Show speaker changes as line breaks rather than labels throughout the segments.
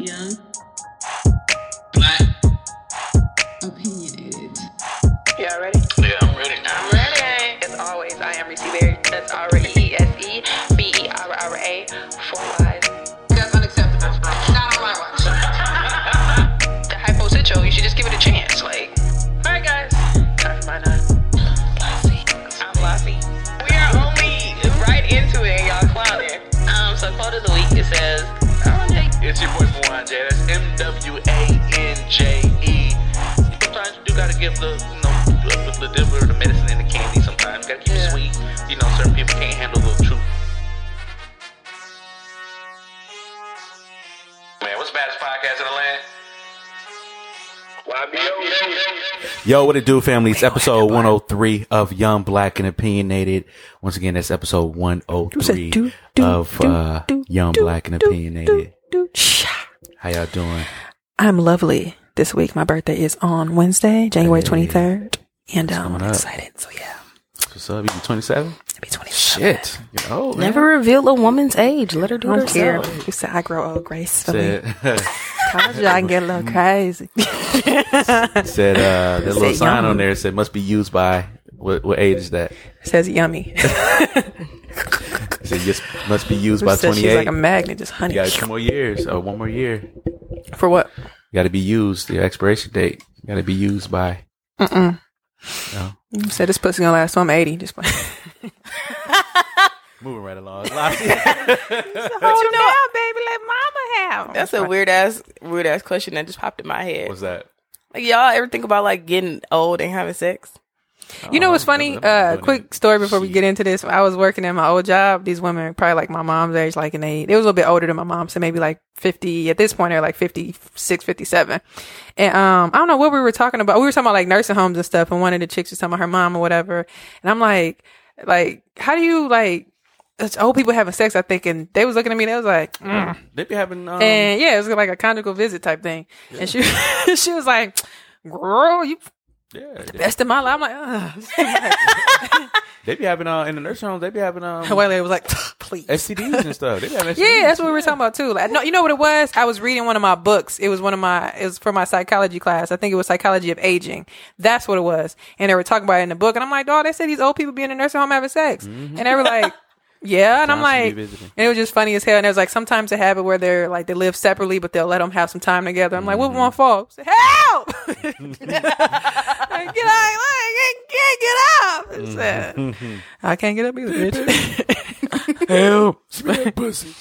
Young.
Black.
Opinionated.
Y'all ready?
Yeah, I'm ready.
I'm ready. As always, I am Reese Berry. That's already E S E B E R R A. Four Y's.
That's unacceptable. Not on my watch.
The hypo sitcho, you should just give it a chance. Like, alright, guys. Time for my nine. I'm Lassie. We are only right into it, and y'all clowning. Um, so quote of the week it says, "Oh, Jay,
It's your boy Mwanje. That's M W A N J E. Sometimes you do gotta give the, you know, the, the, the, the medicine and the candy sometimes. Gotta keep
Yeah.
it sweet. You know, certain people can't handle the truth. Man, what's the baddest podcast in the land? Yo, what it do, family? It's episode 103 of Young Black and Opinionated. Once again, that's episode 103
do, do,
of uh, Young Black and Opinionated.
Do, do. Shh.
How y'all doing?
I'm lovely this week. My birthday is on Wednesday, January 23rd. And um, I'm excited. So yeah,
What's up? You 27?
it'll be 27.
Shit. You're old, man.
Never reveal a woman's age. Let her do
I
it
care. You said I grow old gracefully.
Said,
Told you I can get a little crazy.
said uh, that little sign
young.
on there said must be used by what, what age is that?
says yummy.
It said just must be used by
Says she's
28.
like a magnet, just honey.
you got two more years or one more year.
For what?
You got to be used. The expiration date got to be used by.
Mm-mm.
No.
You said this pussy gonna last, so I'm 80. Just play.
Moving right along.
Hold him down, baby. Let mama have.
That's a weird ass, weird ass question that just popped in my head.
What's that?
Like y'all ever think about like getting old and having sex?
You know what's
Oh,
funny? Uh, quick story before we get into this. I was working at my old job. These women, probably like my mom's age, like in they, they was a little bit older than my mom. So maybe like 50, at this point, they're like 56, 57. And, um, I don't know what we were talking about. We were talking about like nursing homes and stuff. And one of the chicks was talking about her mom or whatever. And I'm like, like, how do you like, it's old people having sex, I think. And they was looking at me and they was like, mm.
They be having. Um,
and yeah, it was like a conjugal visit type thing. And she, she was like, girl, you
yeah, they,
best in my life. I'm like, Ugh.
they be having uh, in the nursing homes. They be having um,
white lady was like, please.
STDs and stuff. They be having STDs.
Yeah, that's what we were talking about too. Like, no, you know what it was? I was reading one of my books. It was one of my, it was for my psychology class. I think it was psychology of aging. That's what it was. And they were talking about it in the book. And I'm like, dog, they said these old people be in a nursing home having sex. And they were like, yeah. And I'm like, and it was just funny as hell. And it was like, sometimes they have it where they're like, they live separately, but they'll let them have some time together. I'm like, what one fall? Help! Like, get out! Like, I can't get up. I said, I can't get up either, bitch.
Help! pussy.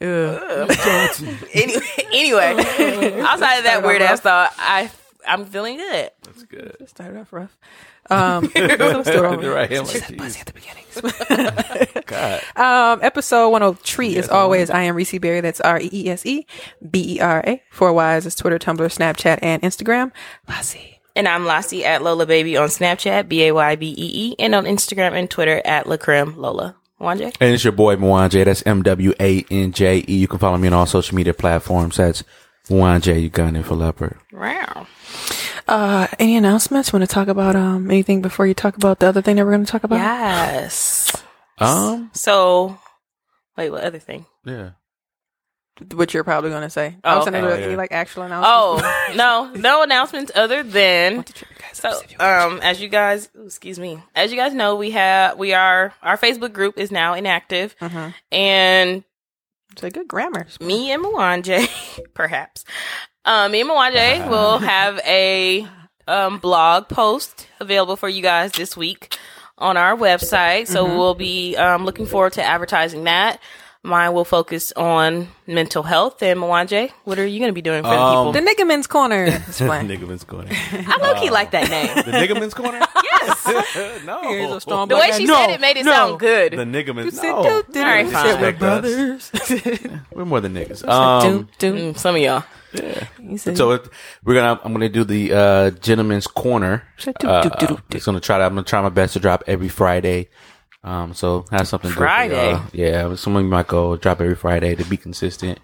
Anyway, anyway, outside of that weird ass thought, I I'm feeling good.
That's good.
Started off rough. Um, so let's do it over.
Right here, like,
Pussy
geez.
at the beginning.
God.
Um, episode 103 is always I am Reese Berry. That's R E E S E B E R A. Four Y's is Twitter, Tumblr, Snapchat, and Instagram. Lassie.
And I'm Lassie at Lola Baby on Snapchat, B A Y B E E, and on Instagram and Twitter at Lacrim Lola. Wanje?
And it's your boy Mwanje. That's M W A N J E. You can follow me on all social media platforms. That's Mwanje. You gunning for leopard.
Wow.
Uh, any announcements? Want to talk about um anything before you talk about the other thing that we're going to talk about?
Yes.
Um.
So, wait, what other thing?
Yeah.
What you're probably going to say.
Oh,
I was gonna
Oh,
any
yeah.
like actual announcements.
Oh, no, no announcements other than
Want to trip you guys
So,
up, see if you watch.
um, as you guys, ooh, excuse me, as you guys know, we have, we are, our Facebook group is now inactive
Mhm.
and
a good grammar.
me and Mwanje, perhaps, um, me and Mwanje will have a, um, blog post available for you guys this week on our website. So we'll be, um, looking forward to advertising that. Mine will focus on mental health. And Mwanje, what are you going to be doing for
Um,
The people? The Niggaman's Corner. It's fine.
Niggaman's corner.
I low key like that name.
The Niggaman's corner.
yes.
no.
Here's a strong
The way she
No,
said it made it
no.
sound good.
The Niggaman's.
Said,
No.
"Do, do,
All right, fine.
we're
Disrespect us.
brothers.
We're more than niggas. Um.
do, do.
Mm, some of y'all.
You said-
So it, we're gonna. I'm gonna do the uh, gentleman's corner. Uh. It's gonna try. To, I'm gonna try my best to drop every Friday. Um, so have something good for
Friday.
y'all. Yeah, someone might go drop every Friday to be consistent.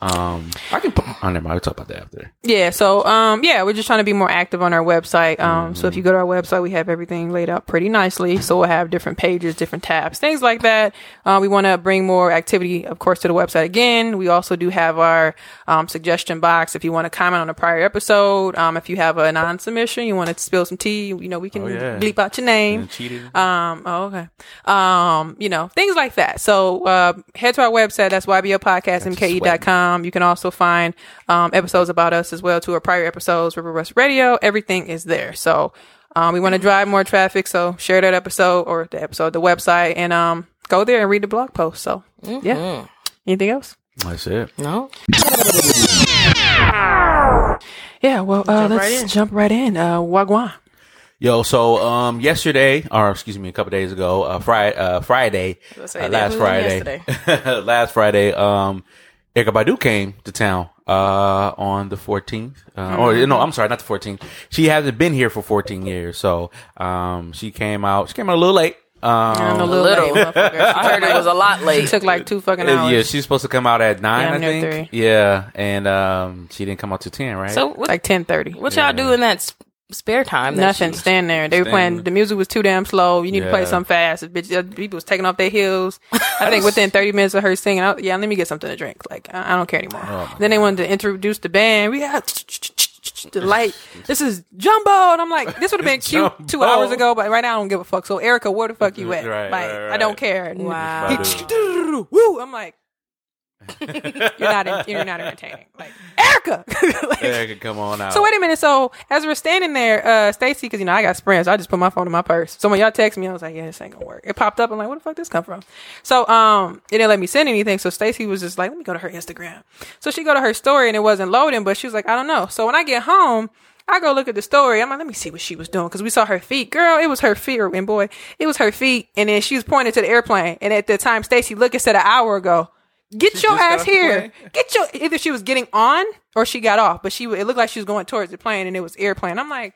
Um, I can. Put, oh, never mind. We'll talk about that after.
Yeah, so um yeah, we're just trying to be more active on our website. Um so if you go to our website, we have everything laid out pretty nicely. So we'll have different pages, different tabs, things like that. Uh, we want to bring more activity, of course, to the website again. We also do have our um, suggestion box if you want to comment on a prior episode. Um, if you have a non-submission, you want to spill some tea, you know, we can
Oh, yeah.
bleep out your name.
And cheated.
Um, oh, okay. Um, you know, things like that. So, uh, head to our website. That's ybopodcastmke.com. You can also find, um, episodes about us as well, to our prior episodes, River West Radio. Everything is there. So, um, we want to drive more traffic. So share that episode or the episode, the website and, um, go there and read the blog post. So, yeah. Anything else?
That's it.
No.
Yeah. Well, uh,
Jump
let's
right
jump right in. Uh, Wagwan.
Yo, so um, yesterday, or excuse me, a couple days ago, uh, Friday, uh, Friday,
say,
uh, last
was
Friday, last Friday, um, Erykah Badu came to town uh on the 14th, uh, or
Mm-hmm.
no, I'm sorry, not the 14th. She hasn't been here for 14 years, so um, she came out. She came out a little late.
I'm a
Um,
little,
little.
late.
I heard it was a lot
It
late.
took like two fucking hours.
yeah, she's supposed to come out at nine,
Yeah,
I think.
three.
Yeah, and um, she didn't come out to ten, right?
So what,
like ten thirty.
what y'all do in that s- spare time?
Nothing.
she-
Stand there. They were playing.
there.
The music was too damn slow. You need to play
Yeah.
something fast. The bitch, people was taking off their heels. I think within thirty minutes of her singing, I, yeah, let me get something to drink. Like I, I don't care anymore.
Oh, my
then they wanted to introduce the band. We got the light. This is Jumbo, and I'm like, this would have been cute two hours ago, but right now I don't give a fuck. So Erykah, where the fuck you at?
Right,
like
right,
I don't care.
Wow.
Badu.
Woo! I'm like. you're not. You're not entertaining. Like Erykah. Like,
Erykah, come on out.
so wait a minute. So as we're standing there, uh, Stacy, because you know I got sprints, I just put my phone in my purse. So when y'all text me, I was like, "Yeah, this ain't gonna work." It popped up. I'm like, "Where the fuck this come from?" So um, it didn't let me send anything. So Stacy was just like, "Let me go to her Instagram." So she go to her story and it wasn't loading, but she was like, "I don't know." So when I get home. I go look at the story. I'm like, let me see what she was doing because we saw her feet. Girl, it was her feet, and boy, it was her feet. And then she was pointing to the airplane. And at the time, Stacy Lucas said an hour ago, "Get
She
your ass here! Get your." Either she was getting on or she got off, but she it looked like she was going towards the plane, and it was airplane. I'm like,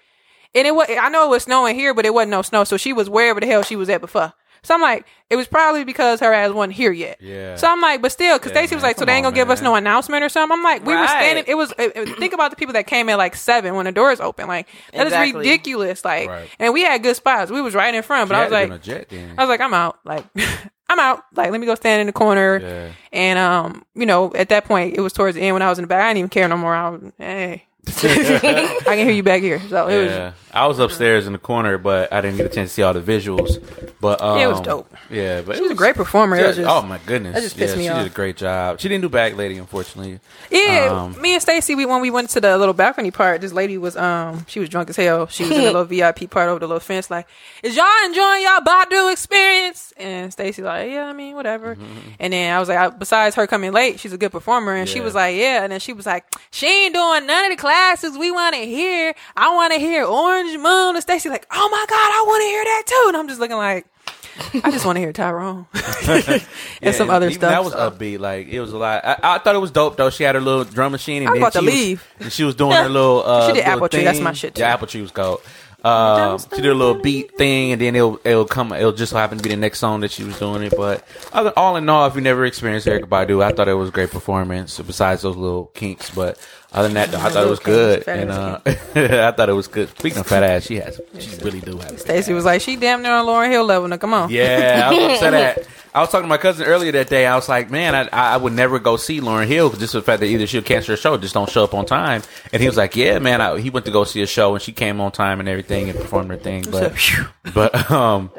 and it was I know it was snowing here, but it wasn't no snow, so she was wherever the hell she was at before. So I'm like, it was probably because her ass wasn't here yet.
Yeah.
So I'm like, but still, because
Yeah,
Stacey was like, so they ain't gonna give us no announcement or something. I'm like, we were standing. It was it, it- think about the people that came in like seven when the doors open. Like that is
Exactly.
ridiculous. Like,
Right.
and we had good spots. We was right in front, but
She
I was like,
a jet then.
I was like, I'm out. Like, I'm out. Like, let me go stand in the corner.
Yeah.
And um, you know, at that point, it was towards the end when I was in the back. I didn't even care no more. I was, hey, I can hear you back here. So it was.
I was upstairs in the corner, but I didn't get a chance to see all the visuals. But um,
Yeah, it was dope.
Yeah, but
She was a great performer. Was
Yeah,
just-
oh my goodness,
that just pissed
yeah,
me
she
off.
did a great job. She didn't do Bag Lady, unfortunately.
Yeah,
Um,
me and Stacy, we when we went to the little balcony part, this lady was um she was drunk as hell. She was in the little VIP part over the little fence, like, is y'all enjoying y'all Badu experience? And Stacy like, yeah, I mean, whatever. And then I was like, I, besides her coming late, she's a good performer, and she was like, yeah. And then she was like, she ain't doing none of the classes we want to hear. I want to hear Orange Moon. And Stacy like, oh my god, I want to hear that too. And I'm just looking like. I just want to hear Tyrone and
yeah,
some other stuff.
That was
so.
upbeat. Like it was a lot. I, I thought it was dope though. She had her little drum machine, and
I was about to
she was-
leave.
and she was doing her little. Uh,
She did
little
Apple Tree. That's my shit, too.
Yeah, Apple Tree was gold. Um, she did a little beat thing, and then it'll it'll come. It'll just happen to be the next song that she was doing it. But other, all in all, if you never experienced Erykah Badu, I thought it was a great performance. Besides those little kinks, but other than that, though, I thought it was good, and uh, I thought it was good. Speaking of fat ass, she has, she really do have. a
Stacy was like, she damn near on Lauryn Hill level. Now, come on.
Yeah, I was upset at. I was talking to my cousin earlier that day. I was like, man, I, I would never go see Lauryn Hill just for the fact that either she'll cancel her show, or just don't show up on time. And he was like, yeah, man, I, he went to go see a show and she came on time and everything and performed her thing. But, but, um,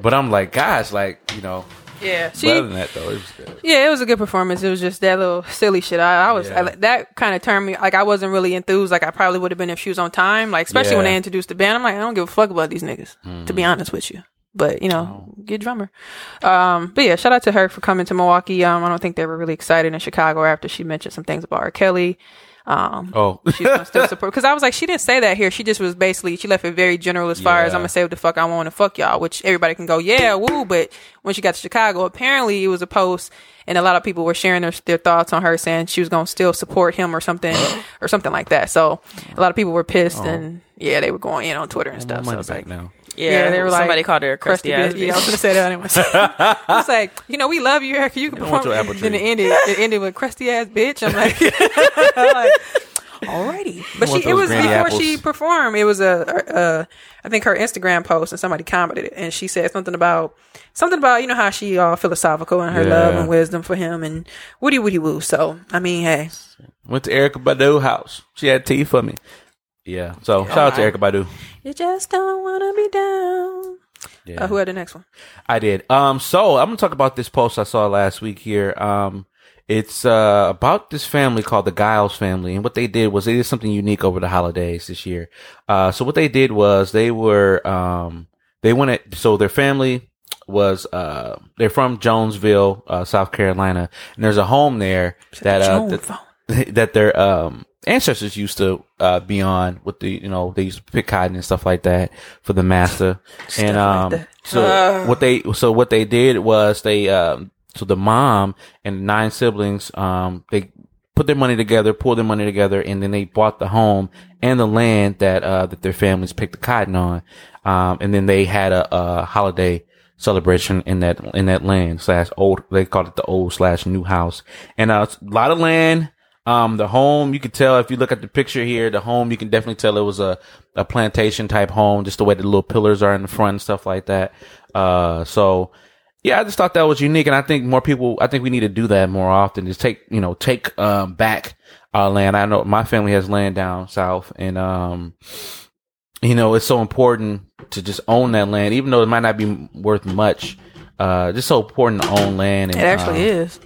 but I'm like, gosh, like, you know,
Yeah, she.
other than that though, it was good.
Yeah, it was a good performance. It was just that little silly shit. I, I was
Yeah.
I, that kind of turned me like I wasn't really enthused. Like I probably would have been if she was on time. Like especially when
Yeah. Mm-hmm.
they introduced the band. I'm like I don't give a fuck about these niggas. To be honest with you. But you know,
Oh.
good drummer. Um, but yeah, shout out to her for coming to Milwaukee. Um, I don't think they were really excited in Chicago after she mentioned some things about R. Kelly. Um,
Oh,
she's gonna still support because I was like, she didn't say that here. She just was basically she left it very general as far as I'm gonna say what the fuck I want to fuck y'all, which everybody can go, yeah, woo. But when she got to Chicago, apparently it was a post, and a lot of people were sharing their, their thoughts on her, saying she was gonna still support him or something or something like that. So a lot of people were pissed, and yeah, they were going in on Twitter and stuff. So it's
back
like,
now.
Yeah,
they were like
somebody called her a crusty, ass
bitch. Yeah, I was gonna say that anyway. I was like, you know, we love you, Erykah. You can
don't
perform.
apple
Then it ended. It ended with crusty ass bitch. I'm like, I'm like alrighty. But she, it was before
apples.
she performed. It was a, a, a, I think her Instagram post, and somebody commented it, and she said something about something about you know how she all philosophical and her
Yeah.
love and wisdom for him and woody woody woo. So I mean, hey,
Went to Erykah Badu house. She had tea for me. Yeah. So shout out to Erykah Badu.
You just don't wanna be down.
Yeah.
Uh, who had the next one?
I did. Um, so I'm gonna talk about this post I saw last week here. Um, it's uh about this family called the Giles family, and what they did was they did something unique over the holidays this year. Uh, so what they did was they were um they went at so their family was uh they're from Jonesville, uh, South Carolina, and there's a home there that uh that, that their um ancestors used to uh be on with the you know they used to pick cotton and stuff like that for the master. And um
that.
so what they so what they did was they um so the mom and nine siblings um they put their money together pulled their money together and then they bought the home and the land that uh that their families picked the cotton on. Um and then they had a, a holiday celebration in that in that land slash old they called it the old slash new house. And uh a lot of land um the home you could tell if you look at the picture here the home you can definitely tell it was a a plantation type home just the way the little pillars are in the front and stuff like that uh so yeah, I just thought that was unique, and I think more people. I think we need to do that more often. Just take, you know, take um, back our land. I know my family has land down south, and um, you know, it's so important to just own that land, even though it might not be worth much. Uh, just so important to own land. And,
It actually
uh,
is.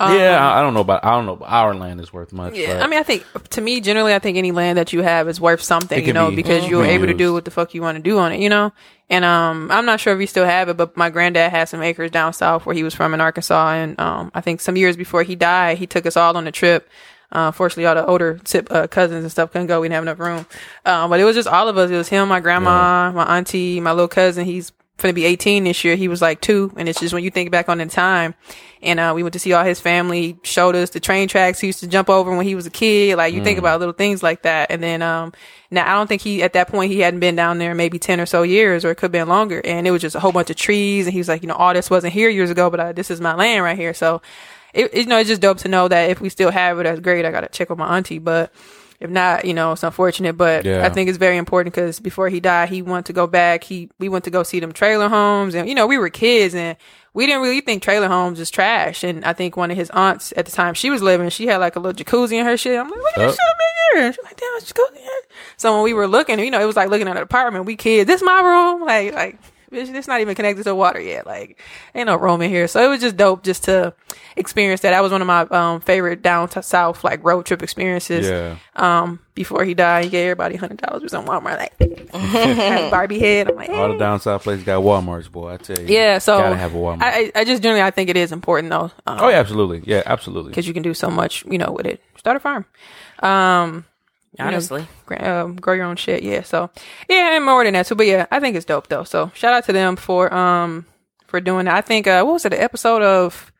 Um,
yeah, I, I don't know about. I don't know. About our land is worth much.
Yeah,
but
I mean, I think to me, generally, I think any land that you have is worth something, you know,
be
because you're able to do what the fuck you want to do on it, you know. And um, I'm not sure if you still have it, but my granddad had some acres down south where he was from in Arkansas, and um, I think some years before he died, he took us all on a trip. Uh, fortunately, all the older tip, uh, cousins and stuff couldn't go. We didn't have enough room. Um, but it was just all of us. It was him, my grandma, my auntie, my little cousin. He's going to be 18 this year. He was like two. And it's just when you think back on the time and, uh, we went to see all his family, He showed us the train tracks he used to jump over when he was a kid. Like you think about little things like that. And then, um, now I don't think he, at that point, he hadn't been down there maybe 10 or so years or it could have been longer. And it was just a whole bunch of trees. And he was like, you know, all this wasn't here years ago, but uh, this is my land right here. So it, it, you know, it's just dope to know that if we still have it, that's great. I got to check with my auntie, but if not, you know, it's unfortunate, but
Yeah.
I think it's very important because before he died, he wanted to go back. He, we went to go see them trailer homes and, you know, we were kids and we didn't really think trailer homes is trash. And I think one of his aunts at the time she was living, she had like a little jacuzzi in her shit. I'm like, look at
Oh.
this shit up in here. And she's like, damn, it's jacuzzi. So when we were looking, you know, it was like looking at an apartment. We kids, this my room. Like, like, bitch, it's not even connected to water yet. Like, ain't no room in here. So it was just dope just to experience that. That was one of my um, favorite down to south like road trip experiences.
Yeah.
Um, before he died, he gave everybody hundred dollars. Was on Walmart like had a Barbie head. I'm like,
all the down south places got WalMarts, boy. I tell you.
yeah. So
gotta have a Walmart.
I, I I just generally I think it is important though. Um,
oh yeah, absolutely. Yeah, absolutely.
because you can do so much, you know, with it. Start a farm. Um, you know,
Honestly.
um, grow your own shit. Yeah. So yeah, and more than that too. But yeah, I think it's dope though. So shout out to them for um for doing that. I think uh what was it? The episode of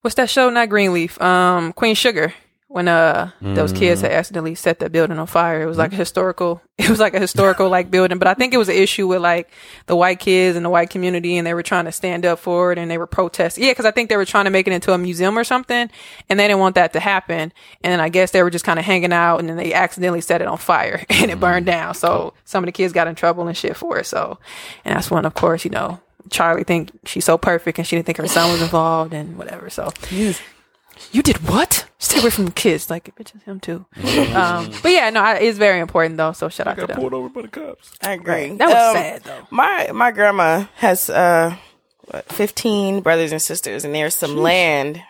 what's that show? Not Greenleaf. Um, Queen Sugar. When uh those kids had mm. accidentally set that building on fire, it was like a mm-hmm. historical. It was like a historical like building, but I think it was an issue with like the white kids and the white community, and they were trying to stand up for it, and they were protesting. Yeah, because I think they were trying to make it into a museum or something, and they didn't want that to happen. And then I guess they were just kind of hanging out, and then they accidentally set it on fire, and it burned mm. down. So some of the kids got in trouble and shit for it. So, and that's when, of course, you know, Charlie think she's so perfect, and she didn't think her son was involved, and whatever. So. You did what? Stay away from the kids. Like, bitch, it's him too. um, but yeah, no, I, it's very important though. So shout out to them.
over by the cops.
I agree.
That was
Um,
sad though.
My my grandma has uh what, fifteen brothers and sisters, and there's some land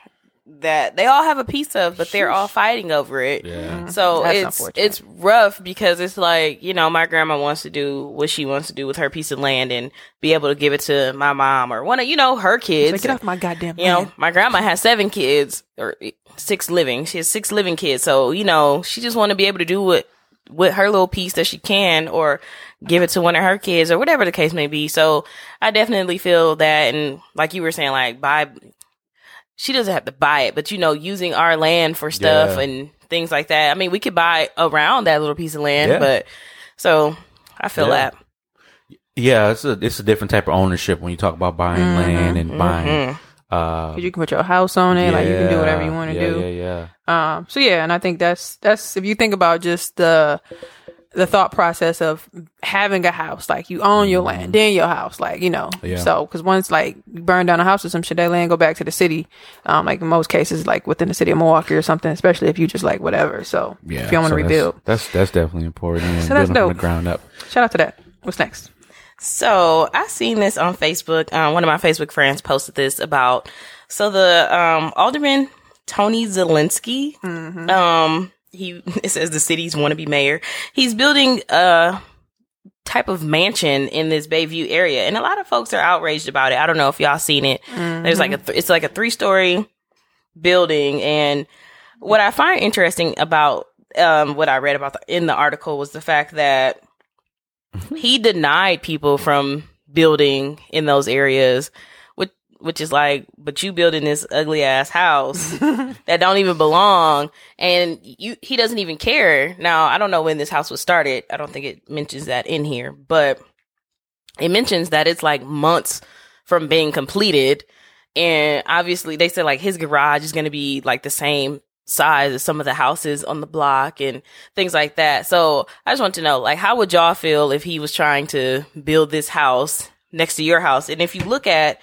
that they all have a piece of, but they're all fighting over it.
Yeah. Mm-hmm.
So
That's
it's it's rough because it's like you know my grandma wants to do what she wants to do with her piece of land and be able to give it to my mom or one of you know her kids.
Like, get off my goddamn.
You know, my grandma has seven kids or six living. She has six living kids. So, you know, she just want to be able to do what with her little piece that she can or give it to one of her kids or whatever the case may be. So I definitely feel that and like you were saying, like buy she doesn't have to buy it, but you know, using our land for stuff
Yeah.
and things like that. I mean, we could buy around that little piece of land,
Yeah.
but so I feel
Yeah.
that.
Yeah, it's a it's a different type of ownership when you talk about buying
Mm-hmm.
land and buying. Uh,
'Cause you can put your house on it, like you can do whatever you want to
yeah,
do.
Yeah, yeah.
Um, so yeah, and I think that's that's if you think about just the the thought process of having a house, like you own your land, then your house, like you know.
Yeah.
So because once like you burn down a house or some shit, that land go back to the city. Um, like in most cases, like within the city of Milwaukee or something, especially if you just like whatever. So
Yeah,
if you don't want
so
to
that's-
rebuild,
That's that's definitely important. And
So that's
building from the ground up.
shout out to that. What's next?
So I seen this on Facebook. Um, one of my Facebook friends posted this about so the um, alderman Tony Zielinski. Um, he it says the city's want to be mayor. He's building a type of mansion in this Bayview area, and a lot of folks are outraged about it. I don't know if y'all seen it. There's like a th- it's like a three story building, and what I find interesting about um, what I read about the, in the article was the fact that he denied people from building in those areas, which is like, but you building this ugly ass house that don't even belong, and you he doesn't even care. Now I don't know when this house was started. I don't think it mentions that in here, but it mentions that it's like months from being completed. And obviously they said like his garage is going to be like the same size as some of the houses on the block and things like that. So I just want to know, like, how would y'all feel if he was trying to build this house next to your house? And if you look at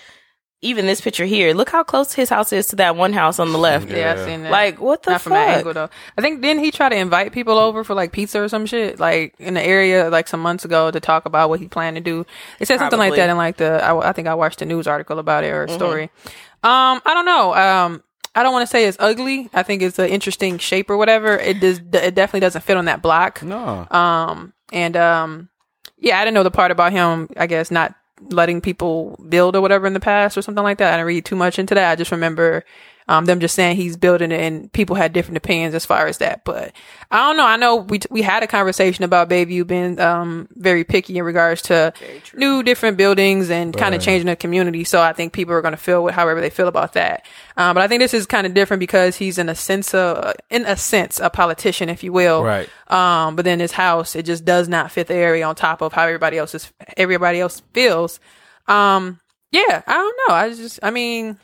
even this picture here, look how close his house is to that one house on the left.
Yeah, I've seen that.
Like, what the
Not from that angle though. I think didn't he tried to invite people over for like pizza or some shit like in the area like some months ago to talk about what he planned to do. It said something like that in like the I, I think I watched a news article about it or a story. Um, I don't know. Um, I don't want to say it's ugly. I think it's an interesting shape or whatever. It does. It definitely doesn't fit on that block.
No,
Um, and um, yeah, I didn't know the part about him. I guess not letting people build or whatever in the past or something like that. I didn't read too much into that. I just remember um, them just saying he's building it, and people had different opinions as far as that. But I don't know. I know we we had a conversation about Bayview being um very picky in regards to new different buildings and kind of changing the community. So I think people are going to feel with however they feel about that. Um, but I think this is kind of different because he's in a sense of in a sense a politician, if you will.
Right.
Um, but then his house, it just does not fit the area on top of how everybody else is, everybody else feels. Um, yeah, I don't know. I just, I mean,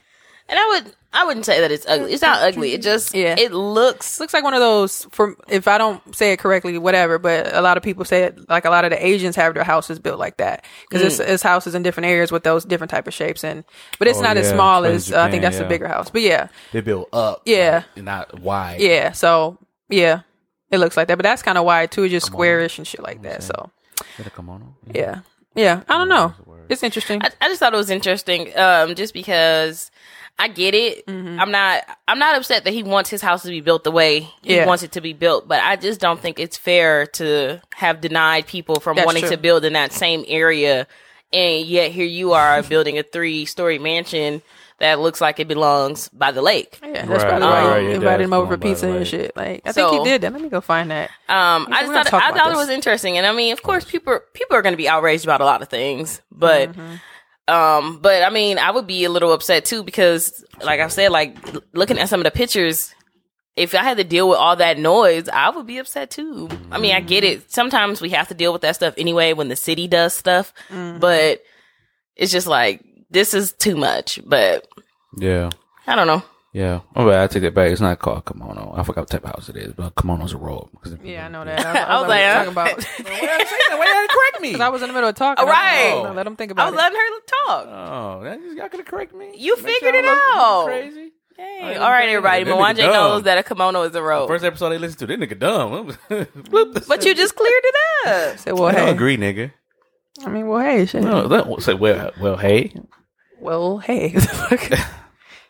And I would, I wouldn't say that it's ugly. It's not ugly. It just,
Yeah.
it looks
looks like one of those for if I don't say it correctly, whatever. But a lot of people say it like a lot of the Asians have their houses built like that because it's, it's houses in different areas with those different type of shapes and but it's
Oh,
not as small
especially
as uh, I think
Japan,
that's a bigger house. But yeah,
they build up.
Yeah.
like, not wide.
yeah. So yeah, it looks like that. But that's kind of why too, it's just squarish and shit like that. So
Get a kimono.
yeah, yeah. I don't know. It's interesting.
I, I just thought it was interesting, um, just because I get it.
Mm-hmm.
I'm not. I'm not upset that he wants his house to be built the way he
Yeah.
wants it to be built, but I just don't think it's fair to have denied people from
That's
wanting
true.
to build in that same area, and yet here you are building a three story mansion that looks like it belongs by the lake.
Yeah, that's
Right,
probably
right,
why
right,
you
it
invited him over for pizza and shit. Like, I
So-
think he did that. Let me go find that.
Um, I just thought I
about
thought it was interesting, and I mean, of course, people people are going to be outraged about a lot of things, but
Mm-hmm.
Um, but I mean, I would be a little upset too because, like I said, like looking at some of the pictures, if I had to deal with all that noise, I would be upset too. I mean, I get it. Sometimes we have to deal with that stuff anyway when the city does stuff,
Mm-hmm.
but it's just like this is too much. But
Yeah.
I don't know.
Yeah. Oh, I take that back. It's not called kimono. I forgot what type of house it is, but kimono's a robe.
Yeah, I know that.
I was like, huh?
talking about.
Why did you correct me?
Because I was in the middle of talking.
All right.
I was Let him think about.
I was
it.
letting her talk.
Oh, that, y'all could have corrected me.
You
Make
figured it out.
Crazy.
Hey, all right, everybody. Mwanje knows that a kimono is a robe.
First episode they listened to, that nigga dumb.
But you just cleared it up.
Say, well,
I
hey.
agree, nigga.
I mean, well, hey, shit.
No, that, say well, well, hey.
Well, hey.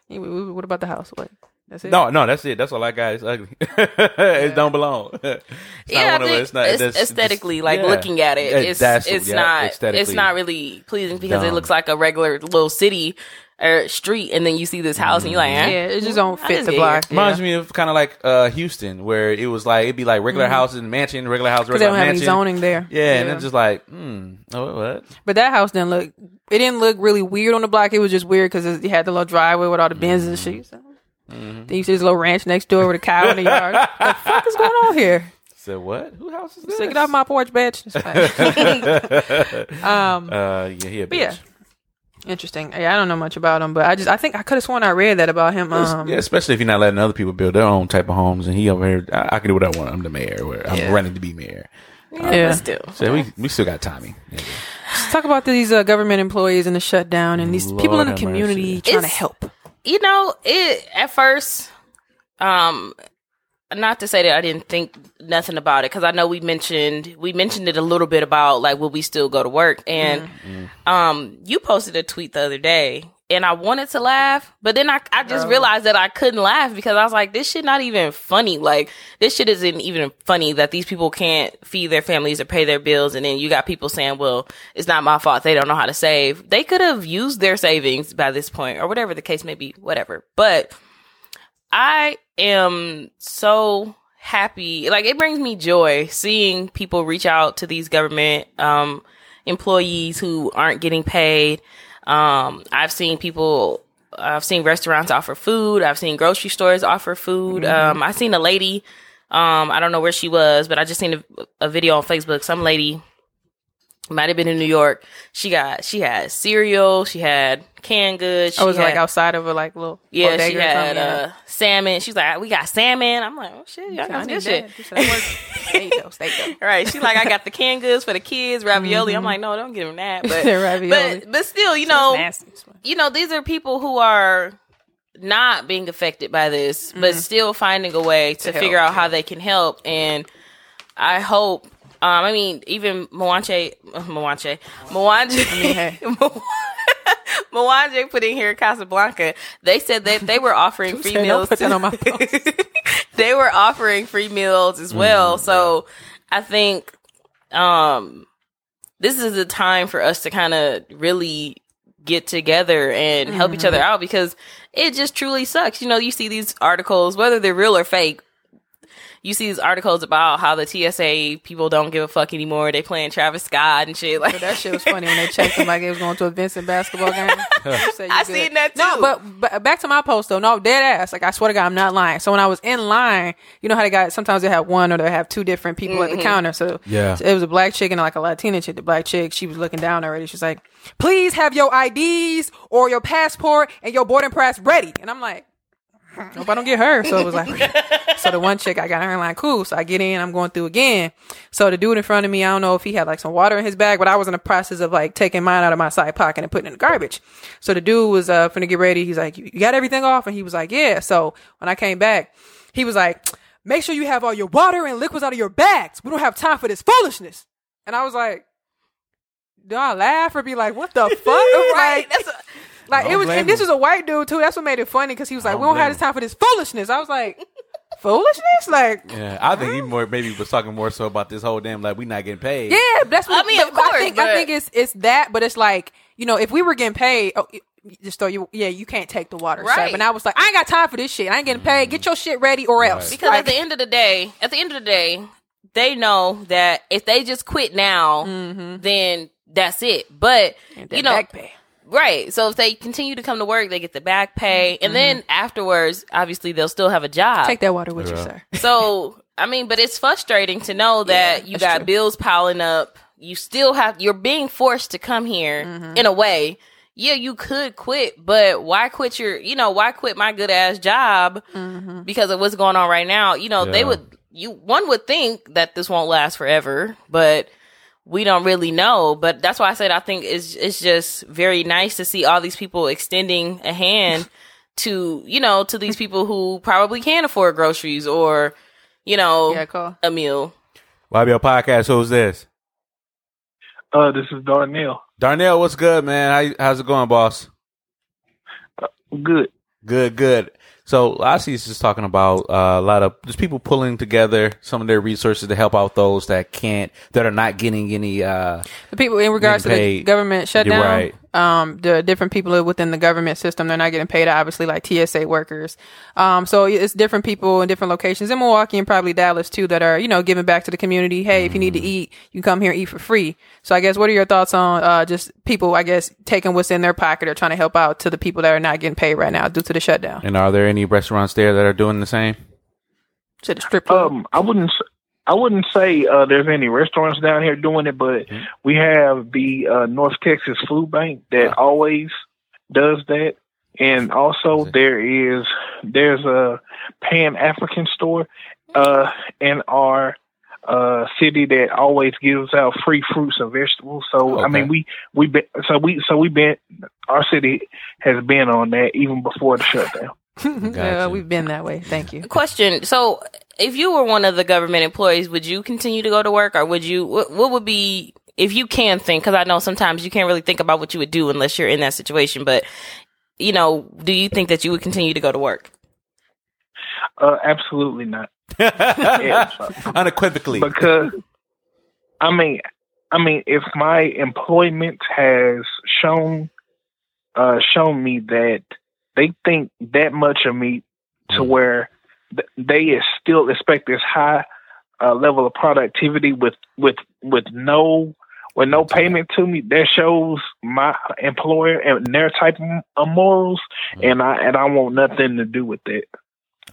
Yeah, wh- wh- what about the house? What? That's it.
No, no, that's it. That's all I got. It's ugly. it don't belong. It's not
yeah,
one
I
of-
think
it's not-
it's
it's-
aesthetically,
it's-
like
yeah.
looking at it, it's
that's-
it's
yeah,
not it's not really pleasing because it looks like a regular little city or street, and then you see this house, and you're like, eh?
Yeah, it just don't fit the block.
it.
Reminds me of kind of like uh, Houston, where it was like it'd be like regular houses and mansion, regular house,
Because they don't have any zoning there.
Yeah, and it's just like, hmm, oh, what?
But that house didn't look. It didn't look really weird on the block. It was just weird because it had the little driveway with all the bins and shit. So,
Mm-hmm.
Then you see this little ranch next door with a cow in the yard. What the fuck is going on here?
Said what? Who house is this?
So get off my porch, bitch. Um,
Uh, yeah, he a
but yeah, interesting. Yeah, I don't know much about him, but I just I think I could have sworn I read that about him. Um,
yeah, especially if you're not letting other people build their own type of homes, and he over here, I, I can do what I want. I'm the mayor. Where I'm
Yeah.
running to be mayor.
yeah.
But still.
So we we still got Tommy. Yeah.
Let's talk about these uh, government employees and the shutdown and these
Lord
people in the community
mercy.
trying to help.
you know, it at first, um, not to say that I didn't think nothing about it because I know we mentioned we mentioned it a little bit about like will we still go to work and um you posted a tweet the other day and I wanted to laugh but then I I just realized that I couldn't laugh because I was like this shit not even funny. Like this shit isn't even funny that these people can't feed their families or pay their bills. And then you got people saying well it's not my fault. They don't know how to save. They could have used their savings by this point or whatever the case may be whatever. But I am so happy. Like it brings me joy seeing people reach out to these government um employees who aren't getting paid. Um I've seen people I've seen restaurants offer food, I've seen grocery stores offer food. Um I seen a lady um I don't know where she was, but I just seen a, a video on Facebook. Some lady might have been in New York. She got she had cereal, she had canned goods.
I was
she
like outside of a like little
yeah, she had uh, salmon. She's like, we got salmon. I'm like, oh shit, y'all got good shit.
that. She said, "Work." There you go, stay go.
Right. She's like, I got the canned goods for the kids, ravioli. I'm like, no, don't give them that. But, but but still, you know, you know, these are people who are not being affected by this, but still finding a way to,
help,
figure out how they can help. And I hope. Um, I mean, even Mwanche, Mwanche, Mwanje,
mean, hey.
Mwanje put in here Casablanca. They said that they were offering free meals.
put that on my
they were offering free meals as well. So I think um this is a time for us to kind of really get together and help each other out because it just truly sucks. You know, you see these articles, whether they're real or fake. You see these articles about how the TSA people don't give a fuck anymore. They playing Travis Scott and shit. Like
But that shit was funny when they checked him like it was going to a Vincent basketball game. You
I
good.
seen that
No,
too.
but, but back to my post though. No, dead ass. Like I swear to God, I'm not lying. So when I was in line, you know how they got sometimes they have one or they have two different people
Mm-hmm.
at the counter. So
Yeah.
so it was a black chick and like a Latina chick. The black chick, she was looking down already. She's like, "Please have your IDs or your passport and your boarding pass ready." And I'm like. Hope I don't get her. So it was like, so the one chick I got her line, cool. So I get in, I'm going through again. So the dude in front of me, I don't know if he had like some water in his bag, but I was in the process of like taking mine out of my side pocket and putting it in the garbage. So the dude was uh finna get ready. He's like, you got everything off? And he was like, yeah. So when I came back, he was like, make sure you have all your water and liquids out of your bags. We don't have time for this foolishness. And I was like, do I laugh or be like, what the fuck?
right.
Like,
That's a,
like
Don't
it was,
blame
and this was a white dude too. That's what made it funny because he was like,
Don't
"We don't have
blame
this time for this foolishness." I was like, "Foolishness?" Like,
Yeah, I think he more maybe was talking more so about this whole damn like we not getting paid.
yeah, that's what
I mean, of
but I
course,
think I think it's it's that, but it's like you know, if we were getting paid, oh, you- just throw you, yeah, you can't take the water,
Right.
right? And I was like, I ain't got time for this shit. I ain't getting paid. Get mm. your shit ready or else.
Because
Like,
at the end of the day, at the end of the day, they know that if they just quit now, mm-hmm. then that's it. But
that
you know,
back pay.
Right? So if they continue to come to work, they get the back pay, and then afterwards, obviously, they'll still have a job.
take that water with you, sir.
So I mean, but it's frustrating to know that you got
true.
bills piling up. You still have you're being forced to come here
Mm-hmm.
in a way. Yeah, you could quit, but why quit your you know, why quit my good ass job
Mm-hmm.
because of what's going on right now? You know, they would you one would think that this won't last forever, but we don't really know. But that's why I said I think it's it's just very nice to see all these people extending a hand to you know to these people who probably can't afford groceries or you know
Yeah, cool.
a meal.
YBL podcast. Who's this?
Uh, this is Darnell.
Darnell, what's good, man? How, how's it going, boss?
Good.
Good, good. So I see he's just talking about uh, a lot of just people pulling together some of their resources to help out those that can't, that are not getting any. Uh,
The people in regards to the government shutdown,
right.
Um, the different people within the government system, they're not getting paid. Obviously, like TSA workers. Um, so it's different people in different locations in Milwaukee and probably Dallas too that are you know giving back to the community. Hey, if you need to eat, you come here and eat for free. So I guess what are your thoughts on uh, just people? I guess taking what's in their pocket or trying to help out to the people that are not getting paid right now due to the shutdown.
and are there any restaurants there that are doing the same?
To the strip club.
Um, I wouldn't. I wouldn't say uh, there's any restaurants down here doing it, but
Mhm.
we have the uh, North Texas Food Bank that
Ah.
always does that, and also there is there's a Pan African store uh, in our uh, city that always gives out free fruits and vegetables. So I mean, we we been, so we so we been our city has been on that even before the shutdown.
yeah,
Gotcha.
we've been that way. Thank you.
Question. So, if you were one of the government employees, would you continue to go to work or would you, what, what would be, if you can think, because I know sometimes you can't really think about what you would do unless you're in that situation, but, you know, do you think that you would continue to go to work?
Uh, absolutely not.
Unequivocally.
because I mean, I mean, if my employment has shown uh, shown me that they think that much of me to
Mhm.
where th- they still expect this high uh, level of productivity with with with no with no payment to me, that shows my employer and their type of morals,
Mhm.
and I and I want nothing to do with that.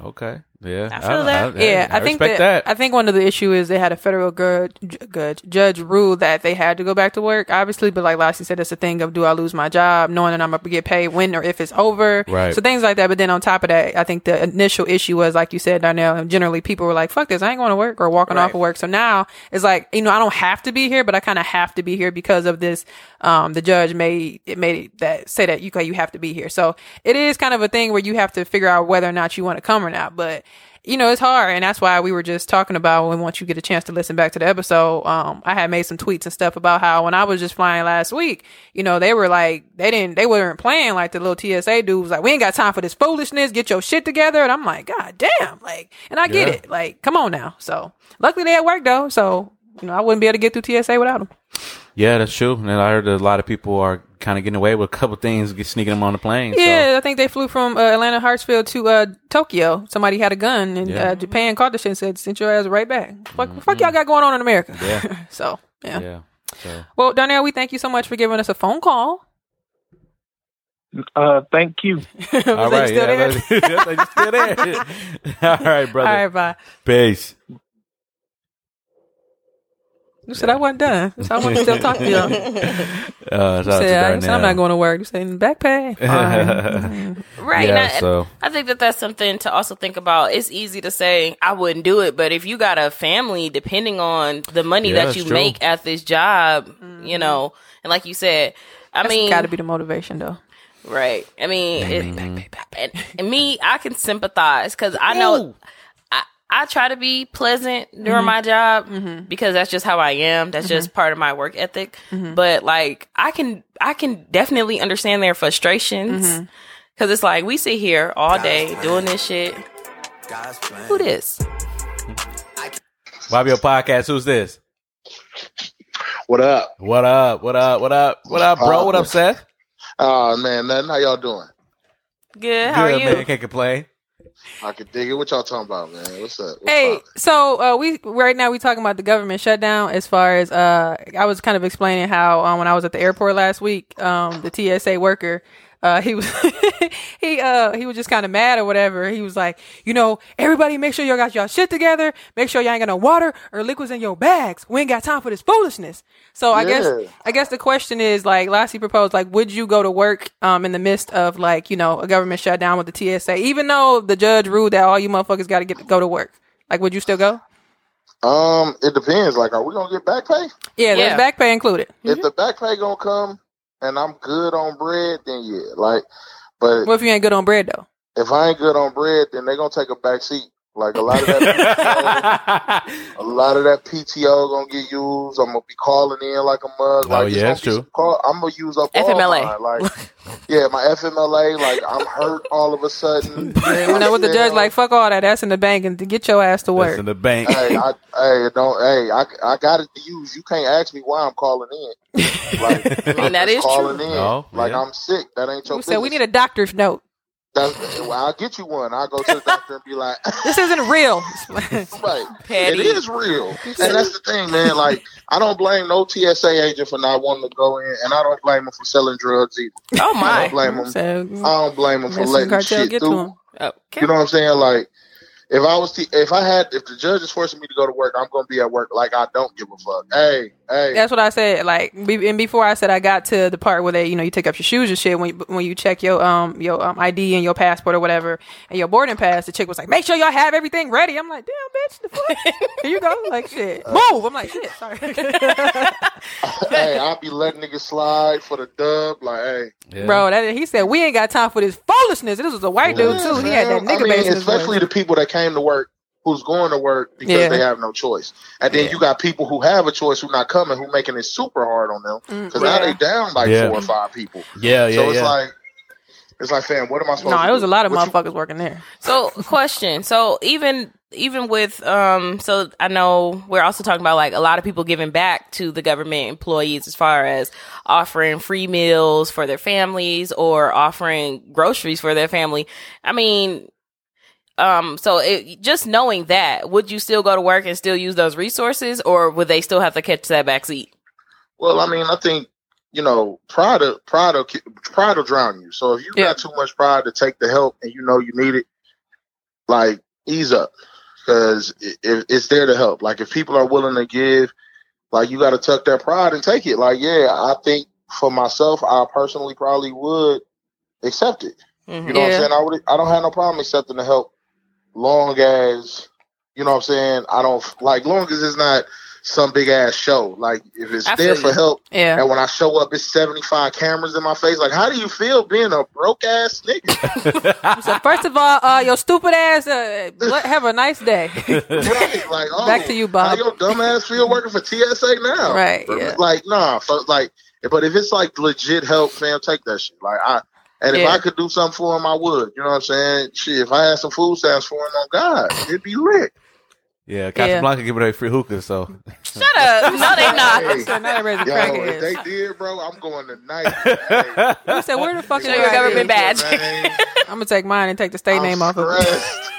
Okay. Yeah.
I feel that.
Yeah, I, think
respect
that, I think one of the issue is they had a federal judge, judge judge rule that they had to go back to work. Obviously, but like Lassie said, it's a thing of do I lose my job, knowing that I'm gonna get paid when or if it's over.
Right.
So things like that. But then on top of that, I think the initial issue was like you said, Darnell. Generally, people were like, "Fuck this, I ain't going to work" or walking
Right.
off of work. So now it's like you know I don't have to be here, but I kind of have to be here because of this. Um, the judge made it made it that say that you you have to be here. So it is kind of a thing where you have to figure out whether or not you want to come or not. But you know, it's hard. And that's why we were just talking about when once you get a chance to listen back to the episode, um, I had made some tweets and stuff about how when I was just flying last week, you know, they were like, they didn't, they weren't playing like the little TSA dude was like, we ain't got time for this foolishness. Get your shit together. And I'm like, God damn. Like, and I get
Yeah.
it. Like, come on now. So luckily they at work though. So, you know, I wouldn't be able to get through TSA without them.
Yeah, that's true. And I heard a lot of people are kind of getting away with a couple things, get sneaking them on the plane.
Yeah, I think they flew from uh, Atlanta Hartsfield to uh, Tokyo. Somebody had a gun, and
Yeah. Mm-hmm.
uh, Japan caught the shit and said, "Send your ass right back." Fuck, fuck y'all got going on in America.
Yeah.
so
So,
yeah.
yeah. So,
Well, Darnell, we thank you so much for giving us a phone call.
Uh, thank you.
Was
all
they
right.
still
yeah,
there?
but- still there. all right, brother.
All right, bye.
Peace.
You said I wasn't done. So I want to still talk to y'all. You
Uh, to
said, I, said, I'm not going to work. You said back pay. All right.
Right.
Yeah,
and I,
so-
I think that that's something to also think about. It's easy to say I wouldn't do it, but if you got a family, depending on the money
Yeah,
that you make at this job, you know, and like you said, I
That's
mean,
got to be the motivation, though.
right? I mean, it, and, and me, I can sympathize because I know I, I try to be pleasant during my job because that's just how I am. That's just part of my work ethic. But like, I can, I can definitely understand their frustrations because it's like we sit here all day doing this shit. Who this?
Bobby, your podcast. Who's this?
What up?
What up? What up? What up? What up, bro? What up, uh, Seth?
Oh man, nothing. How y'all doing?
Good. How
Good,
are you?
man. Can't complain.
I can dig it. What y'all talking about, man? What's up? What's
Hey, so uh, we right now we talking about the government shutdown. As far as uh, I was kind of explaining how um, when I was at the airport last week, um, the TSA worker. Uh, he was he uh he was just kind of mad or whatever. He was like, you know, everybody make sure y'all got y'all shit together. Make sure y'all ain't got no water or liquids in your bags. We ain't got time for this foolishness. So I guess I guess the question is like Lassie proposed, like, would you go to work um in the midst of like you know a government shutdown with the TSA, even though the judge ruled that all you motherfuckers got to get go to work? Like, would you still go?
Um, it depends. Like, are we gonna get back pay?
Yeah, there's
Yeah.
back pay included.
If the back pay gonna come and I'm good on bread, then yeah. Like, but
What if you ain't good on bread though?
if I ain't good on bread, then they gonna take a back seat. Like a lot of that, PTO, a lot of that PTO gonna get used. I'm gonna be calling in like a mug.
Oh,
Like, it's
yeah, that's true.
Call, I'm gonna use up all
FMLA.
mine. Like, yeah, my FMLA. Like, I'm hurt all of a sudden.
You know what the judge like? Uh, fuck all that. That's in the bank and get your ass to
That's
work.
in the bank.
hey, I, hey, don't, hey, I, I got it to use. You can't ask me why I'm calling in. Like,
I mean, that
just
is
calling
true.
in.
Oh,
like
yeah.
I'm sick. That ain't your
We
business.
said we need a doctor's note.
That's, well, I'll get you one. I'll go to the doctor and be like,
This isn't real.
right,
Petty.
it is real. And that's the thing, man. Like, I don't blame no TSA agent for not wanting to go in, and I don't blame them for selling drugs either.
Oh
I
my.
don't blame them.
so
I don't blame them for letting shit
get to
through.
him.
Okay.
You know what I'm saying? Like, if I was to, if I had if the judge is forcing me to go to work, I'm gonna be at work like I don't give a fuck. Hey, hey.
That's what I said. Like, be- and before I said I got to the part where they, you know, you take up your shoes and shit when you, when you check your um your um, ID and your passport or whatever and your boarding pass. The chick was like, "Make sure y'all have everything ready." I'm like, "Damn, bitch, the fuck? Here you go." Like, shit, move. I'm like, "Shit, sorry."
hey, I'll be letting niggas slide for the dub. Like, hey,
Yeah.
Bro, that, he said we ain't got time for this foolishness. This was a white dude too. He had that
fam.
nigga
I mean,
bass in his
especially the people that came to work who's going to work because
Yeah.
they have no choice. And then you got people who have a choice who not coming who making it super hard on them because now they down like
Yeah.
four or five people.
Yeah, yeah,
so it's like it's like, fam, what am I supposed to
No,
to
it was
do?
a lot of
What you-
motherfuckers working there.
So, question. So, even even with um, so I know we're also talking about like a lot of people giving back to the government employees as far as offering free meals for their families or offering groceries for their family. I mean, um, so it, just knowing that, would you still go to work and still use those resources, or would they still have to catch that back seat?
Well, I mean, I think you know, pride, will- pride, will pride will drown you. So if you
Yeah.
got too much pride to take the help and you know you need it, like ease up because it, it, it's there to help. Like if people are willing to give, like you got to tuck that pride and take it. Like yeah, I think for myself, I personally probably would accept it.
Mhm.
You know what I'm saying? I would. I don't have no problem accepting the help, long as you know what I'm saying. I don't like long as it's not some big ass show. Like if it's
I
there for
you.
help,
Yeah.
and when I show up, it's 75 cameras in my face. Like, how do you feel being a broke ass nigga?
So first of all, uh, your stupid ass, uh, have a nice day.
right? Like, oh,
Back to you, Bob.
How your dumb ass feel working for TSA now?
Right, yeah.
Like, nah. So, like, but if it's like legit help, fam, take that shit. Like, I. And if I could do something for him, I would. You know what I'm saying? Shit, if I had some food stamps for him, on God, it'd be lit.
yeah, Casablanca giving away free hookah, so
Shut up! No, they not.
Hey,
So now everybody's
yo,
crackhead.
if they did, bro, I'm going tonight. Hey,
You said, where the fuck is
your government badge.
I'm gonna take mine and take the state
I'm
name off of it.
stressed.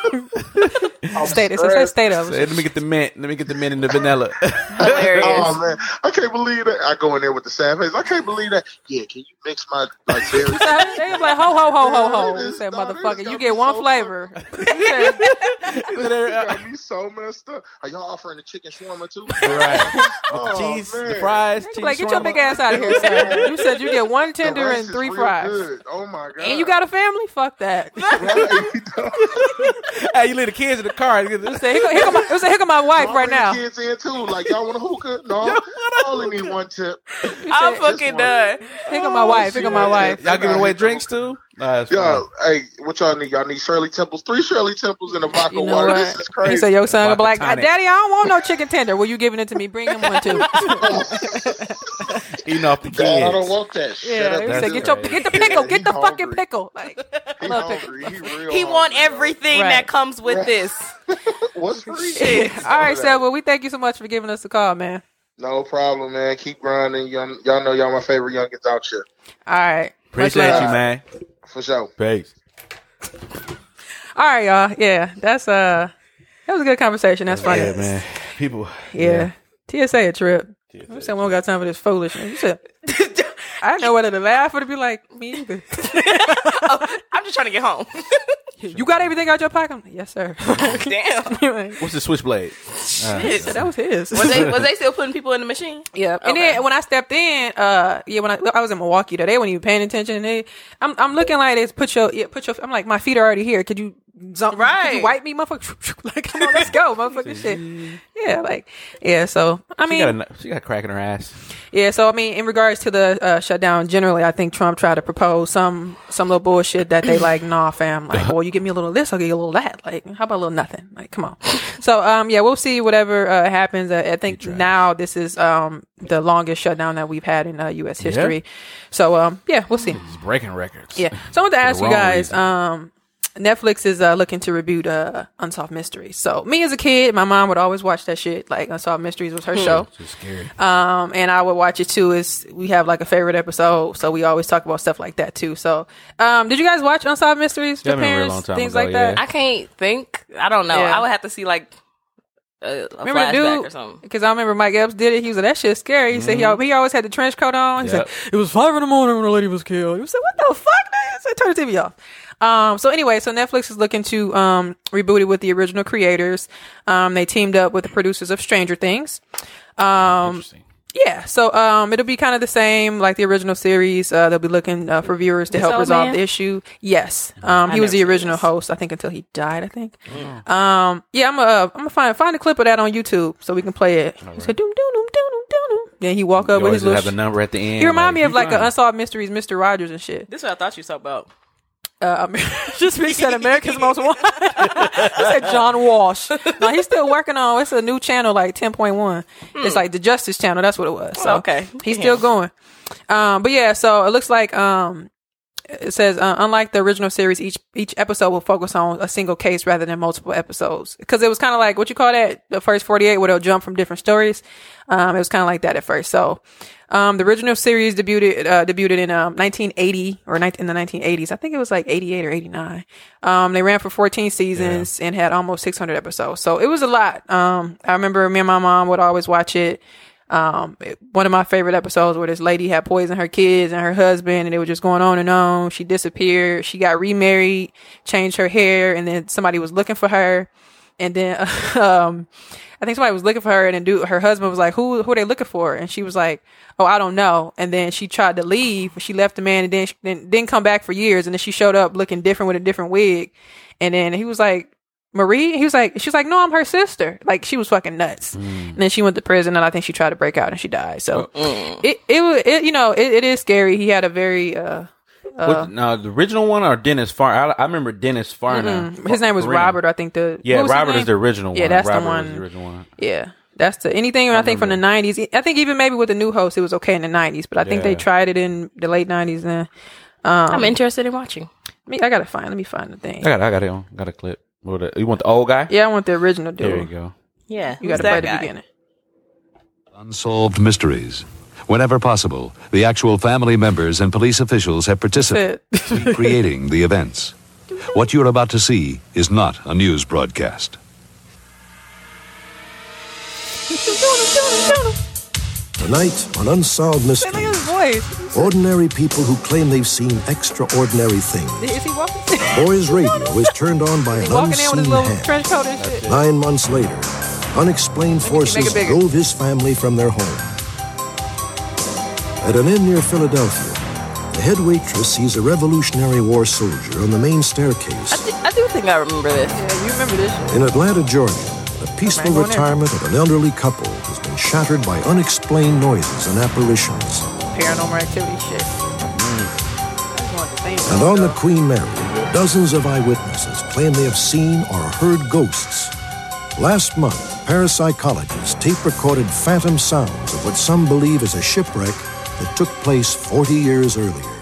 I'm
State, it says
stressed.
state of
Say, let me get the mint. Let me get the mint and the vanilla.
Oh man, I can't believe that. I go in there with the sad face. I can't believe that. Yeah, can you mix my like berries?
They was like, ho, ho, ho, ho, ho.
Yeah,
He said, motherfucker, you get one
so
flavor. He said,
You got me so messed up. Are y'all offering the chicken shawarma too?
right.
Oh,
Cheese, the
man.
fries.
He like,
cheese
get your big ass out of here, sir. You said you get one tender and three fries.
good. Oh my god.
And you got a family? Fuck that.
Right.
Hey, you leave the kids in the car. You get
It said, here go, here my, it said, here go my wife right now.
kids in too. Like y'all want a hookah? No, I only need one tip.
I'm fucking done.
Here go my wife. Here of my wife.
Y'all giving away drinks too? Nah, that's
Yo, hey, what y'all need? Y'all need Shirley Temples, three Shirley Temples, in a vodka
You know
water.
what?
This is crazy.
He
crazy.
said, your son will be like,
Vodka tonic.
Daddy, I don't want no chicken tender. Well, you giving it to me? Bring him one, too.
eating off the kids.
Dad, I don't want that. Shut
Yeah,
up,
he said, get, your, get the pickle. Get the
He
fucking pickle. Like,
He
love pickle.
He.
He want everything
Right.
that comes with this.
What's free?
All right, Seb. Well, we thank you so much for giving us a call, man.
No problem, man. Keep grinding. Y'all, y'all know y'all my favorite youngins out here.
All right. Much
Appreciate
love.
you, man.
For sure.
Peace.
All right, y'all. Yeah, that's uh, that was a good conversation. That's funny.
Yeah, man. People.
Yeah. TSA a trip. I'm saying we don't got time for this foolishness. You said, I didn't know whether to laugh or to be like, me either.
I'm just trying to get home.
you got everything out your pocket? I'm like, yes, sir.
Damn.
What's the switchblade?
Shit.
that was his.
Was they was they still putting people in the machine?
Yeah, and then when I stepped in, uh, yeah, when I, I was in Milwaukee, though, they weren't even paying attention. And they, I'm, I'm looking like this. Put your, yeah, put your. I'm like, my feet are already here. Could you, zump, Could
Right.
you wipe me, motherfucker? like, come on, let's go, motherfucker. shit. Yeah, like, yeah. So I
She
mean,
got, a, she got a crack in her ass.
yeah. So I mean, in regards to the uh, shutdown, generally, I think Trump tried to propose some some little bullshit that they like, nah, fam. Like, well, you give me a little this, I'll give you a little that. Like, how about a little nothing? Like, come on. So um, yeah, we'll see whatever uh, happens. Uh, I think now this is um the longest shutdown that we've had in uh, U.S. history. So um, yeah, we'll see.
She's breaking records.
Yeah. So I want to ask you guys.
reason.
Um, Netflix is uh, looking to reboot uh, Unsolved Mysteries. So me as a kid, my mom would always watch that shit. Like Unsolved Mysteries was her show.
She's scary.
Um, and I would watch it too. Is we have like a favorite episode, so we always talk about stuff like that too. So, um, did you guys watch Unsolved Mysteries?
Yeah,
Your
I remember a
parents,
long time
things
ago,
like that.
yeah.
I can't think. I don't know.
Yeah.
I would have to see like a, a
Remember the
flashback
dude?
or something.
Because I remember Mike Epps did it. He was like, "That shit's scary." He said he, he always had the trench coat on. He
Yep.
said it was five in the morning when the lady was killed. He was like, "What the fuck?" Man? So turn the TV off. Um, so anyway, so Netflix is looking to um, reboot it with the original creators. Um, they teamed up with the producers of Stranger Things. Um,
Interesting.
Yeah, so um, it'll be kind of the same like the original series. Uh, they'll be looking uh, for viewers to
This
help resolve
man?
the issue. Yes, um, he was the original
this.
host, I think, until he died. I think. Um, yeah, I'm gonna I'm gonna find find a clip of that on YouTube so we can play it. He said, "Doom doom doom doom doom doom." Then he walk up
You
with his little.
have the
sh-
number at the end.
he remind me of like
fine.
a Unsolved Mysteries, Mister Rogers and shit.
This is what I thought you talked about.
Uh, just me said America's Most Wanted. I said John Walsh. No, he's still working on. It's a new channel, like ten point one. It's like the Justice Channel. That's what it was. So
Okay.
he's still going. Um, but yeah, so it looks like um, it says uh, unlike the original series, each each episode will focus on a single case rather than multiple episodes. Because it was kind of like what you call that the first forty eight, where they'll jump from different stories. Um, it was kind of like that at first. So. Um, the original series debuted uh, debuted in um, 1980 or ni- in the 1980s. I think it was like 88 or 89. Um, they ran for 14 seasons and had almost 600 episodes. So it was a lot. Um, I remember me and my mom would always watch it. Um, it- one of my favorite episodes where this lady had poisoned her kids and her husband, and it was just going on and on. She disappeared. She got remarried, changed her hair, and then somebody was looking for her. And then, um, I think somebody was looking for her, and then dude, her husband was like, "Who, who are they looking for?" And she was like, "Oh, I don't know." And then she tried to leave. She left the man, and then she, then didn't come back for years. And then she showed up looking different with a different wig. And then he was like, "Marie," he was like, "She was like, no, I'm her sister." Like she was fucking nuts. And then she went to prison, and I think she tried to break out, and she died. So it, it, wa- it, you know, it, it is scary. He had a very, uh,
What, now the original one or Dennis Far? I, I remember Dennis Farina.
mm, his name was
Farina.
Robert. I think the
Yeah,
what was his
Robert is the original one.
Yeah, that's
Robert
the one.
the original one.
Yeah. That's the anything I, think from the nineties. I think even maybe with the new host, it was okay in the nineties, but I think they tried it in the late nineties. Then
I'm interested in watching.
me, I gotta find. Let me find the thing.
I got, I got it on. Got a clip. What the- you want the old guy?
Yeah, I want the original dude.
There you go.
Yeah,
You got to play
that
the beginning.
Unsolved mysteries. Whenever possible, the actual family members and police officials have participated in creating the events. What you're about to see is not a news broadcast.
Tonight on Unsolved
Look at his
Mysteries,
voice.
ordinary people who claim they've seen extraordinary things.
Is he walking?
Boys Radio is turned on by
he
an
walking in
unseen hand.
trench coat and shit.
Nine months later, unexplained forces drove his family from their home. At an inn near Philadelphia, the head waitress sees a Revolutionary War soldier on the main staircase.
I, thi- I do think I remember this.
Yeah, you remember this?
In Atlanta, Georgia, the peaceful retirement of an elderly couple been shattered by unexplained noises and apparitions.
Paranormal activity shit. I just want the theme
And on the. Queen Mary, dozens of eyewitnesses claim they have seen or heard ghosts. Last month, parapsychologists tape recorded phantom sounds of what some believe is a shipwreck that took place 40 years earlier.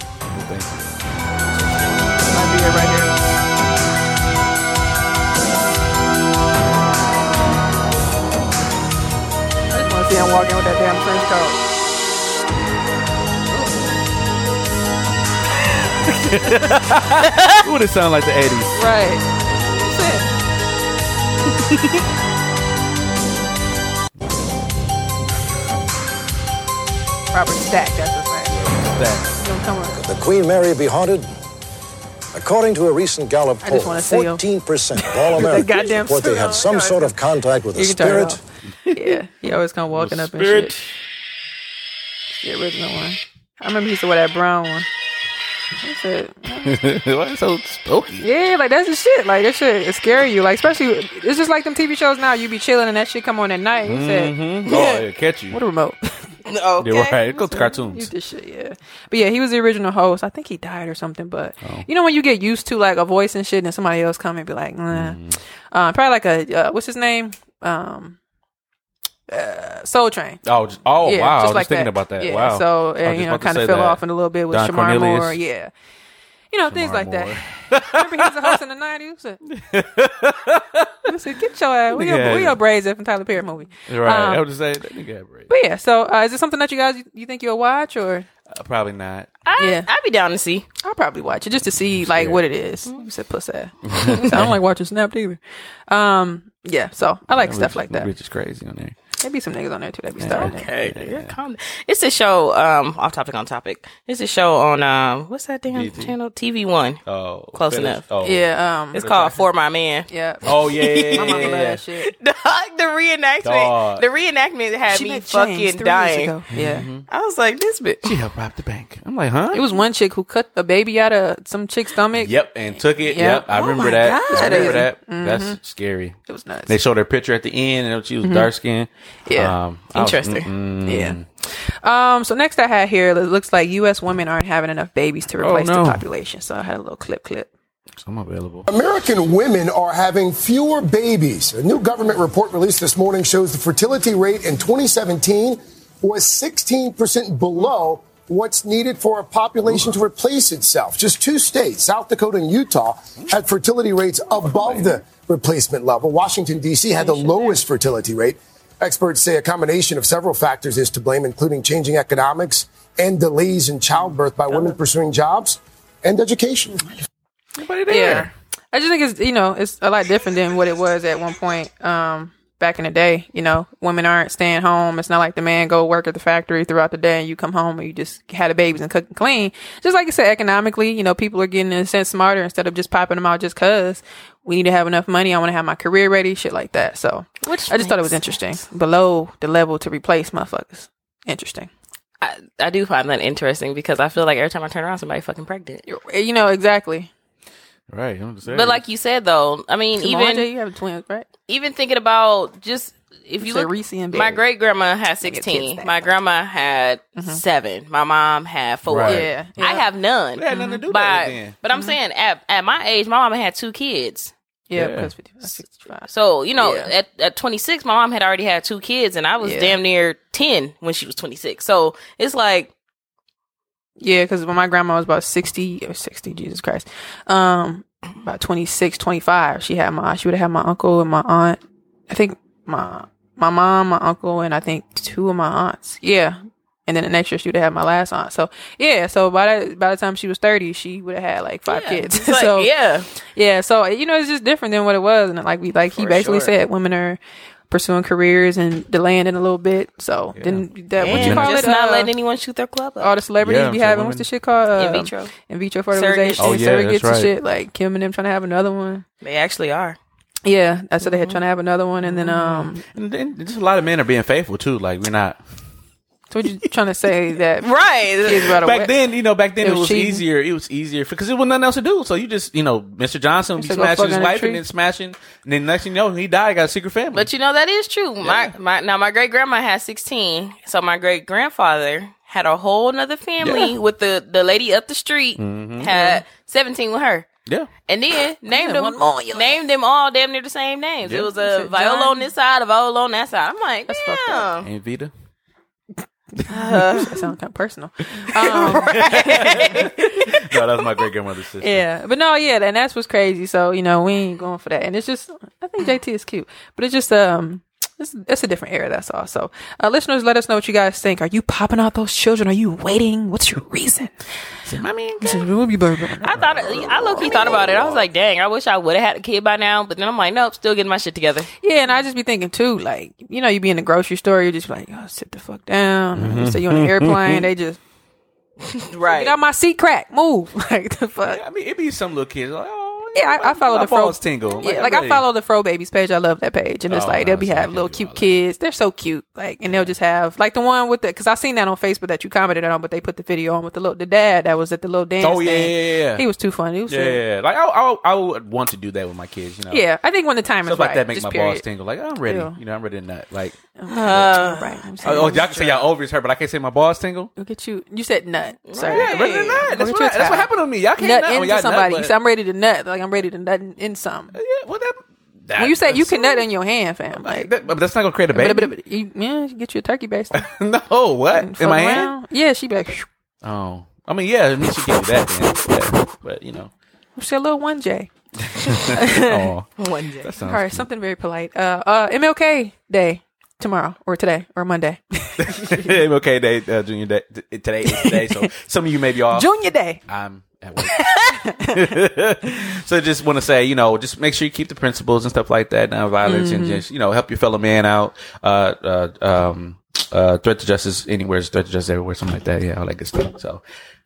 Would it sound like the '80s.
Right. That's it. Robert Stack, that's his name.
That.
You don't come on.
The Queen Mary be haunted? According to a recent Gallup
I
poll,
just wanna see 'em.
14% of all Americans
goddamn
report they had some
Yeah,
sort of contact with a
You can turn it
spirit.
off. Yeah, he always come walking up and
Spirit.
shit. The original one. I remember he used to wear that brown one. That's it.
Why is so spooky?
Yeah, like that's the shit. Like that shit it scare you. Like especially it's just like them TV shows now. You be chilling and that shit come on at night. You said,
Mhm. Oh, yeah, catch you.
what a remote.
Okay.
You're right. It goes to
Use
cartoons.
this shit, yeah. But yeah, he was the original host. I think he died or something. But
Oh.
you know when you get used to like a voice and shit, and somebody else come and be like, nah.
Mm-hmm.
uh, probably like a uh, what's his name, um, uh, Soul Train.
Oh, just, oh
yeah,
wow! I was
just like
thinking
that.
about that.
Yeah,
Wow.
So
I
and, you know, kind of fell
that.
off in a little bit with
Don
Shemar
Cornelius.
Moore. Yeah. You know, things like
Moore.
that. Remember he was a host in the 90s? I said, get your ass. We
Nigga
your, we your braids up from Tyler Perry movie.
Right.
Um,
I was just saying that nigga had braids.
But yeah, so uh, is it something that you guys you think you'll watch or?
Uh, probably not.
I,
Yeah.
I'd be down to see.
I'll probably watch it just to see like what it is. You said pussy. I don't like watching Snap either. Um, yeah, so I like stuff like that.
Rich is crazy on there.
Maybe some niggas on there too. That'd be starting.
Okay, yeah, calm- It's a show. Um, off topic on topic. It's a show on um, what's that damn
BET.
channel? TV One.
Oh,
Close
finish.
enough.
Oh.
Yeah, um,
It's called For My Man.
yeah.
Oh yeah, yeah, yeah,
My mama
yeah,
love
yeah.
that shit.
the, the reenactment.
Dog.
The reenactment had
She
me
met James
fucking
three years
dying.
ago. Yeah.
I was like, this bitch.
She helped rob the bank. I'm like, huh?
It was one chick who cut a baby out of some chick's stomach.
Yep, and took it.
Yep.
Yep, I
Oh
remember
my
that.
God.
I remember
Crazy.
that.
Mhm.
That's scary.
It was nuts.
They showed her picture at the end, and she was dark skinned.
Yeah.
um, I was-
Interesting.
mm-mm.
Yeah. Um, so next I had here, it looks like U.S. women aren't having enough babies to replace
no.
the population. So I had a little clip clip.
So I'm available.
American women are having fewer babies. A new government report released this morning shows the fertility rate in 2017 was 16% below what's needed for a population to replace itself. Just two states, South Dakota and Utah, had fertility rates above the replacement level. Washington, D.C. had the lowest fertility rate. Experts say a combination of several factors is to blame, including changing economics and delays in childbirth by women pursuing jobs and education.
Nobody there.
Yeah. I just think it's you know it's a lot different than what it was at one point um, back in the day. You know, women aren't staying home. It's not like the man go work at the factory throughout the day and you come home and you just had the babies and cook and clean. Just like I said, economically, you know, people are getting in a sense smarter instead of just popping them out just cause we need to have enough money. I want to have my career ready, shit like that. So
Which
I just thought it was interesting. Below the level to replace motherfuckers. Interesting.
I, I do find that interesting because I feel like every time I turn around, somebody fucking pregnant.
You know exactly.
Right. I'm just saying.
But like you said, though, I mean,
Even
even
you have twins, right?
even thinking about just if you
You
look,
Reese and
my great grandma had sixteen. My grandma had mm-hmm. seven. My mom had four.
Right.
Yeah,
I have none.
It had nothing to do
But,
that then.
but I'm mm-hmm. saying at at my age, my mama had two kids.
Yeah,
Yeah.
because 65.
So you know,
Yeah.
at at 26, my mom had already had two kids, and I was
Yeah.
damn near 10 when she was 26. So it's like,
Yeah, because when my grandma was about 60 or 60, Jesus Christ, um, about 26, 25, she had my, she would have had my uncle and my aunt. I think my, my mom, my uncle, and I think two of my aunts. Yeah. And then the next year she would have had my last aunt. So yeah, so by that, by the time she was 30, she would have had like five
yeah,
kids.
like,
so
yeah,
yeah, so you know, it's just different than what it was, and like we like he
For
basically
sure.
said, women are pursuing careers and delaying it a little bit. So then that what you call
just
it?
not
uh,
letting anyone shoot their club up.
all the celebrities
Yeah,
be
so
having what's the shit called? Uh,
In vitro.
in vitro fertilization,
Oh, yeah,
surrogates
that's
and
right.
shit. Like Kim and them trying to have another one.
They actually are.
Yeah, that's what they
Mm-hmm.
had trying to have another one, and then um,
And then just a lot of men are being faithful too. Like we're not.
So what you trying to say that
Right.
kids about a
Back
wet-
then, you know, back then
It
it
was
was,
cheating.
easier. It was easier because there was nothing else to do. So you just, you know, Mr. Johnson would be
Used to go
smashing his wife and then smashing. And then next thing you know, he died. Got a secret family.
But you know that is true. My my now my great grandma had sixteen, so my great grandfather had a whole nother family
Yeah.
with the the lady up the street mm-hmm. had seventeen with her.
yeah,
And then named them
one more,
named them all damn near the same names.
Yeah.
It was a viola
John?
on this side, a viola on that side. I'm like,
That's fucked up.
damn.
ain't Vita.
that sounds kind of personal. Um,
No, that was my great grandmother's sister.
Yeah, but no, yeah, and that's what's crazy. So you know, we ain't going for that. And it's just, I think JT is cute, but it's just um, it's, it's a different era. That's all. So, uh, listeners, let us know what you guys think. Are you popping out those children? Are you waiting? What's your reason?
I mean,
I
I thought I low key thought about it. I was like, dang, I wish I would have had a kid by now. But then I'm like, nope, still getting my shit together.
Yeah, and I just be thinking too, like you know, you be in the grocery store, you're just like, oh, sit the fuck down. So you on the mm-hmm. airplane, mm-hmm. they just
Right.
get out my seat, crack, move, like the fuck.
I mean, it be some little kids like, oh,
Yeah, I, I follow
my
the fro.
balls tingle.
Yeah, like I follow the fro babies page. I love that page, and it's
Oh,
like they'll be have little cute kids. They're so cute, like, and they'll just have like the one with the because I seen that on Facebook that you commented on, but they put the video on with the little the dad that was at the little dance.
Oh yeah,
thing.
yeah, yeah, yeah.
he was too funny. Was
yeah, yeah, yeah. Like I, I, I would want to do that with my kids. You know,
yeah. I think when the time
stuff
is
like
right,
that make my
period.
balls tingle. Like I'm ready.
Yeah.
You know, I'm ready to nut. Like,
Uh,
Right. I'm saying,
oh, oh, y'all can say y'all over his her, but I can't say my balls tingle.
Look at you. You said nut. Sorry.
Yeah, ready to nut. That's what,
your
that's what
time.
happened to me. Y'all can't
Nut
nut,
into somebody. You said I'm ready to nut. Like I'm ready to nut in, in some.
yeah, well, that, that,
When you say you can
that's-
nut in your hand, fam, like.
that- but that's not gonna create a
But,
baby.
but, but, you, yeah, you get you a turkey baster.
no, what in
Fuck
my hand?
Yeah, she be like, "Shh."
Oh, I mean, yeah, I mean, she can do that then. Yeah, but you know,
she a little one J.
oh,
one day.
that sounds
All right,
cute.
something very polite. Uh, uh, MLK Day tomorrow or today or Monday.
okay, day, uh, junior day. Today is today, so some of you may be off.
Junior day.
I'm at work. so just want to say, you know, just make sure you keep the principles and stuff like that, nonviolence, and
Mhm.
just you know help your fellow man out. Uh, uh, um, uh, threat to justice anywhere, is threat to justice everywhere, something like that. Yeah, all that good stuff. So.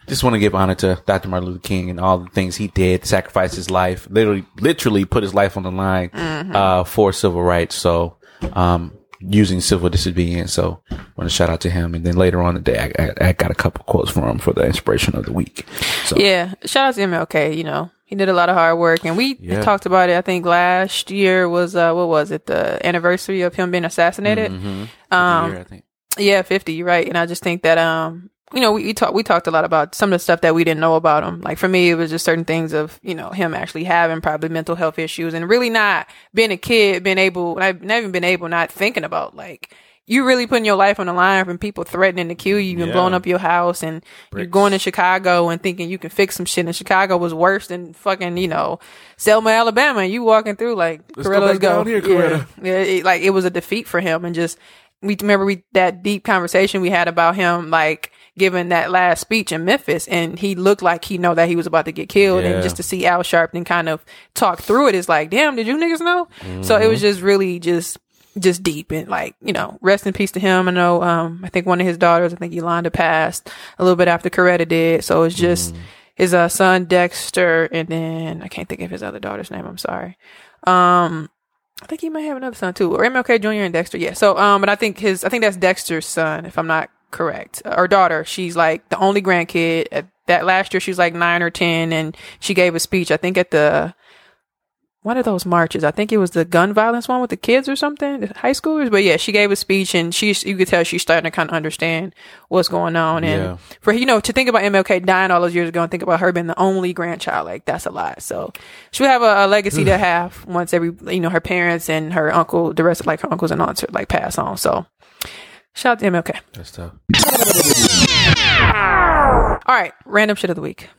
Just want to give honor to Dr. Martin Luther King and all the things he did, sacrificed his life, literally, literally put his life on the line,
Mhm.
uh, for civil rights. So, um, using civil disobedience. So, I want to shout out to him. And then later on the day, I, I, I got a couple quotes from him for the inspiration of the week. So,
Yeah, shout out to MLK. You know, he did a lot of hard work, and we
Yeah.
talked about it. I think last year was uh, what was it? The anniversary of him being assassinated.
Mhm.
Um,
year,
yeah, fifty. Right, and I just think that um, you know, we, we talked we talked a lot about some of the stuff that we didn't know about him. Like for me, it was just certain things of you know him actually having probably mental health issues, and really not being a kid, being able, I've never been able, not thinking about like. You really putting your life on the line from people threatening to kill you and
Yeah.
blowing up your house and you're going to Chicago and thinking you can fix some shit. And Chicago was worse than fucking, you know, Selma, Alabama. And you walking through like,
Let's go
let's go.
here,
Yeah.
Coretta.
Yeah, it, like it was a defeat for him, and just we remember we that deep conversation we had about him, like giving that last speech in Memphis, and he looked like he know that he was about to get killed,
Yeah.
and just to see Al Sharpton kind of talk through it is like, damn, did you niggas know? So it was just really just just deep and like you know rest in peace to him i know um i think one of his daughters i think yolanda passed a little bit after coretta did so it's just his uh, son dexter and then i can't think of his other daughter's name i'm sorry um I think he might have another son too, or MLK Jr. and Dexter. Yeah. So, um, but I think his, I think that's Dexter's son, if I'm not correct, or daughter. She's like the only grandkid. At that last year, she was like nine or ten, and she gave a speech. I think at the one of those marches. I think it was the gun violence one with the kids or something, the high schoolers. But yeah, she gave a speech, and she's you could tell she's starting to kind of understand what's going on. And
Yeah.
for you know to think about MLK dying all those years ago and think about her being the only grandchild, like that's a lot. So she would have a, a legacy to have once every you know her parents and her uncle, the rest of like her uncles and aunts like pass on. So shout out to MLK.
That's tough.
All right, random shit of the week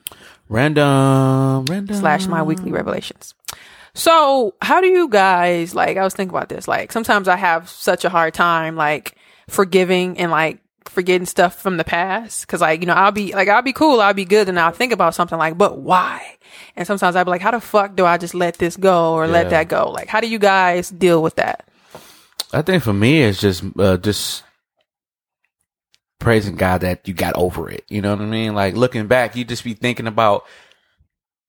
Random, random.
slash my weekly revelations. So, how do you guys like? I was thinking about this. Like, sometimes I have such a hard time like forgiving and like forgetting stuff from the past because like you know I'll be like I'll be cool, I'll be good, and I'll think about something like, but why? And sometimes I'll be like, how the fuck do I just let this go or let that go? Like, how do you guys deal with that?
I think for me, it's just uh, just praising God that you got over it. You know what I mean? Like looking back, you just be thinking about,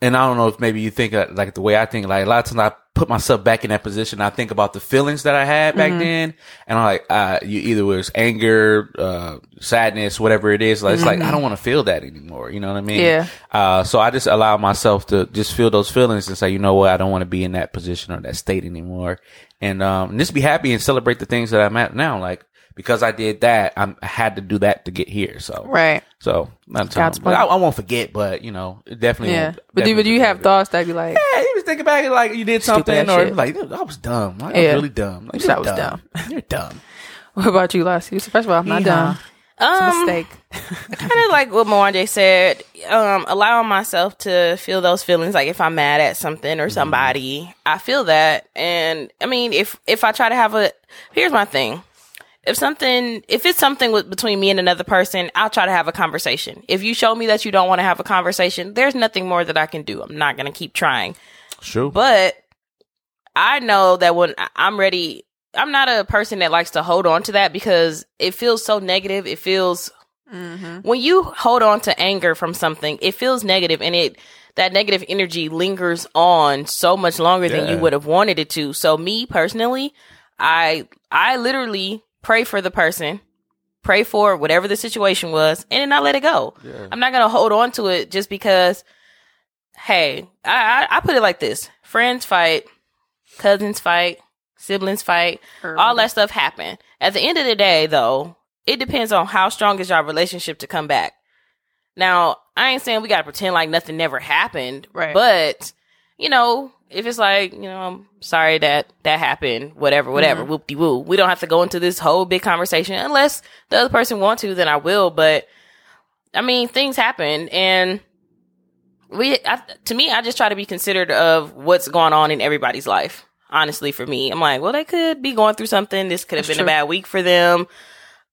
and I don't know if maybe you think uh, like the way I think. Like a lot of times, I put myself back in that position. I think about the feelings that I had back
Mhm.
then, and I'm like, uh, you either was anger, uh, sadness, whatever it is. Like, it's like
Mhm.
I don't want to feel that anymore. You know what I mean?
Yeah.
Uh, so I just allow myself to just feel those feelings and say, you know what, I don't want to be in that position or that state anymore. And, um, and just be happy and celebrate the things that I'm at now. Like, because I did that, I'm, I had to do that to get here. So,
Right.
So, not
God's.
But I. I won't forget, but you know, definitely
Yeah,
won't.
but do, but do you have thoughts that be like,
Yeah, you was thinking back like you did something
ass
or
shit.
like, I was dumb. Like, I
Yeah.
was really dumb. Like,
Wish
you're
I was dumb.
You're dumb.
what about you, Lassie? First of all, I'm not
Yeehaw.
dumb. It's a
Um,
mistake.
kind of like what Mwanje said, um, allowing myself to feel those feelings. Like if I'm mad at something or somebody, I feel that. And I mean, if, if I try to have a, here's my thing. If something, if it's something with, between me and another person, I'll try to have a conversation. If you show me that you don't want to have a conversation, there's nothing more that I can do. I'm not going to keep trying.
sure
But I know that when I- I'm ready, I'm not a person that likes to hold on to that because it feels so negative. It feels mm-hmm. when you hold on to anger from something, it feels negative and it that negative energy lingers on so much longer than you would have wanted it to. So me personally, I I literally pray for the person, pray for whatever the situation was, and then I let it go. I'm not gonna hold on to it just because hey, I, I I put it like this: friends fight, cousins fight, siblings fight, all that stuff happen. At the end of the day, though, it depends on how strong is your relationship to come back. Now, I ain't saying we gotta pretend like nothing never happened,
Right.
But you know, if it's like, you know, I'm sorry that that happened, whatever, whatever,
Mhm.
whoop de woo. We don't have to go into this whole big conversation unless the other person want to, then I will. But I mean, things happen, and we, I, to me, I just try to be considerate of what's going on in everybody's life. Honestly, for me, I'm like, well, they could be going through something. This could have
That's
been
true.
a bad week for them.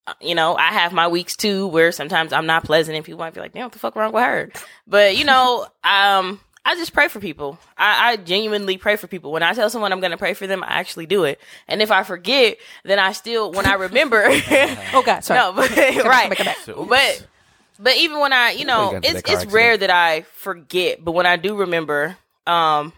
Uh, You know, I have my weeks too, where sometimes I'm not pleasant, and people might be like, "Damn, what the fuck wrong with her?" But you know, um, I just pray for people. I, I genuinely pray for people. When I tell someone I'm going to pray for them, I actually do it. And if I forget, then I still, when I remember,
oh God, sorry.
no, but right, but but even when I, you know, it's it's rare that I forget, but when I do remember, um,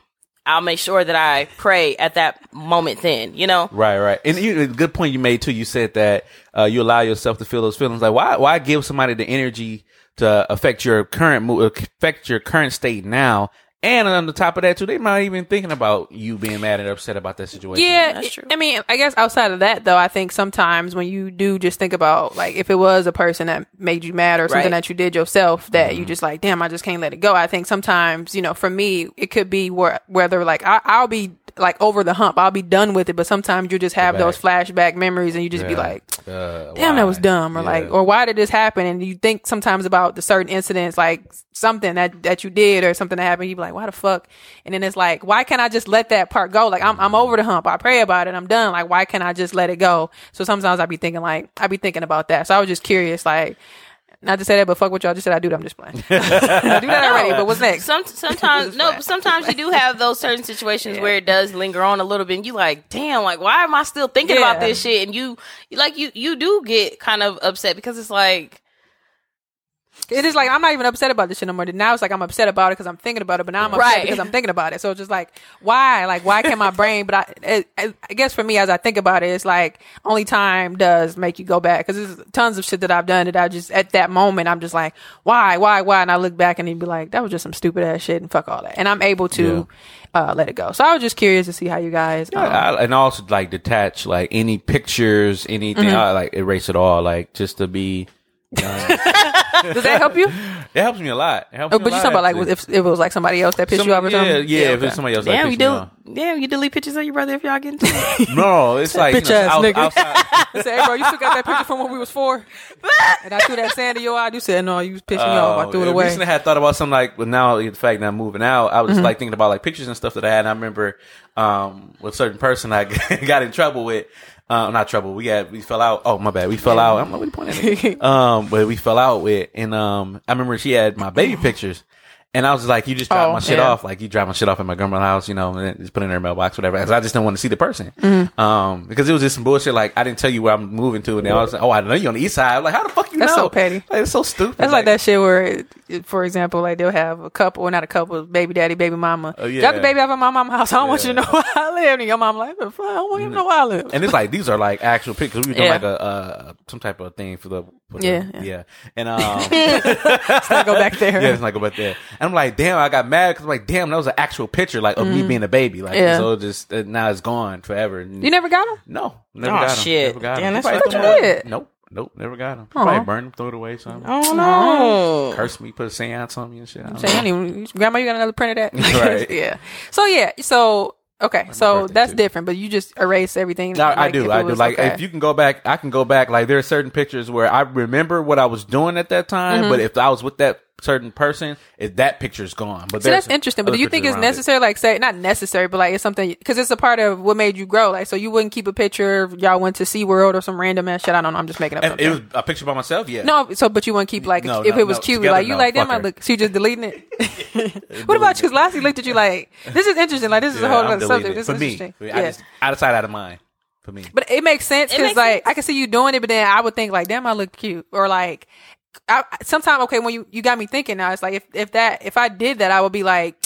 I'll make sure that I pray at that moment. Then, you know,
Right, right. And you, good point you made too. You said that uh, you allow yourself to feel those feelings. Like, why, why give somebody the energy to affect your current affect your current state now? And on the top of that too, they might even thinking about you being mad and upset about that situation.
Yeah, I mean, I guess outside of that, though, I think sometimes when you do just think about like if it was a person that made you mad or something
Right.
that you did yourself that you mm-hmm. just like, damn, I just can't let it go. I think sometimes, you know, for me, it could be where whether like I, I'll be like over the hump, I'll be done with it, but sometimes you just have
back.
those flashback memories and you just be like,
Uh,
damn,
why?
that was dumb, or like, or why did this happen? And you think sometimes about the certain incidents, like something that that you did or something that happened. You be like, why the fuck? And then it's like, why can't I just let that part go? Like, I'm I'm over the hump. I pray about it. I'm done. Like, why can't I just let it go? So sometimes I'd be thinking like, I'd be thinking about that. So I was just curious, like. Not to say that, but fuck what y'all just said. I do that. I'm just playing. I do that already. But what's next?
Some sometimes no, but sometimes you do have those certain situations where it does linger on a little bit. and You like, damn, like why am I still thinking about this shit? And you, you like you you do get kind of upset because it's like
It is like I'm not even upset about this shit no more. Now it's like I'm upset about it because I'm thinking about it, but now I'm upset
Right.
because I'm thinking about it. So it's just like why? Like why can my brain? But I, it, I, I guess for me, as I think about it, it's like only time does make you go back because there's tons of shit that I've done that I just at that moment I'm just like why, why, why, and I look back and you'd be like that was just some stupid ass shit and fuck all that, and I'm able to uh, let it go. So I was just curious to see how you guys. Um,
I, and also like detach like any pictures, anything.
Mhm.
I like erase it all, like just to be.
Does that help you?
It helps me a lot. It helps
Oh,
me
but you
lot,
talking about like
actually.
if, if it was like somebody else that pissed you off or
Some- yeah,
something?
yeah, if
okay.
it's somebody else that
damn,
pissed
you do,
off.
damn, you delete pictures of your brother if y'all get into it.
No, it's like you
bitch
know,
ass
out-
nigga.
outside-
I said, hey, bro, you still got that picture from when we was four? and I threw that sand in your eye. You said, no, you was pissing me off. I threw it
Uh,
away.
Recently, I had thought about something like, well, now the fact that I'm moving out, I was
Mhm.
like thinking about like pictures and stuff that I had. And I remember um, with a certain person I got in trouble with. Uh, not trouble. We had we fell out. Oh my bad. We fell out. I'm are you pointing at? um, but we fell out with, and um, I remember she had my baby pictures. And I was like, you just dropped
Oh,
my shit
yeah.
off. Like, you dropped my shit off at my grandma's house, you know, and just put it in her mailbox, whatever. 'Cause I just didn't want to see the person.
Mhm.
Um, because it was just some bullshit. Like, I didn't tell you where I'm moving to. And then I was like, oh, I know you on the east side. I'm like, how the fuck you know?
That's
know?
so petty.
Like, it's so stupid.
That's like, that shit where, it, for example, like they'll have a couple, or not a couple, baby daddy, baby mama.
Oh, yeah.
Drop the baby off at my mama's house. I don't want you to know where I live. And your mom like, the fuck? I don't want you to know where I live.
And it's like these are like actual pictures. We were doing
Yeah.
like a uh, some type of thing for the for the-
Yeah,
yeah
yeah.
And um,
Let's not go back there.
Yeah, let's not go back there. And I'm like, damn, I got mad because I'm like, damn, that was an actual picture like of me
Mhm.
being a baby. Like,
Yeah.
so just uh, now it's gone forever.
You never got him?
No, never
Oh,
got him.
shit.
Never got
Damn,
him.
that's
Probably
fucked
threw
up.
away.
Shit.
Nope. Nope, never got him.
Aw.
Probably burned him, threw it away, something.
Oh no!
Curse me, put a seance on me and shit. I don't
Say, I
know.
even, grandma, you got another print of that?
Right.
yeah. So yeah. So okay. So that's different. But you just erase everything.
No, I do.
if it
I do. Like
okay.
if you can go back, I can go back. Like there are certain pictures where I remember what I was doing at that time,
Mhm.
but if I was with that certain person, if that picture's gone. But
So that's interesting. But do you think it's
around it.
necessary? Like, say, not necessary, but like it's something because it's a part of what made you grow. Like, so you wouldn't keep a picture. of Y'all went to SeaWorld or some random ass shit. I don't know. I'm just making up. Something.
it was a picture by myself, yeah.
No, so but you wouldn't keep like
No,
if
no,
it was
no.
cute,
Together,
like you
no.
like damn,
Fuck
I
her.
look. She just deleting it. what about you? Because last you looked at you like this is interesting. Like this is a whole
I'm
other
deleting
subject.
it.
This
for
is
me.
interesting.
I
Yeah.
just out of sight, out of mind. For me.
But it makes sense because like I can see you doing it, but then I would think like, damn, I look cute, or like, I sometimes okay when you you got me thinking now. It's like if if that if I did that, I would be like.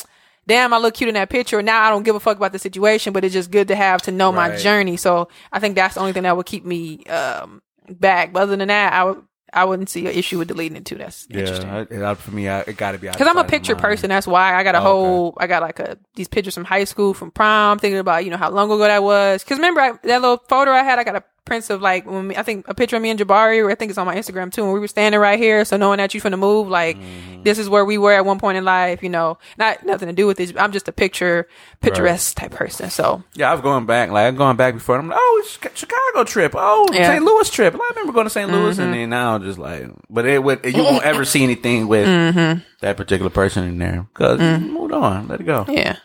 Damn, I look cute in that picture. Now I don't give a fuck about the situation, but it's just good to have to know my journey. So I think that's the only thing that would keep me um back. But other than that, I would I wouldn't see an issue with deleting it too. That's interesting.
Yeah, I, I- for me, I, it got to be
Because I'm a picture person. That's why I got a
Oh, okay.
whole. I got like a these pictures from high school, from prom. Thinking about you know how long ago that was. Because remember I, that little photo I had. I got a prints of like when me, I think a picture of me and Jabari. Or I think it's on my Instagram too. And we were standing right here. So knowing that you're finna move, like
Mm-hmm.
this is where we were at one point in life. You know, not nothing to do with this. I'm just a picture picturesque type person. So
Yeah, I was going back. Like I'm going back before. I'm like, oh, Chicago trip. Oh,
Yeah.
St. Louis trip. I remember going to St. Louis,
Mhm.
and then now just like, but it would you won't ever see anything with
Mhm.
that particular person in there because
Mm.
moved on. Let it go.
yeah.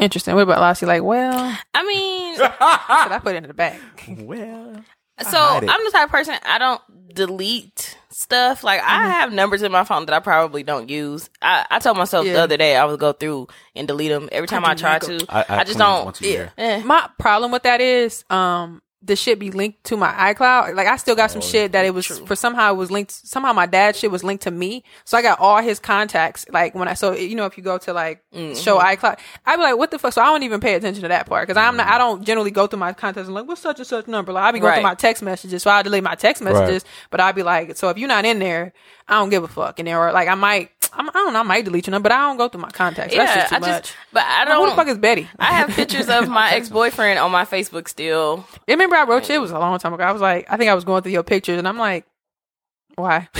Interesting. What about Lassie? Like, well,
I mean,
should I put it in the back?
Well,
so I'm the type of person I don't delete stuff. Like I
Mm-hmm.
have numbers in my phone that I probably don't use. I, I told myself the other day I would go through and delete them every time I,
do
try
not
to. I,
I- I
just don't.
once a year.
Eh.
My problem with that is, um, the shit be linked to my iCloud. Like I still got some oh, shit that it was for somehow it was linked. Somehow my dad's shit was linked to me, so I got all his contacts. Like when I so you know if you go to like mm-hmm. show iCloud, I'd be like, what the fuck? So I don't even pay attention to that part because I'm not. Mm-hmm. I don't generally go through my contacts and like what's such and such number. Like I be going through my text messages, so I delete my text messages. But I'd be like, so if you're not in there, I don't give a fuck. And there or like I might. I'm, I don't know. I might delete your number, but I don't go through my contacts. That's
Yeah,
just too
I
much.
just. But I don't.
Who the fuck is Betty?
I have pictures of my ex boyfriend on my Facebook still.
Remember I wrote you? It was a long time ago. I was like, I think I was going through your pictures, and I'm like, why?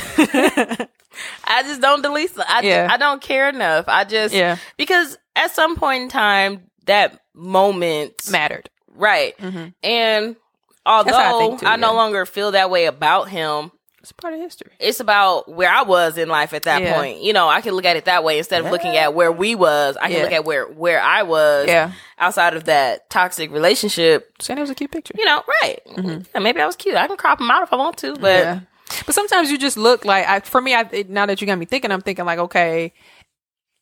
I just don't delete. I
Yeah.
I don't care enough. I just
Yeah.
because at some point in time that moment
Mattered.
right,
Mhm.
and
That's I
although
too,
I no
yeah.
longer feel that way about him,
It's part of history.
it's about where I was in life at that
Yeah.
point. You know, I can look at it that way instead of looking at where we was. I can
Yeah.
look at where where I was.
Yeah.
outside of that toxic relationship.
Saying it was a cute picture.
You know, right? Mm-hmm. Yeah, maybe I was cute. I can crop them out if I want to, but.
yeah. But sometimes you just look like I, for me. I, it- now that you got me thinking, I'm thinking like, okay,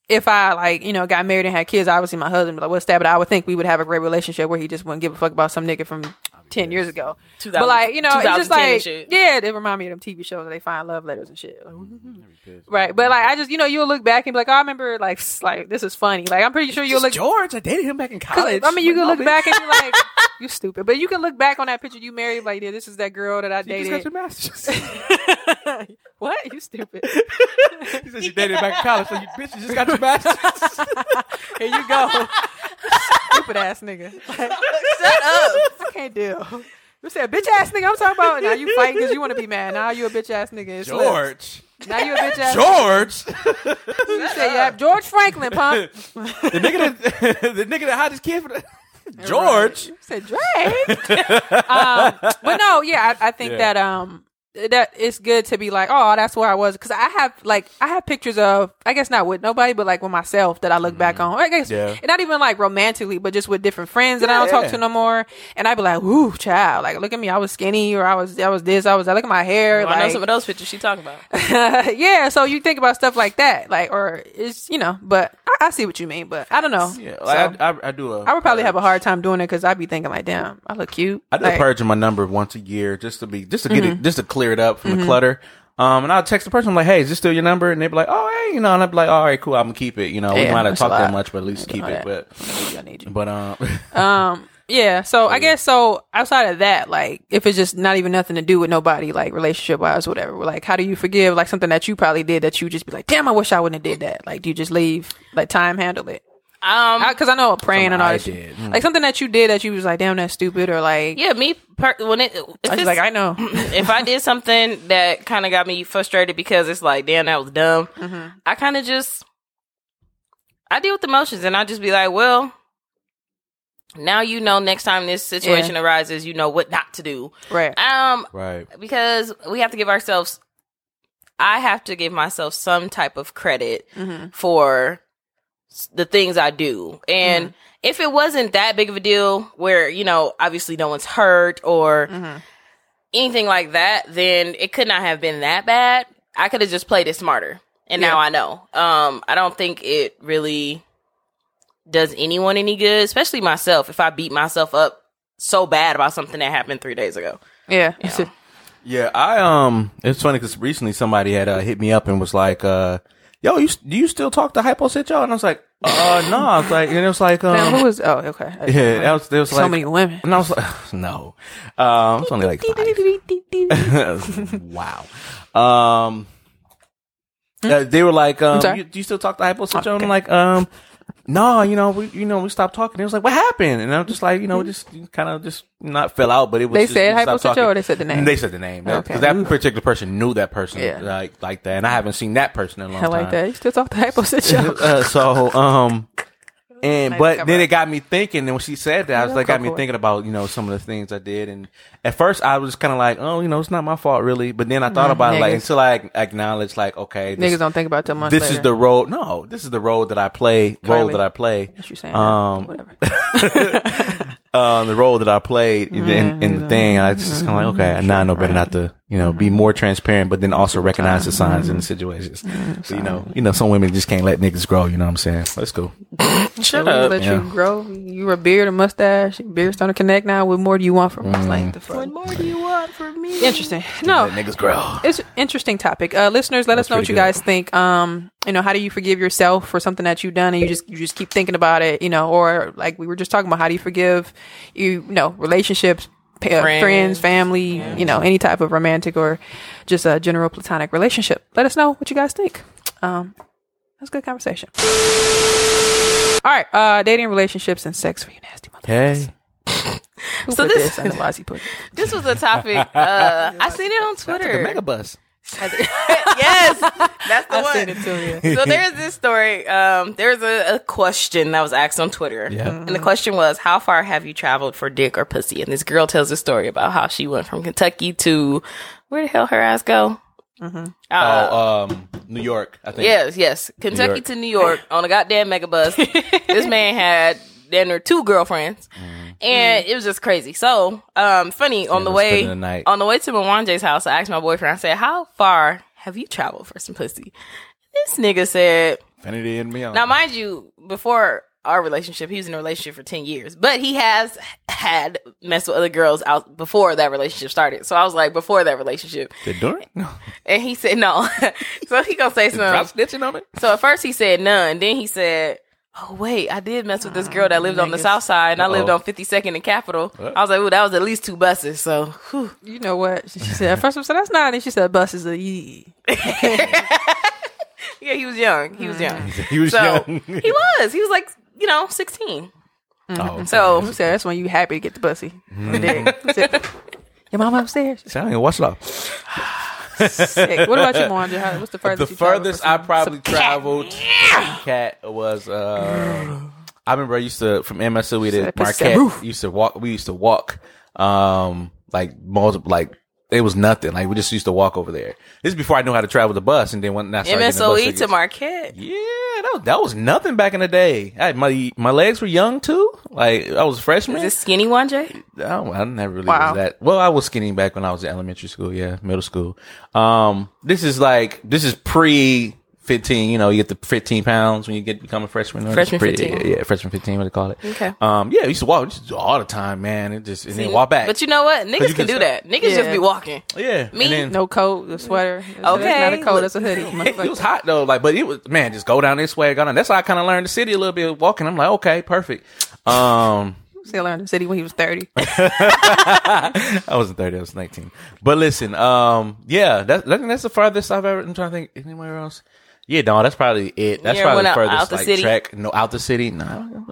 if I like you know got married and had kids, obviously my husband, would be like, what's that? But I would think we would have a great relationship where he just wouldn't give a fuck about some nigga from ten years ago.
2000
But like you know, it's just like
shit.
yeah, they remind me of them TV shows where they find love letters and shit. Mm-hmm. Like, right? But like I just you know you'll look back and be like, oh, I remember like like this is funny. Like I'm pretty sure you'll look.
George. I dated him back in college.
I mean, you
Like,
can look back and be like, "You stupid," but you can look back on that picture you married, like, "Yeah, this is that girl that I
You just got
dated."
your master's.
what? You stupid?
he said you dated back in college, so you bitch, you just got your master's.
Here you go, stupid ass nigga. Shut up! I can't deal. You said bitch ass nigga. I'm talking about now. You fighting because you want to be mad. Now you a bitch ass nigga. It's
George.
Now you a bitch ass.
George.
You say yeah, George Franklin, pump.
the nigga that the nigga that had his kid for the George.
You said Drake. um, but no, yeah, I, I think
Yeah.
that um that it's good to be like, oh, that's where I was because I have like I have pictures of I guess not with nobody, but like with myself that I look back on. I guess
Yeah.
and not even like romantically, but just with different friends that I don't
Yeah,
talk to no more. And I'd be like, ooh, child, like look at me, I was skinny or I was I was this, I was that. Look at my hair,
Well, I know
like
some of those pictures she talking about.
yeah. So you think about stuff like that, like or it's you know, but I, I see what you mean, but I don't know.
Yeah,
So,
I, I, I do a.
I would probably have a hard time doing it because I'd be thinking like, damn, I look cute.
I do
like,
a purge of my number once a year just to be just to get
Mm-hmm.
it just to clear it up from the clutter. Um, and I'll text the person I'm like, "Hey, is this still your number?" And they'd be like, "Oh, hey, you know," and I'd be like, "All right, cool, I'm gonna keep it." You know, we
Yeah,
might not
that's
talk that much, but at least keep it.
that.
But
I need you.
but um,
Um, yeah. So I guess so. Outside of that, like if it's just not even nothing to do with nobody, like relationship wise, whatever. Like, how do you forgive like something that you probably did that you just be like, damn, I wish I wouldn't have did that. Like, do you just leave? Like, time handle it?
Um,
Because I, know praying and all that shit.
Mm.
Like something that you did that you was like, damn, that's stupid, or like,
yeah, me per- when it
I was
it's-
like, I know.
if I did something that kind of got me frustrated because it's like, damn, that was dumb.
Mm-hmm.
I kind of just I deal with emotions and I just be like, well, now you know. Next time this situation arises, you know what not to do.
right.
Um,
right,
because we have to give ourselves I have to give myself some type of credit
Mm-hmm.
for s- the things I do. And
Mm-hmm.
if it wasn't that big of a deal where, you know, obviously no one's hurt or
Mm-hmm.
anything like that, then it could not have been that bad. I could have just played it smarter. And now I know. Um I don't think it really does anyone any good, especially myself if I beat myself up so bad about something that happened 3 days ago.
Yeah.
yeah. I um, it's funny because recently somebody had uh, hit me up and was like, uh, "Yo, you do you still talk to Hypo Joe?" And I was like, "Uh, no." I was like, and it was like, um,
Damn, who was? Oh, okay.
yeah, that was there was
so
like so
many women.
And I was like, no. Um, it's only like five. wow. Um, uh, they were like, um, you, do you still talk to Hypo Joe? And I'm like, um, no, you know, we, you know, we stopped talking. It was like, what happened? And I'm just like, you know, just kind of just not fell out, but it was.
They
just,
said
we stopped
Hypo
talking.
or they said the name?
They said the name. Because
Okay.
that particular person knew that person
Yeah.
like like that, and I haven't seen that person in a long time.
I
time.
like that. You still talk to Hypo
uh, so um And but then
up.
it got me thinking. And when she said that, I was like, got me
go for it.
thinking about you know some of the things I did. And at first, I was kind of like, oh, you know, it's not my fault really. But then I thought
Mm,
about it like until I acknowledged like, okay, this,
Niggas don't think about till months
this is the road. No, this is the road that I play. Role that I play.
What you saying?
Um,
Whatever.
um, the role that I played in, in, in the thing. I just kind of like, okay, now I know better not to, you know, be more transparent, but then also recognize the signs in the situations. So, you know, you know, some women just can't let niggas grow. You know what I'm saying? Let's go.
Shut up. Let
Yeah.
you grow. You a beard, a mustache. Your beard's starting to connect now. What more do you want from us? Like the fuck?
What more do you want from me?
Interesting. No,
Let niggas grow.
it's an interesting topic. Uh, listeners, let us know what you
good.
guys think. Um, you know, how do you forgive yourself for something that you've done and you just you just keep thinking about it? You know, or like we were just talking about, how do you forgive you, you know relationships, pa- uh,
Friends.
friends, family, you know, any type of romantic or just a general platonic relationship? Let us know what you guys think. Um, that's a good conversation. All right, uh, dating, relationships, and sex for you nasty mother.
Hey.
Who
So
put
this-
this? I know Ozzy.
This was a topic. Uh, I seen it on Twitter.
The megabus.
yes, that's the
I
one.
sent it to you.
so there's this story. Um, there's a, a question that was asked on Twitter,
Yeah.
and the question was, "How far have you traveled for dick or pussy?" And this girl tells a story about how she went from Kentucky to where the hell her ass go? Uh,
Oh, um, New York, I think.
yes, yes, Kentucky
York.
to New York on a goddamn megabus. this man had then her two girlfriends, and it was just crazy. So, um, funny on the way
the
on the way to Mwanje's house, I asked my boyfriend. I said, "How far have you traveled for some pussy?" This nigga said,
Infinity and beyond.
now, mind you, before our relationship, he was in a relationship for 10 years, but he has had messed with other girls out before that relationship started. So I was like, before that relationship.
The door? No.
And he said, no. so he gonna say
Drop
something.
snitching on it?
So at first he said none. Then he said, oh, wait, I did mess with this ah, girl that lived on the south side and I lived on 52nd and Capitol. I was like, ooh, that was at least two buses. So, whew.
You know what? She said, at first I said, that's not. And she said, bus is a yee.
yeah, he was young. He was young.
He was
So
young.
he was. He was like, you know, 16. Mm-hmm.
Oh,
So
Who said that's when you happy to get the bussy. The dick. Who said, Your mama upstairs.
Sound like watch it off.
Sick. What about you? How- What's the
The
furthest? you traveled
furthest I probably
some cat?
traveled cat was uh I remember I used to from MSOE
we did
Marquette used to walk we used to walk um like multiple like it was nothing like we just used to walk over there. This is before I knew how to travel the bus and then when I started getting the bus
MSOE to Marquette.
Yeah, that was, that was nothing back in the day. I, my my legs were young too. Like I was a freshman.
Is this skinny one, Jay?
I, I never really
Wow.
was that. Well, I was skinny back when I was in elementary school. Yeah, middle school. Um, this is like this is pre fifteen. You know, you get the fifteen pounds when you get become a freshman.
Freshman
pre-
15.
Yeah, yeah, freshman fifteen. What they call it?
Okay.
Um, yeah, we used to walk we used to all the time, man. It just and then walk back.
But you know what? Niggas
can
can do
stop.
that. Niggas just be walking.
yeah,
Me?
Then,
No coat, a sweater.
Okay.
That's not a coat. That's a hoodie.
it
motherfucker.
was hot though, like, but it was man, just go down this way, go down. That's how I kind of learned the city a little bit walking. I'm like, okay, perfect. Um,
Still learned the city when he was 30.
I wasn't 30, I was 19. But listen, um, yeah, that, that- that's the farthest I've ever, I'm trying to think anywhere else. Yeah, no, that's probably it. That's
You
probably the
out-
furthest
out the
like
city?
track. No, out the city. No,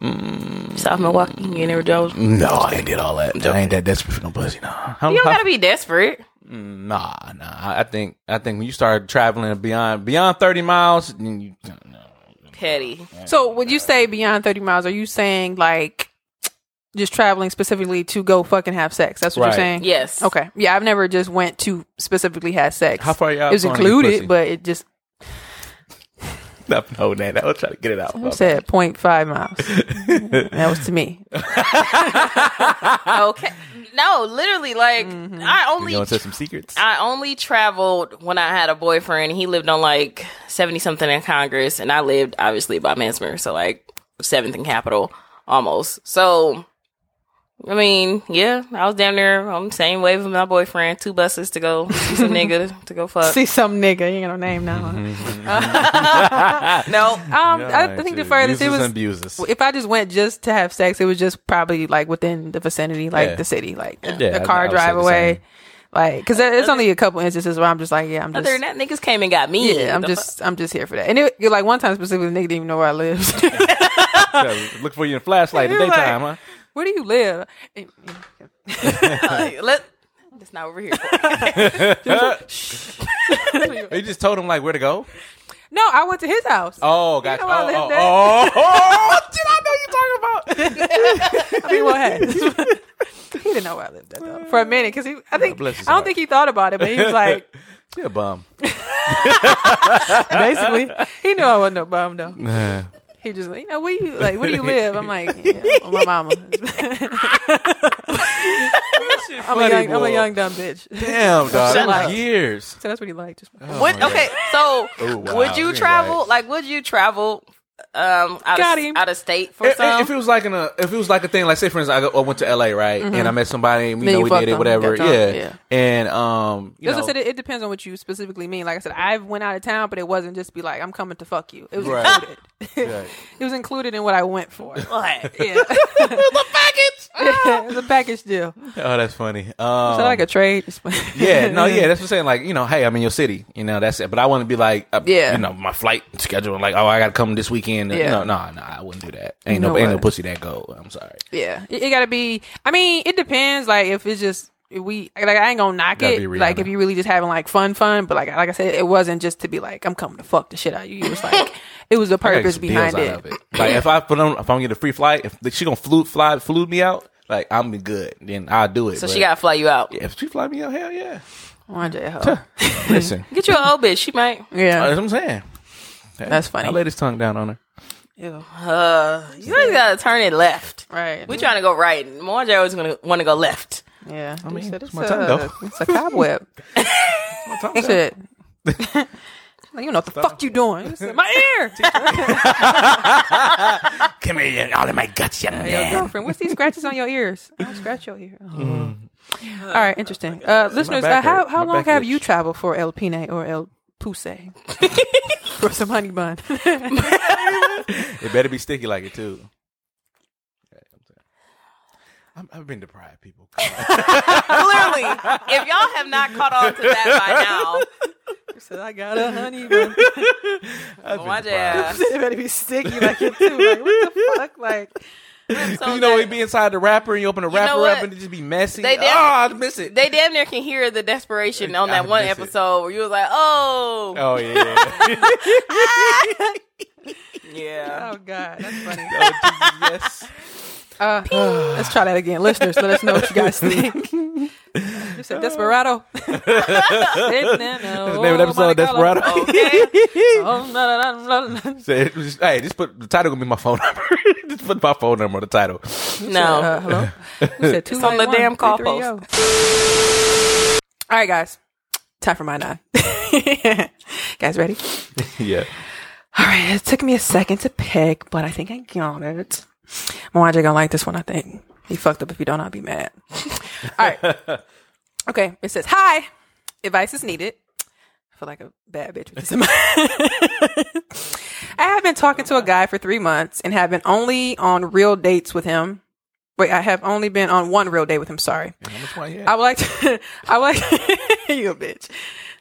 mm.
South Milwaukee. You never drove.
No, I ain't did all that. I ain't that desperate for no pussy. No, How-
don't
how-
gotta be desperate.
Mm, nah, nah. I think, I think when you start traveling beyond beyond 30 miles, then you,
Petty.
So, would you say beyond 30 miles, are you saying like just traveling specifically to go fucking have sex? That's what
Right.
you're saying?
Yes.
Okay. Yeah, I've never just went to specifically have sex.
How far you out
It was
going to get
included,
pussy?
but it just
no, no, that. I was trying to get it out.
I said 0.5 miles. that was to me.
Okay. No, literally, like
Mm-hmm.
I only
going to some secrets.
I only traveled when I had a boyfriend. He lived on like seventy something in Congress, and I lived obviously by Mansmer, so like seventh and Capitol almost. So, I mean, yeah, I was down there on the same wave with my boyfriend. Two buses to go see some nigga to go fuck.
See some nigga, you ain't got no name now.
no,
Um, I, I think the furthest it was
and abuses.
if I just went just to have sex, it was just probably like within the vicinity, like
Yeah.
the city, like a,
Yeah,
a
I-
car
I would
drive
the
away. Like, cause there- it's only a couple instances where I'm just like, yeah, I'm just,
other than that, niggas came and got me.
yeah, I'm
The
just, I'm just here for that. And it, like one time specifically, the nigga didn't even know where I lived.
Yeah, Look for you in a flashlight in the daytime,
like-
huh?
Where do you live?
Eh, and- let. That's not over here.
You just told him like where to go.
No, I went to his house.
Oh, gotcha.
know I
oh,
lived
oh,
there.
oh, oh, did I know you talking about?
I mean, what happened? he didn't know where I lived at though. For a minute, because he, I think, I don't
heart.
think he thought about it, but he was like,
You're a bum.
basically, he knew I wasn't no bum though.
Nah.
He just, you know, where you like, where do you live? I'm like, yeah, with my mama. I'm a young, I'm a young dumb bitch.
Damn, dog.
Shut
That
up.
was years.
So that's what he liked. Just
What? Okay, so
Oh, wow.
would you
You're
travel?
right.
Like, would you travel um out
Got
of,
him.
out of state for
If,
some?
if it was like in a, if it was like a thing, like say for instance, I, go, I went to LA, right, and I met somebody, and we
Then
know
you
we
fucked
did it, whatever, yeah.
yeah.
and um, you
As I
know,
said, it, it depends on what you specifically mean. Like I said, I went out of town, but it wasn't just be like, I'm coming to fuck you. It was
Right.
included.
Right.
it was included in what I went for.
What?
Yeah. the package. it was a package deal.
oh, that's funny.
Is
Um,
that like a trade?
yeah, no, yeah, that's what I'm saying. Like, you know, hey, I'm in your city, you know, that's it. But I want to be like, uh,
Yeah.
you know, my flight schedule, like, oh, I got to come this weekend.
Yeah.
No, no, no, I wouldn't do that. Ain't
You
no,
know
ain't no pussy that go. I'm sorry.
Yeah, it, it got to be. I mean, it depends. Like if it's just if we like, I ain't gonna knock
Gotta
it. Like if you really just having like fun, fun. But like like I said, it wasn't just to be like I'm coming to fuck the shit out of you. It was like it was a
I
purpose behind it.
it. Like if I put on, if I'm gonna get a free flight, if she gonna flu, fly, flew me out, like I'm be good, then I'll do it.
so
But
she got to fly you out.
yeah, if she fly me out, hell yeah.
One day, ho.
Listen,
Get you an old bitch. She might.
yeah,
that's what I'm saying.
That's funny.
I laid his tongue down on her.
Ew.
Uh, you always got to turn it left.
right.
We trying to go right. Mojo always gonna want to go left.
Yeah, I
mean,
said
it's
it's,
my tongue, though.
a, it's a cobweb. Shit. Like, you know what the fuck you doing? Said, My ear.
Come here, all in my guts, you
Hey, yo,
man.
girlfriend, what's these scratches on your ears? I don't scratch your ear.
Mm.
All right, interesting. Uh, listeners, uh, how how
My
long have
itch.
you traveled for El Pine or El Pousse for some honey bun?
It better be sticky like it too. Okay, I'm saying. I'm, I've been deprived, people.
Clearly, if y'all have not caught on to that by now,
He said, I got a honey bun.
I've been
watch
deprived.
out.
it better be sticky like it too. Like what the fuck? Like
So
you know,
they-
we be inside the wrapper and you open the
know
wapper up and it just be messy.
They
oh,
damn- ah,
I miss it.
They damn near can hear the desperation on that
I
one
miss it.
episode where you was like, "Oh,
oh yeah.
yeah."
oh god, that's funny.
Oh, Jesus, yes.
Uh, let's try that again, listeners. Let us know what you guys think. You said Desperado. That's
That's the name of the episode, Desperado.
Okay.
Oh, no, no, no, no, no.
So it was just- hey, just put the title gonna be my phone number. just put my phone number on the title.
No.
Uh, hello. Who said two
It's on the damn call post.
All right, guys. Time for my nine. guys, ready?
yeah.
All right. It took me a second to pick, but I think I got it. Mwanje gonna like this one. I think he fucked up. If you don't, I'll be mad. All right. Okay. It says, "Hi. Advice is needed." I feel like a bad bitch with this in my. I have been talking to a guy for three months and have been only on real dates with him. Wait, I have only been on one real date with him. Sorry.
How much wine you
I would like to. I would like. you a bitch.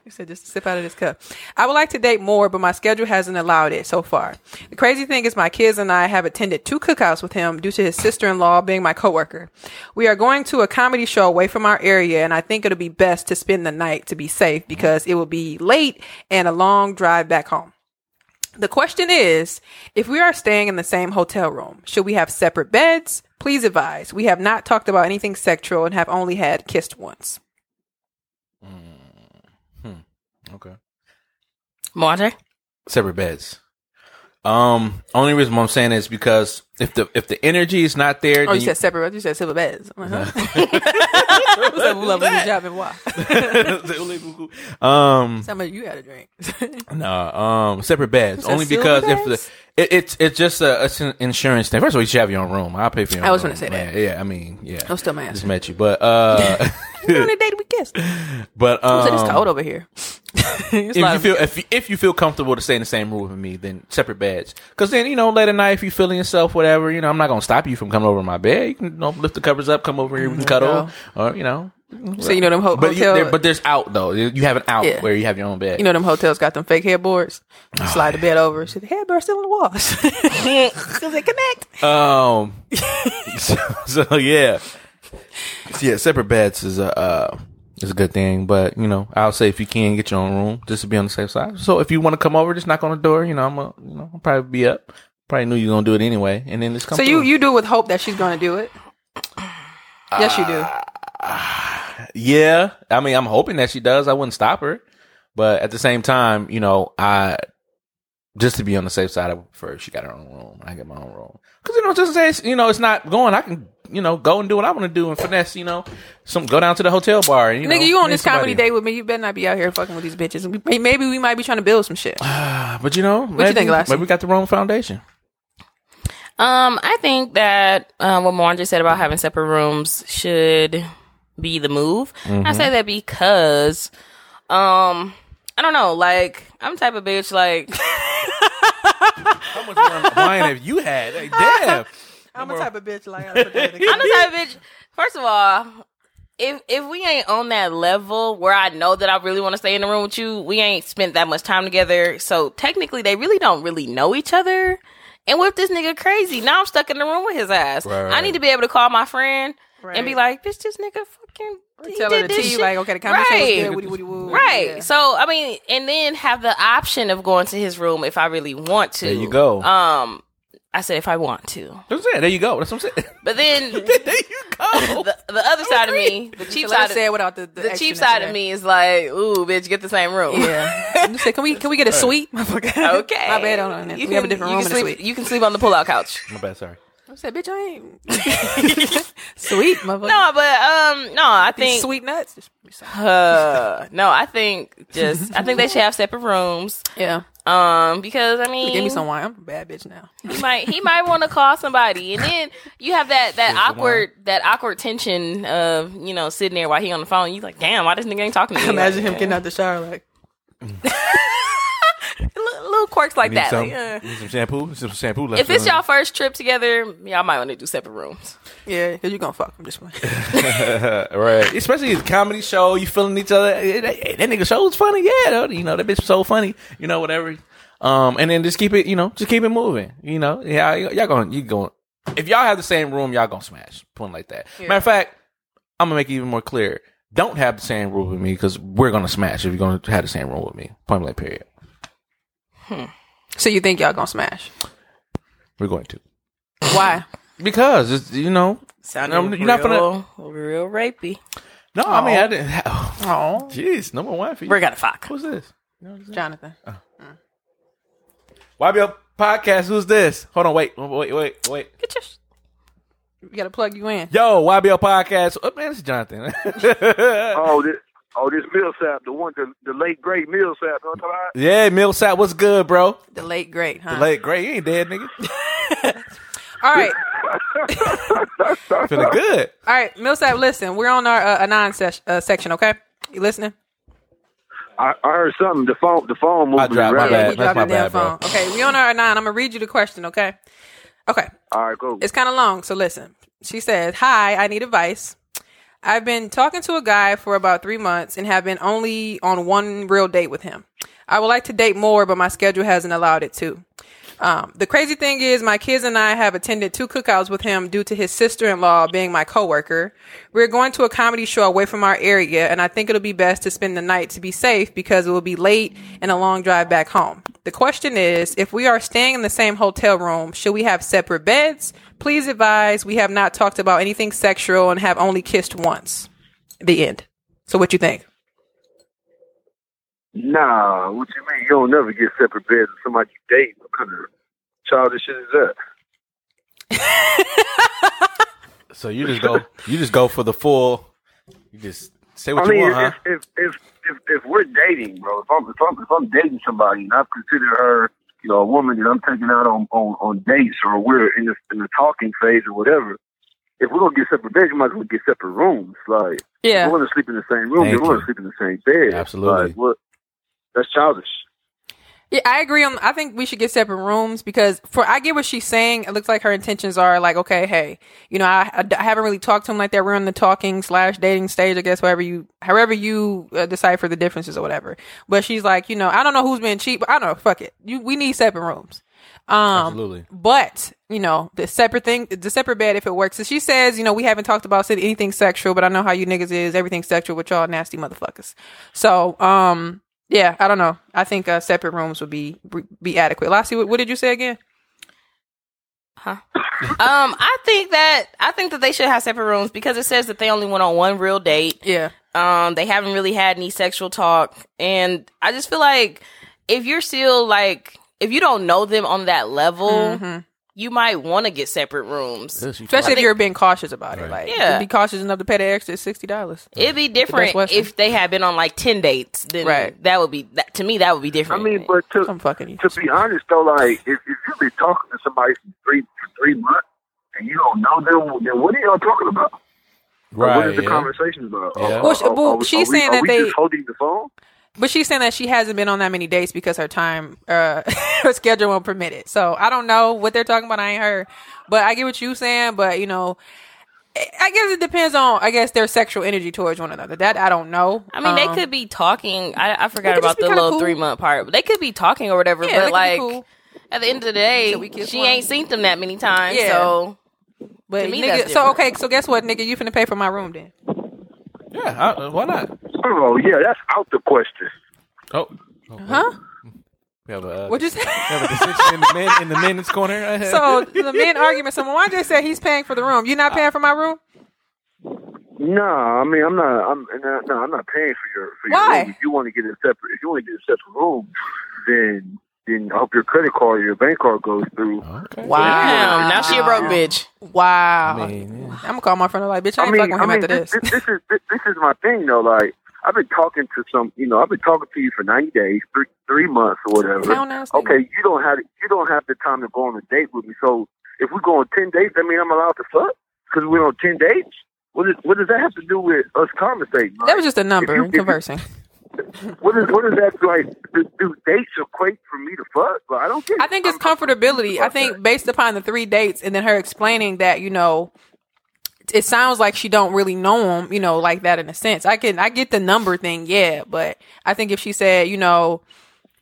Said just to sip out of this cup. I would like to date more, but my schedule hasn't allowed it so far. The crazy thing is, my kids and I have attended two cookouts with him due to his sister-in-law being my coworker. We are going to a comedy show away from our area, and I think it'll be best to spend the night to be safe because it will be late and a long drive back home. The question is, if we are staying in the same hotel room, should we have separate beds? Please advise. We have not talked about anything sexual and have only had kissed once.
Okay.
Mwanje?
Separate beds. Um, only reason why I'm saying is because if the if the energy is not there,
Oh,
then
you said separate beds. You said separate beds. I'm like, huh? What's up, job and why?
um,
Somebody you had a drink.
no, um, separate beds. Only
silver
because if
beds?
the it, it's it's just a it's an insurance thing. First of all, you should have your own room. I'll pay for your.
I
own
was gonna say that.
Yeah, yeah, I mean, yeah.
I'm still my
Just met you, but uh,
You on a date we kissed.
but
I said it's
um,
cold over here. It's
if you feel if you, if you feel comfortable to stay in the same room with me, then separate beds. Because then you know, late at night, if you feeling yourself, whatever, you know, I'm not gonna stop you from coming over my bed. You can you know, lift the covers up, come over here, we can cuddle, or you know.
So you know them ho-
but you,
hotel-
there, but there's out though. You have an out
Yeah.
where you have your own bed.
you know them hotels got them fake headboards. You
Oh,
slide the bed over. See the headboard still on the walls because they connect.
Um. so, so, yeah, yeah. Separate beds is a uh, it's a good thing. But you know, I'll say if you can get your own room, just to be on the safe side. So if you want to come over, just knock on the door. You know, I'm a, you know, I'll probably be up. Probably knew you were gonna do it anyway, and then just come.
So you
through.
you do it with hope that she's to do it. yes, you do.
Uh, yeah, I mean, I'm hoping that she does. I wouldn't stop her, but at the same time, you know, I just to be on the safe side, I would prefer she got her own room. I get my own room because you know, just in case you know it's not going, I can you know go and do what I want to do and finesse. You know, some go down to the hotel bar. And, you
Nigga,
know,
you on
meet
this comedy
somebody.
date with me? You better not be out here fucking with these bitches. We- Maybe we might be trying to build some shit.
But you know,
What you think, Lassie?
maybe we got the wrong foundation.
Um, I think that um, what Marjorie said about having separate rooms should be the move. I
Mhm.
say that because, um, I don't know, like I'm the type of bitch like
How much more wine have you had? Like, damn.
I'm a type of bitch like
I'm the type of bitch. First of all, if if we ain't on that level where I know that I really want to stay in the room with you, we ain't spent that much time together. So technically, they really don't really know each other. And what if this nigga crazy? Now I'm stuck in the room with his ass.
Right,
I need to be able to call my friend and be like, "Bitch, this nigga fucking." he
Tell her
did
the tea,
shit."
like, okay, the conversation show was
right.
good, woody, woody, woo.
Right.
Yeah.
So I mean, and then have the option of going to his room if I really want to.
There you go.
Um, I said if I want to.
That's it. There you go. That's what I'm saying.
But then there you go. The, the other side of me, the cheap
So
side,
us
of,
without the- the
the cheap side of me is like, ooh, bitch, get the same room.
Yeah. You say, can we can we get a suite?
Okay.
My bad. On it.
You
we have a
can-
different
you
room
can
in the
sleep-
suite.
You can sleep on the pull-out couch.
My bad. Sorry.
I said, bitch, I ain't sweet, motherfucker.
No, but um, no, I
These
think
sweet nuts.
Uh, no, I think just I think they should have separate rooms.
Yeah.
Um, because I mean,
Give me some wine. I'm a bad bitch now.
He might he might want to call somebody, and then you have that that
Here's
awkward that awkward tension of you know sitting there while he on the phone. You like, damn, why this nigga ain't talking to me?
Imagine
Like,
him getting out the shower like.
little, little quorks like
Need
that.
some,
Like, uh,
need some shampoo. Some shampoo. left
if it's y'all first trip together, y'all might want to do separate rooms.
Yeah, because you're gonna fuck him this one.
right. Especially his comedy show, you feeling each other. Hey, that, hey, that nigga show was funny. Yeah, though, you know that bitch was so funny. You know whatever. Um, and then just keep it. You know, just keep it moving. You know, yeah, y- y'all going, you going. If y'all have the same room, y'all gonna smash. Point like that.
Yeah.
Matter of fact, I'm gonna make it even more clear. Don't have the same room with me because we're gonna smash if you're gonna have the same room with me. Point blank. Period.
So you think y'all gonna smash?
We're going to.
Why?
Because it's you know,
Sounded
um, you're not gonna.
real, real rapey.
No, I mean I didn't. Oh, jeez, number one for you.
We're gonna fuck.
Who's this?
Jonathan.
why YBL podcast. Who's this? Hold on, wait, wait, wait, wait.
Get your.
We gotta plug you in.
Yo, YBL podcast. Oh, man, this is Jonathan.
oh, this oh this Millsap, the one the, the late great Millsap, you know what I'm talking about?
yeah, Millsap, what's good, bro?
The late great, huh?
The late great. You ain't dead, nigga.
All right,
Feeling good.
all right, Millsap. Listen, we're on our uh, anon ses- uh, section. Okay, you listening?
I, I heard something. The phone the phone moved.
I dropped my
around.
bad.
You
That's my
your damn
bad, bro.
Okay, we on our anon. I'm gonna read you the question. Okay. Okay.
All right, cool.
It's kind of long, so listen. She said, Hi, I need advice. I've been talking to a guy for about three months and have been only on one real date with him. I would like to date more, but my schedule hasn't allowed it to. Um, the crazy thing is, my kids and I have attended two cookouts with him due to his sister in law being my coworker. We're going to a comedy show away from our area, and I think it'll be best to spend the night to be safe because it will be late and a long drive back home. The question is, if we are staying in the same hotel room, should we have separate beds? Please advise. We have not talked about anything sexual and have only kissed once. The end. So, what you think?
Nah, what you mean? You don't never get separate beds with somebody you date. What kind of childish shit is that?
So you just go, you just go for the full. You just say what
I
you
mean,
want, huh?
if, if if if if we're dating, bro, if I'm if I'm if I'm dating somebody and I've considered her, you know, a woman that I'm taking out on on, on dates or we're in the in the talking phase or whatever. If we're gonna get separate beds, you might as well get separate rooms. Like,
Yeah.
if we're gonna sleep in the same room.
Thank
we're gonna sleep in the same bed.
Absolutely.
Like, what? That's childish.
Yeah, I agree on. I think we should get separate rooms because for I get what she's saying. It looks like her intentions are like, okay, hey, you know, I, I, I haven't really talked to him like that. We're in the talking slash dating stage, I guess. However you, however you uh, decipher the differences or whatever. But she's like, you know, I don't know who's been cheap, but I don't know. Fuck it. You, we need separate rooms. Um,
Absolutely.
But you know, the separate thing, the separate bed, if it works. So she says, you know, we haven't talked about anything sexual, but I know how you niggas is. Everything sexual with y'all nasty motherfuckers. So, um, yeah, I don't know. I think uh, separate rooms would be be adequate. Lassie, what, what did you say again? Huh.
Um, I think that I think that they should have separate rooms because it says that they only went on one real date.
Yeah.
Um, they haven't really had any sexual talk, and I just feel like if you're still like if you don't know them on that level,
Mhm.
You might want to get separate rooms,
Especially if you're being cautious about it. Like,
Yeah.
be cautious enough to pay the extra sixty dollars.
It'd be different if they had been on like ten dates. Then
Right.
that would be that to me. That would be different.
I mean, but to to be honest though, like if, if you've been talking to somebody for three for three months and you don't know them, then what are y'all talking about? Like, what
Right,
is the
yeah.
conversation about?
Yeah.
Are-
Well, she-
are-
well,
are
she's
are we-
saying
are
that
we
they-
just holding the phone.
But she's saying that she hasn't been on that many dates because her time, uh, her schedule won't permit it. So I don't know what they're talking about. I ain't heard, but I get what you're saying. But you know, I I guess it depends on, I guess, their sexual energy towards one another. That I don't know.
I mean, they
Um,
could be talking. I, I forgot about
be
the little
cool.
three month part. But they could be talking or whatever.
Yeah, they
but
could be
like
cool.
at the end of the day,
So
she
one.
ain't seen them that many times.
Yeah.
So
But
to me,
nigga,
that's
so okay, so guess what, nigga? You finna pay for my room then?
Yeah, uh, why not?
Oh yeah, that's out the question.
Oh,
Huh?
we have a uh,
What'd you say?
we have a decision in the men in the men's corner.
So the men argument. So Mwanje said he's paying for the room. You're not paying for my room?
No, I mean I'm not. I'm no, no, I'm not paying for your for
Why?
your room. If you want to get a separate, if you want to get a separate room, then then I hope your credit card or your bank card goes through.
Wow.
Damn, now she a broke bitch.
Wow. I'm gonna call my friend like, bitch, I
I
ain't
mean,
fucking with
I
him
mean,
after
this,
this.
this, this is this, this is my thing though. Like I've been talking to some, you know, I've been talking to you for ninety days, three three months or whatever.
Count ass nigga.
Okay, you don't have you don't have the time to go on a date with me. So if we go on ten dates, that mean I'm allowed to fuck because we're on ten dates. What, is, what does that have to do with us conversating?
That was just a number
you-
conversing.
What is what is that like? Do, do dates equate for me to fuck? Like, I don't get.
I think it's comfortability. I think based upon the three dates and then her explaining that, you know, it sounds like she don't really know him, you know, like that in a sense. I can I get the number thing, yeah, but I think if she said, you know,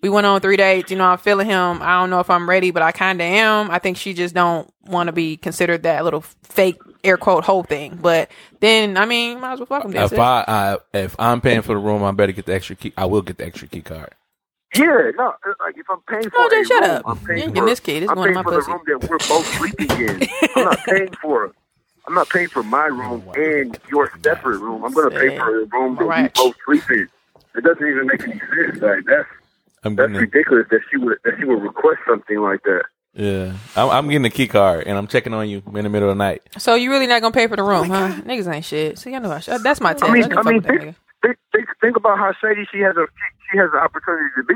we went on three dates, you know, I'm feeling him. I don't know if I'm ready, but I kind of am. I think she just don't want to be considered that little fake air quote whole thing. But then, I mean, might as well fuck him. That's
If. I, I if I'm paying for the room, I better get the extra key. I will get the extra key card.
Yeah, no, like if I'm paying for
No,
a
just shut
room,
up.
I'm
You
paying
ain't
for,
getting this kid. This
I'm
going in
paying
my
for
pussy.
the room that we're both sleeping in. I'm not paying for. I'm not paying for my oh, room and your separate room. I'm going to pay for a room that
Right.
we both sleep in. It doesn't even make any sense. Like that's
I'm
that's
getting the,
ridiculous that she would that she would request something like that.
yeah. I'm, I'm getting the key card and I'm checking on you in the middle of the night.
So you really not gonna pay for the room, oh huh? Niggas ain't shit. See, I know I should. That's my test.
I mean,
didn't
I mean, think, think, think, think about how shady she has a she, she has an opportunity to be.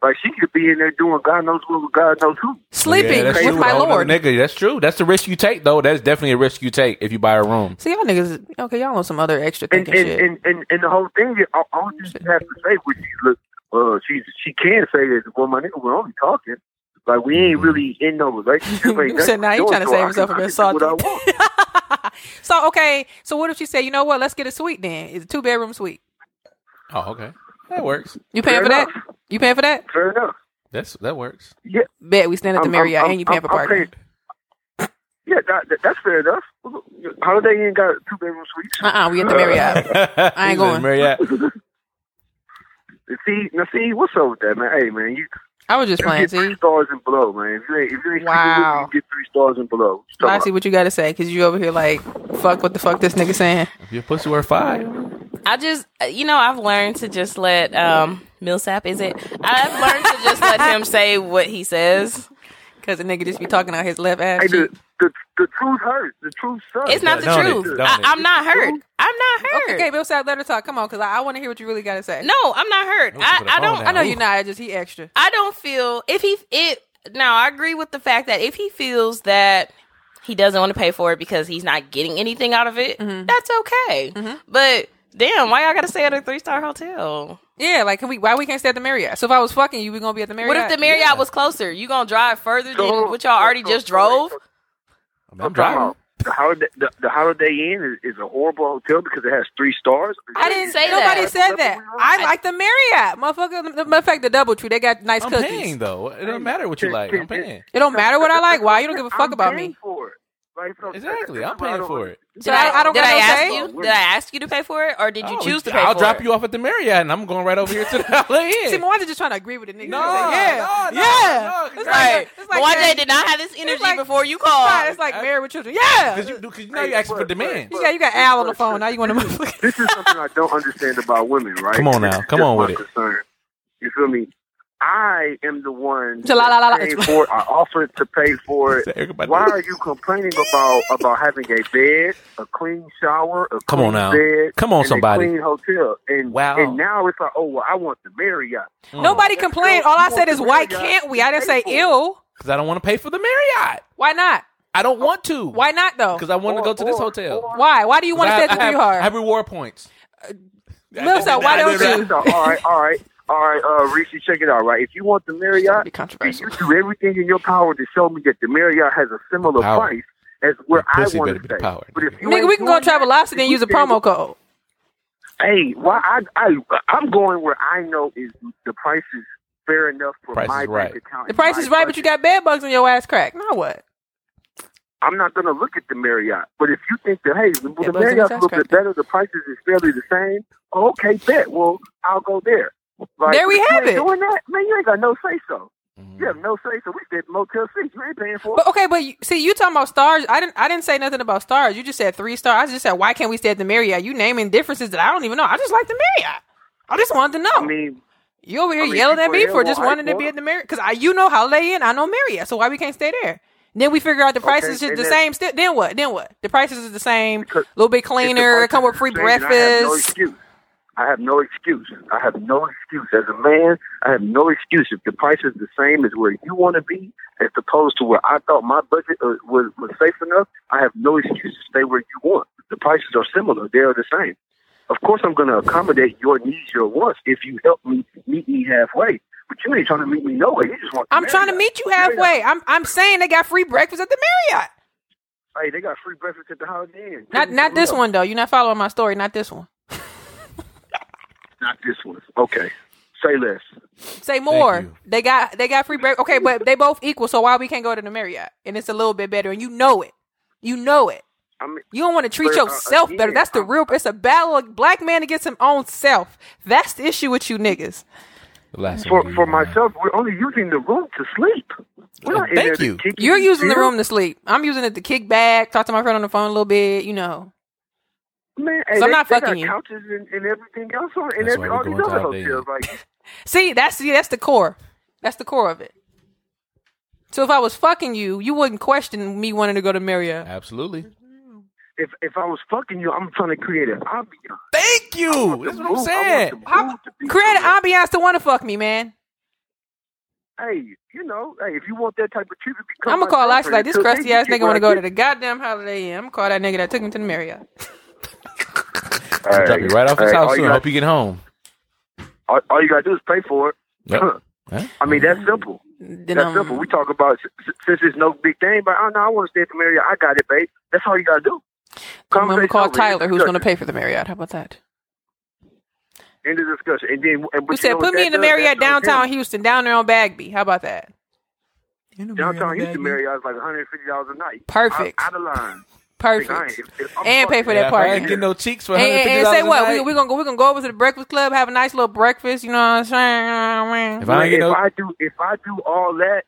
Like she could be in there doing God knows what, with God knows who.
Sleeping
Yeah,
with my lord.
Nigga, that's true. That's the risk you take, though. That's definitely a risk you take if you buy a room.
See, y'all niggas. Okay, y'all know some other extra
And
thinking
and,
shit.
and, and and the whole thing, all, all she has to say, which she look, uh, she she can say is, well, my nigga, we're only talking. Like we ain't really in no relationship. Ain't
You said,
nothing
nah, you
doing,
trying to
so
save
I
yourself from
I
being
can do
salty.
what I want.
so okay, so what if she said, you know what? Let's get a suite then. It's a two bedroom suite.
Oh, okay. That works.
You paying
Fair
for that? You paying for that?
Fair enough.
That's that works.
Yeah.
Bet we stand at the
I'm-
Marriott
I'm-
and you paying for
I'm- I'm
parking.
paying- Yeah, that, that, that's fair enough. Holiday Inn got two bedroom suites.
Uh uh we at the Marriott. I ain't going.
Marriott.
See, now see, what's up with that, man? Hey, man, you,
I was just
you
playing.
get three
See,
stars and below, man. If you ain't, if you ain't
Wow.
wow. you get three stars and below. What you talking
I see what you got to say because you over here like, fuck what the fuck this nigga saying.
If your pussy were five.
I just, uh, you know, I've learned to just let um Millsap. Is it? I've learned to just let him say what he says.
Because the nigga just be talking out his left ass.
Hey, the, the, the truth hurts. The truth sucks.
It's not the
Don't
truth.
Don't
I,
it?
I'm not hurt. I'm not hurt.
Okay, Bill said, let her talk. Come on, because I, I want to hear what you really got to say.
No, I'm not hurt.
Don't you put a
I, I
phone
don't.
down.
I know you're not. I just he extra.
I don't feel if he it. Now I agree with the fact that if he feels that he doesn't want to pay for it because he's not getting anything out of it,
Mm-hmm.
that's okay. But damn, why y'all got to stay at a three star hotel?
Yeah, like can we? Why we can't stay at the Marriott? So if I was fucking you, we gonna be at the Marriott.
What if the Marriott
Yeah.
was closer? You gonna drive further
So-
than oh. what y'all already
so-
just drove?
I'm driving.
the Holiday the, the Holiday Inn is, is a horrible hotel because it has three stars.
I didn't
say
Nobody
that.
said that. I like the Marriott, motherfucker. The matter of fact, the DoubleTree, they got nice
I'm
cookies.
paying though. It don't matter what you like. I'm paying.
It don't matter what I like. Why you don't give a fuck
I'm
about me?
For it. Like, so-
Exactly. I'm paying for it.
So
Did I,
I, I don't
did I ask
say.
you? Did I ask you to pay for it, or did you
Oh,
choose to pay for it?
I'll
for
drop
it?
you off at the Marriott, and I'm going right over here to the Holiday
See, Mwanje just trying to agree with the nigga.
No,
Say, yeah,
no, no,
yeah.
no,
It's
it's
like-
Right.
it's like
Mwanje
that-
did not have this energy
like-
before you called.
Right, it's like married with children. Yeah.
Because you, cause you know you asking for demand.
You got you got Al on the phone. Now you want to move.
This is something I don't understand about women, right?
Come on now. Come on with it.
You feel me? I am the one
So la, la, la, la.
paying for it. I offered to pay for it.
Everybody
Why are you complaining about about having a bed, a clean shower, a
Come
clean
on now.
bed,
Come on,
and
somebody.
a clean hotel? And
Wow.
and now it's like, oh well, I want the Marriott. Mm.
Nobody complained. All I said is, why can't we? I didn't say ill.
Because I don't want to pay for the Marriott.
Why not?
I don't want to.
Why not though?
Because I want to go to this hotel.
Why? Why do you want to stay at the
I have,
three hard?
I have reward points.
Millsap, why don't you?
So, all right, all right, all right, uh, Reese, check it out. Right, if you want the Marriott,
Be
then
controversial.
you do everything in your power to show me that the Marriott has a similar
Power.
price as where I want to stay.
power.
But if you
Nigga, we can go
doing that,
Travelocity and use a
you can't-
promo code.
Hey, why I I I'm going where I know is the price is fair enough for
Price
my
is right.
bank account.
The price is right, but you got bed bugs in your ass crack. Now what?
I'm not going to look at the Marriott. But if you think that hey, the,
Yeah,
the Marriott's a little bit better, the prices is fairly the same. Okay, bet. Well, I'll go there. Like,
There we
if you
have
ain't
it.
Doing that, man, you ain't got no say so.
Mm-hmm.
You have no say so. We stay at the Motel Six. You ain't paying for it.
But okay, but you, see, you talking about stars? I didn't. I didn't say nothing about stars. You just said three stars. I just said why can't we stay at the Marriott? You naming differences that I don't even know. I just like the Marriott. I just wanted to know.
I mean,
you over here
I mean,
yelling at me for just wanting to be at the Marriott because I, you know, Holiday Inn. I know Marriott, so why we can't stay there? Then we figure out the prices is the
then-
same. Still, then what? Then what? The prices is the same. A little bit cleaner.
prices
Come with free
the I have no
breakfast.
I have no excuse. I have no excuse. As a man, I have no excuse. If the price is the same as where you want to be, as opposed to where I thought my budget uh, was, was safe enough, I have no excuse to stay where you want. The prices are similar. They are the same. Of course, I'm going to accommodate your needs, your wants, if you help me meet me halfway. But you ain't trying to meet me nowhere. You just want.
I'm trying to meet you halfway. I'm I'm saying they got free breakfast at the Marriott.
Hey, they got free breakfast at the Holiday Inn.
Not not this one though. You're not following my story. Not this one.
Not this one. Okay. Say less.
Say more. They got they got free break. Okay, but they both equal. So why we can't go to the Marriott? And it's a little bit better, and you know it. You know it.
I mean,
You don't want to treat
But, uh,
yourself better. That's the
I'm-
real. It's a battle of black man against his own self. That's the issue with you niggas.
The last
for
one.
for myself, we're only using the room to sleep. We're not
Thank you.
You're using the room to sleep. I'm using it to kick back, talk to my friend on the phone a little bit. You know.
Man,
So I'm
they,
not
they
fucking
got
you.
couches and, and everything else on, and
That's
every, all these other hotels. Like,
See, that's see, that's the core. That's the core of it. So if I was fucking you, you wouldn't question me wanting to go to Marriott.
Absolutely. Mm-hmm.
if if I was fucking you, I'm trying to create an ambiance.
Thank you. That's what I'm
Move- I want
saying.
the mood
How-
to be
Create an ambiance to want to fuck me, man.
Hey, you know, hey, if you want that type of treatment,
I'm gonna call Ashley like this crusty ass nigga want to go to the goddamn Holiday Inn. I'm gonna call that nigga that took him to the Marriott.
get.
Drop you right off his
Hey,
house
all
soon.
you
I hope you get home.
All, all you gotta do is pay for it.
Yep.
Huh.
Huh?
I mean, that's simple.
Then,
That's
um,
simple. We talk about s- s- since it's no big thing, but oh no, I want to stay at the Marriott. I got it, babe. That's all you gotta do.
I'm call Tyler, who's gonna pay for the Marriott. How about that?
End of discussion. And then, and, but
Who
you
said put me in the Marriott
shows
downtown
him.
Houston, down there on Bagby? How about that?
Downtown Houston Marriott is like 150 dollars a night.
Perfect.
Out, out of line.
Perfect.
Nigga, I ain't- if- if I'm
And pay for that
Yeah, if I
parking.
ain't getting no cheeks for
And, and, and say what?
We're
we gonna go. We're gonna go over to the Breakfast Club, have a nice little breakfast. You know what I'm saying?
If I get
if
no,
I do, if I do all that,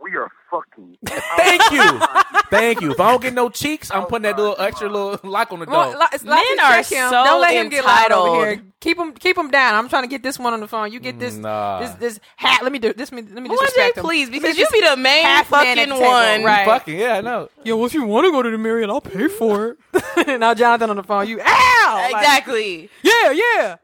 we are fucking.
thank you, thank you. If I don't get no cheeks, I'm putting that little extra little lock on the door.
li- it's like
Men are
check him.
so
Don't let him get loud over
entitled.
here. Keep him, keep him down. I'm trying to get this one on the phone. You get this,
Nah.
this, this hat. Let me do this. Me, let me
Well,
disrespect him.
please, because you be the main
half man at
fucking
the table.
one.
right?
Fucking yeah, I know.
Yo, well, if you want to go to the Marriott, I'll pay for it. now Jonathan on the phone. You ow! Like,
Exactly.
yeah, yeah.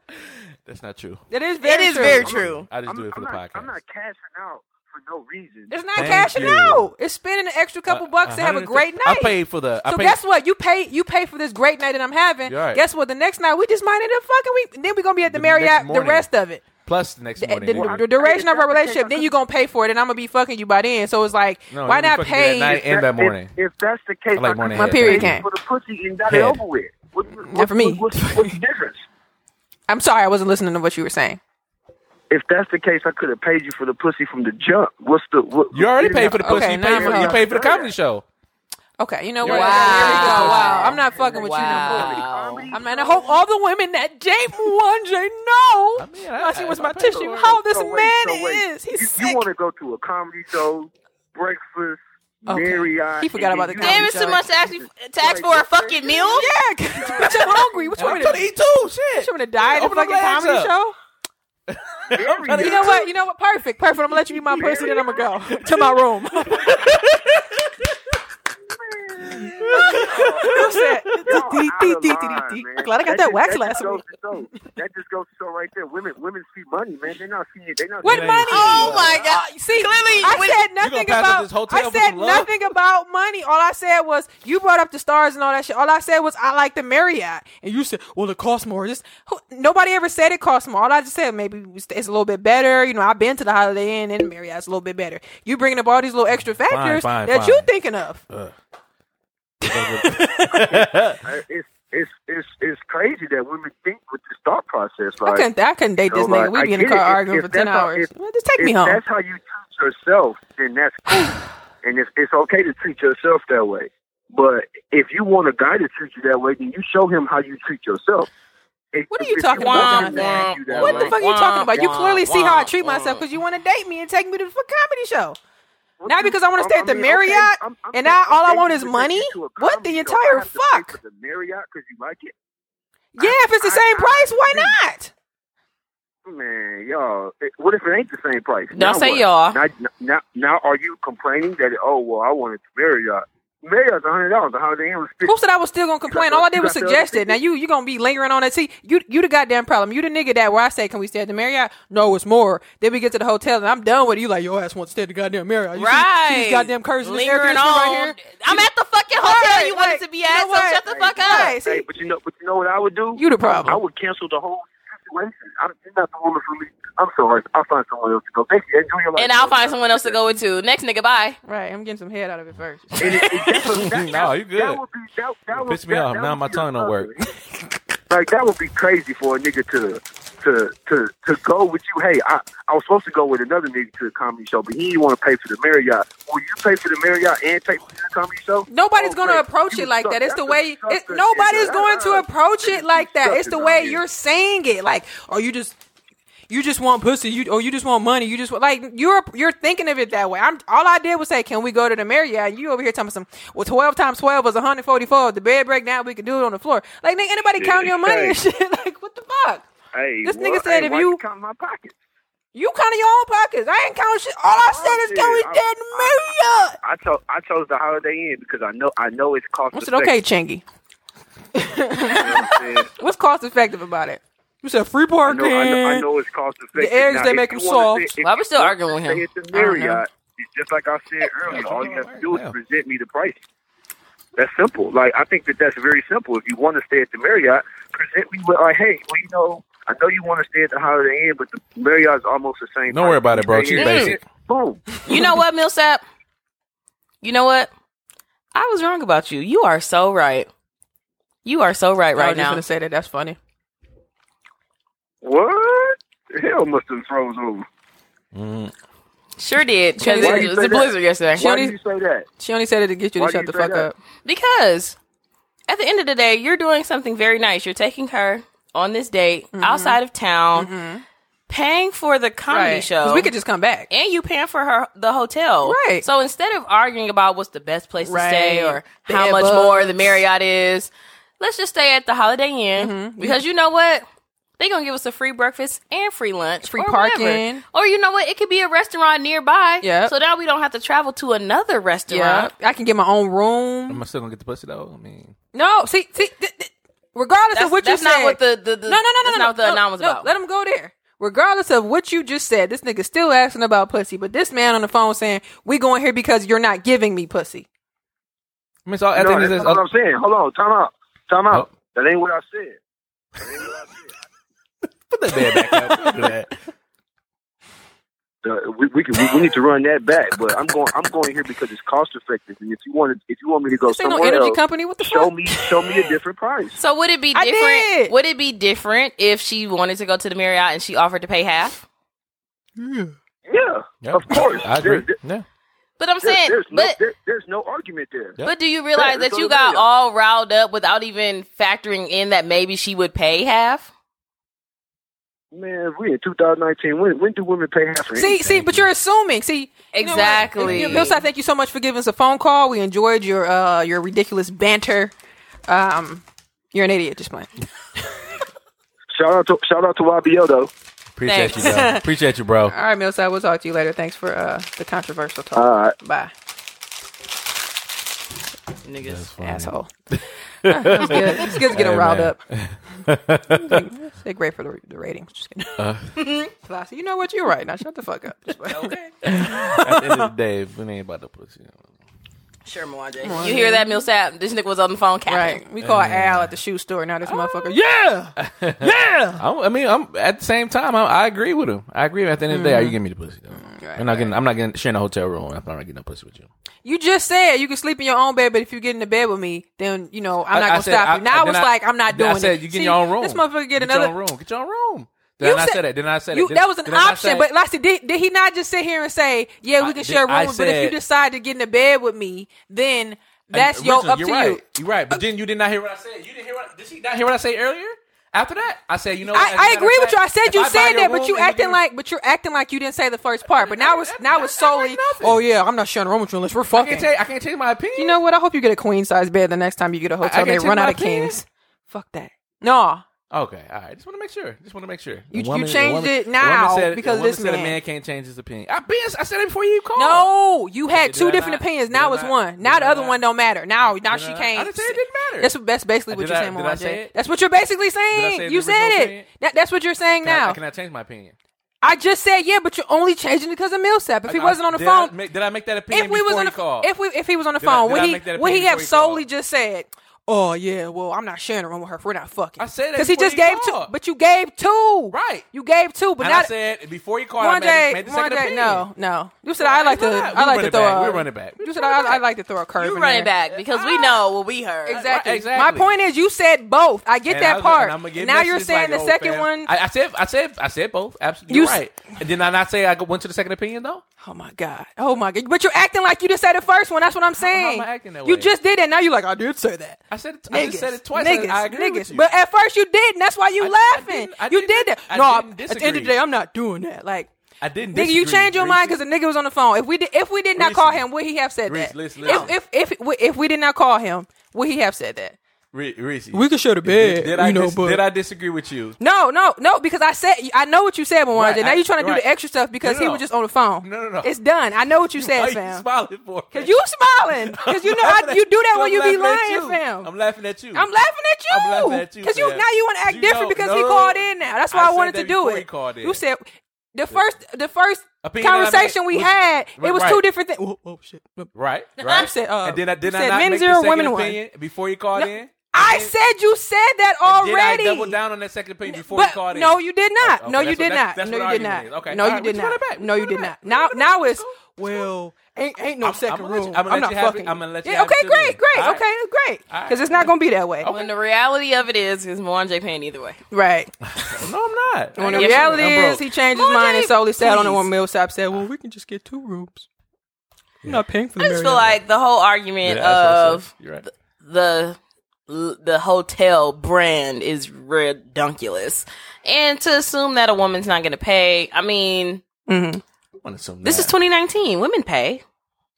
That's not true.
It is very
It is
true.
very true.
I just
I'm,
do it for
I'm
the
not,
podcast.
I'm not cashing out for no reason.
It's not
Thank
cashing
you.
out. It's spending an extra couple
Uh,
bucks to have a
150
great
I
night.
paid for the. I
So
paid,
guess what? You pay you pay for this great night that I'm having.
Right.
Guess what? The next night we just might end up fucking. We then we're gonna be at the,
The
Marriott the rest of it.
plus the next
the,
morning.
the-
nigga.
the duration of our relationship, then you're gonna pay for it, and I'm gonna be fucking you by then. So it's like,
No,
why not pay?
that night and that morning.
If, if that's the case,
I like morning
My
head.
period
pay
came.
for the pussy and got
Head.
it over with. What, what,
Not for me.
What's, what's the difference?
I'm sorry, I wasn't listening to what you were saying.
If that's the case, I could have paid you for the pussy from the jump. What's the? What,
You already paid for the pussy.
Okay,
you,
now
paid for, you paid for the comedy show.
Okay, you know what?
right.
Here we go.
Wow.
Wow, I'm not fucking with you no
Wow.
more. I'm not. I hope all the women that Jay one J know.
I mean,
I,
I-
see what's my tissue. How this
So
man
so wait.
is. He's
you,
sick.
you want to go to a comedy show, breakfast,
Okay.
Marriott?
He forgot about the
you-
comedy
Damn, it's too much to ask, you, to ask for a fucking meal.
yeah, bitch, I'm hungry. What you want me
to
to
eat too. Shit.
You want me to die at the
Open them
fucking comedy
up.
show? You know what? You know what? Perfect, perfect. I'm gonna let you eat my person, then I'm gonna go to my room. You said,
Y'all out of line, man.
I'm glad I got that wax
just-
last
just goes
week.
That just goes so right there. Women, women see money, man. They're not seeing it. They're not.
What money?
it.
Oh my god!
See,
Clearly,
I
when-
said nothing
gonna pass up
about.
this hotel
I said nothing about money. All I said was you brought up the stars and all that shit. All I said was I like the Marriott, and you said, "Well, it costs more." Just nobody ever said it costs more. All I just said maybe it's it's a little bit better. You know, I've been to the Holiday Inn and the Marriott's a little bit better. You bringing up all these little extra factors
fine,
that
fine.
you thinking of.
Uh, It's it's it's it's crazy that women think with this thought process.
I
Like,
couldn't. I couldn't date this
So, like,
nigga. We
I
be in the car
it.
Arguing
if
for ten
that's how-
hours.
if-
Well, just take
if
me home.
that's how you treat yourself, then that's cool, and it's it's okay to treat yourself that way. But if you want a guy to treat you that way, then you show him how you treat yourself. If-
What are you talking about,
him to you that
What the fuck are you talking about? You
wah,
clearly see how I
wah,
treat myself because you want to date me and take me to the fuck comedy show.
What
Not because I wanna stay at the
mean,
Marriott,
I'm- I'm
and now all I want is money?
take me to a
What the entire
I have to pay
fuck?
the Marriott because you like it.
Yeah, if it's the
I-
same
I-
price, why
I-
not?
Man, y'all, it- what if it ain't the same price?
Don't
Now
say
what?
y'all.
Now, now, now, are you complaining that oh well, I wanted to Marriott? Marriott's a hundred dollars. The Holiday Inn was fifty.
Who said I was still gonna complain? All I
the-
did was suggest it. Now you you gonna be lingering on it. See, you you the goddamn problem. You the nigga that where I say, can we stay at the Marriott? No, it's more. Then we get to the hotel and I'm done with it. You like your ass wants to stay at the goddamn Marriott. You see-
right.
See, these goddamn curves in
Lingering on.
right here.
I'm at the fucking hotel
Right,
you wanted
like,
to be
you
at,
know
so shut the fuck up.
Right, see,
Hey, but you know, but you know what I would do?
You the problem.
I would cancel the whole situation. I, you're not the woman for me. I'm sorry. I'll find someone else to go. Thank you. Enjoy your life.
And I'll find someone else to go with too. Next nigga, bye.
right. I'm getting some head out of it first.
And it, it, that, that,
No, you good.
That would be that, that would,
Piss me
that,
off.
that
Now my tongue don't work.
Like that would be crazy for a nigga to to to to go with you. Hey, I I was supposed to go with another nigga to the comedy show, but he didn't want to pay for the Marriott. Will you pay for the Marriott and take me to the comedy show?
Nobody's
Oh,
gonna approach
You
it like
suck.
that. It's the
That's a
way. It, nobody's going to
Uh-uh.
approach it like that. It's the way you're saying it. Like, oh, you just. You just want pussy, you or you just want money. You just want- like you're you're thinking of it that way. I'm all I did was say, can we go to the Marriott? And you over here telling me some well, twelve times twelve is 144. The bed break down, we can do it on the floor. Like nigga, anybody
Yeah,
count your money and shit? Like what the fuck?
Hey,
This
well,
nigga said
hey,
if
why
you-
count my pockets.
You counting your own pockets. I ain't counting shit. All I oh, said is, can we
shit,
stay at the Marriott?
I chose I chose the Holiday Inn because I know I know it's cost.
I said, okay, Chingy.
You know what
What's cost effective about it? You said free
I
parking.
know, I know, I know it's cost effective.
The eggs,
Now,
they make them soft.
stay- if
Why we
you
still arguing with him?
Stay at the
I don't know.
Marriott. It's just like I said earlier. All you have to do is present me the price. That's simple. Like I think that that's very simple. If you want to stay at the Marriott, present me with like, hey, well, you know, I know you want to stay at the Holiday Inn, but the Marriott's almost the same.
Don't
price.
worry about it, bro.
Stay
She's basic.
it, Boom.
You know what, Millsap? You know what? I was wrong about you. You are so right. You are so right right
I was
right
just
now.
gonna say that. That's funny.
What? The hell must have froze over.
Mm.
Sure did. Because
Why
it was
say
a
that?
blizzard yesterday.
Why
only-
do you say that?
She only said it to get you to
Why do
shut
you
the fuck
that?
up.
Because at the end of the day, you're doing something very nice. You're taking her on this date outside of town, paying for the comedy
Right.
show.
'Cause we could just come back.
and you paying for her the hotel.
Right.
So instead of arguing about what's the best place to stay or
Bed
how much
bugs.
more the Marriott is, let's just stay at the Holiday Inn
Mm-hmm.
because you know what? They're gonna give us a free breakfast and free lunch,
Free
or whatever.
parking.
or you know what? It could be a restaurant nearby.
Yeah.
So now we don't have to travel to another
Yeah,
restaurant.
I can get my own room.
Am I still gonna get the pussy though? I mean,
No, see, see, th- th- regardless
That's,
of what
that's
you
not
said,
what the, the, the
no, no, no, no,
that's
no,
not what the
no,
announcement was
no,
about.
Let him go there. Regardless of what you just said, this nigga still asking about pussy, but this man on the phone saying we going here because you're not giving me pussy.
I mean, so I
no,
think
that's
this is.
what I'm saying. Hold on, time out, time out.
Oh.
That ain't what I said. That ain't what I said.
Put that bed back up.
Uh, we, we, can, we, need to run that back, but I'm going. I'm going here because it's cost effective. And if you want, if you want me to go
somewhere no energy
else,
company, what the
show
fuck?
me, show me a different price.
So would it be different? Would it be different if she wanted to go to the Marriott and she offered to pay half?
Yeah,
yeah, yep.
of course.
I agree.
There, there,
yeah.
But I'm saying,
there's, there's
but no,
there, there's no argument there.
Yep.
But do you realize that you got all riled up without even factoring in that maybe she would pay half?
Man, we in 2019. When, when do women pay half for
See,
anything?
see, but you're assuming. See, exactly. You know thank you so much for giving us a phone call. We enjoyed your uh, your ridiculous banter. Um, you're an idiot. Just playing.
shout out to shout out to YBL though.
Appreciate
Thanks.
you, bro. Appreciate you, bro.
All right, Millsap. We'll talk to you later. Thanks for uh, the controversial talk.
All right.
Bye.
Niggas,
asshole. it's good. It's good to get them riled up. They're great for the, the ratings. Just kidding.
Uh.
Flossie, you know what? You're right. Now shut the fuck up.
okay.
At the end of the day, we ain't about to pussy. You know.
Sure, Mwanje. You hear that, Millsap? This nigga was on the phone capping.
Right. We call Al at the shoe store. Now this oh. motherfucker. Yeah, yeah.
I I mean, I'm at the same time. I, I agree with him. I agree. At the end of the day, are you mm-hmm. giving me the pussy? Though?
Right,
I'm not getting. I'm not getting sharing a hotel room. I'm not getting a pussy with you.
You just said you can sleep in your own bed, but if you get in the bed with me, then you know I'm not
I-
gonna
said,
stop you. Now it's
I-
like I'm not doing
I said,
it.
you get
See,
your own room.
This motherfucker get,
Get your another. own room. Get your own room. Did
you
I
said,
that. Did I say
you,
that
was an option, but like, did, did he not just sit here and say, "Yeah, we can share
a
room," said, but if you decide to get in the bed with me, then that's your up
you're
to
right.
you.
You're right, but uh, then you did not hear what I said. You didn't hear what did she not hear what I said earlier? After that, I said, you know,
I, I agree with you. I said you said that, but you acting like, but you're acting like you didn't say the first part. But now it's now it's solely. Oh yeah, I'm not sharing a room with you unless we're fucking.
I can't, tell I can't tell you my opinion.
You know what? I hope you get a queen size bed the next time you get a hotel. They run out of kings. Fuck that. No,
Okay, all right. Just want to make sure. Just want to make sure.
You,
woman,
you changed
woman,
it now
said,
because this
said man. a
man
can't change his opinion. I been, I said it before you called.
No, you had two different
not,
opinions. Now it's one. Now the other
not,
one don't matter. Now, now she can't.
I didn't say it didn't matter.
That's, that's basically
uh,
what you're saying,
Moana.
That's what you're basically saying. You said it. That, that's what you're saying
can
now.
I, can I change my opinion?
I just said yeah, but you're only changing it because of Millsap. If he wasn't on the
did
phone, I
make, did I make that opinion?
If we was on the
call,
if we if he was on the
did
phone, would he would he have solely just said? oh yeah, well I'm not sharing a room with her. We're not fucking.
I said that
because he just gave
called.
two, but you gave two,
right?
You gave two, but
and
not.
I said before you called,
one day,
made, made
one day,
opinion.
no, no. You said
well,
I like to. I like to throw.
We're running back.
You said I, like to throw a curve.
You running back because we ah. know what we heard.
Exactly.
Right, exactly.
My point is, you said both. I get
and
that
I was,
part. Now you're saying
like,
the
oh,
second one.
I, said, I said, I said both. Absolutely, you're right. Did I not say I went to the second opinion though?
Oh my god. Oh my god. But you're acting like you just said the first one. That's what I'm saying. You just did it. Now you're like, I did say that.
I said it, niggas, I said it twice.
Niggas,
I, I agree
niggas.
With you.
But at first you didn't. That's why you
I,
laughing.
I
you did that. no, at the end of the day, I'm not doing that. Like
I didn't.
Nigga, you change your mind because the nigga was on the phone. If we did, if we did not
Reese, call
him, would he have said
Reese,
that?
Listen.
If, if if if we did not call him, would he have said that?
Reese,
we could show the bed.
Did, did
I, know,
dis-
but,
did I disagree with you?
No, no, no. Because I said I know what you said, Mwanje.
Right,
now you're trying to
right.
do the extra stuff because
no, no,
he was just on the phone.
No, no, no.
It's done. I know what you, said, fam.
You smiling for?
Because you smiling. Because you know I, you do that when you be lying,
you.
fam.
I'm laughing at you.
I'm laughing at you.
I'm laughing at you.
Because you now you want to act
you
different
know,
because
no,
he called in now. That's why
I,
I wanted to do it. You said the first the first
Opinion
conversation we had, it was two different things. Oh, oh, oh, shit!
Right. I
said, uh,
and then I did not make the second
women
opinion one. before you called in.
I then, said you said that already.
Did I double down on that second opinion before
but, you
called it?
No, you did not.
Okay.
No, you did not.
That's,
that's
no,
you did not.
Okay.
No, you did not. No, you did not. Now, now it's well. Ain't, ain't no
I'm,
second
rule. I'm,
I'm, not fucking.
I'm gonna let you.
Yeah, okay, great, great.
Right.
Okay, great.
Because right.
it's not gonna be that way. Okay.
When the reality of it is, is Mwanje paying either way.
Right.
no, I'm not.
When the reality is, he changed his mind and solely sat on
the
one Millsap said, "Well, we can just get two rooms. I'm not paying for the."
I just feel like the whole argument of the the hotel brand is redunculous. And to assume that a woman's not going to pay, I mean,
mm-hmm.
I
this is 2019. Women pay.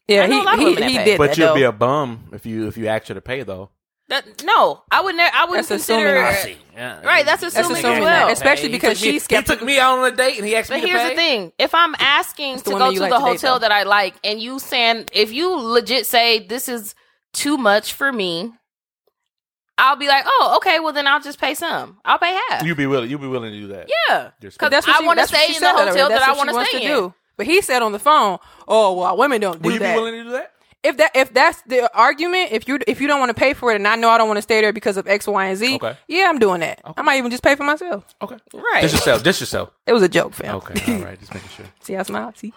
Yeah, he, he, he did.
But you'll
though.
be a bum if you if you ask her to pay though.
That, no, I would never. I wouldn't consider.
Assuming,
yeah,
right, that's assuming,
that's
assuming as well.
Especially because she
he took me out on a date and he asked
but
me. But
here's
pay.
the thing: if I'm asking to go to
like
the hotel
date,
that I like, and you saying if you legit say this is too much for me, I'll be like, oh, okay, well then I'll just pay some. I'll pay half.
You be willing. You be willing to do that.
yeah, because
That's what
I want to
that's what
stay in the hotel
That's
that I want to
wants
stay
to
in.
do. But he said on the phone, "Oh, well, women don't do that."
Will you
that."
be willing to do that?
If that if that's the argument, if you if you don't want to pay for it, and I know I don't want to stay there because of X, Y, and Z,
Okay.
yeah, I'm doing that. I might even just pay for myself.
Okay.
Right.
Just yourself. Just yourself.
It was a joke, fam.
Okay, all right, just making sure.
See, I smile. See,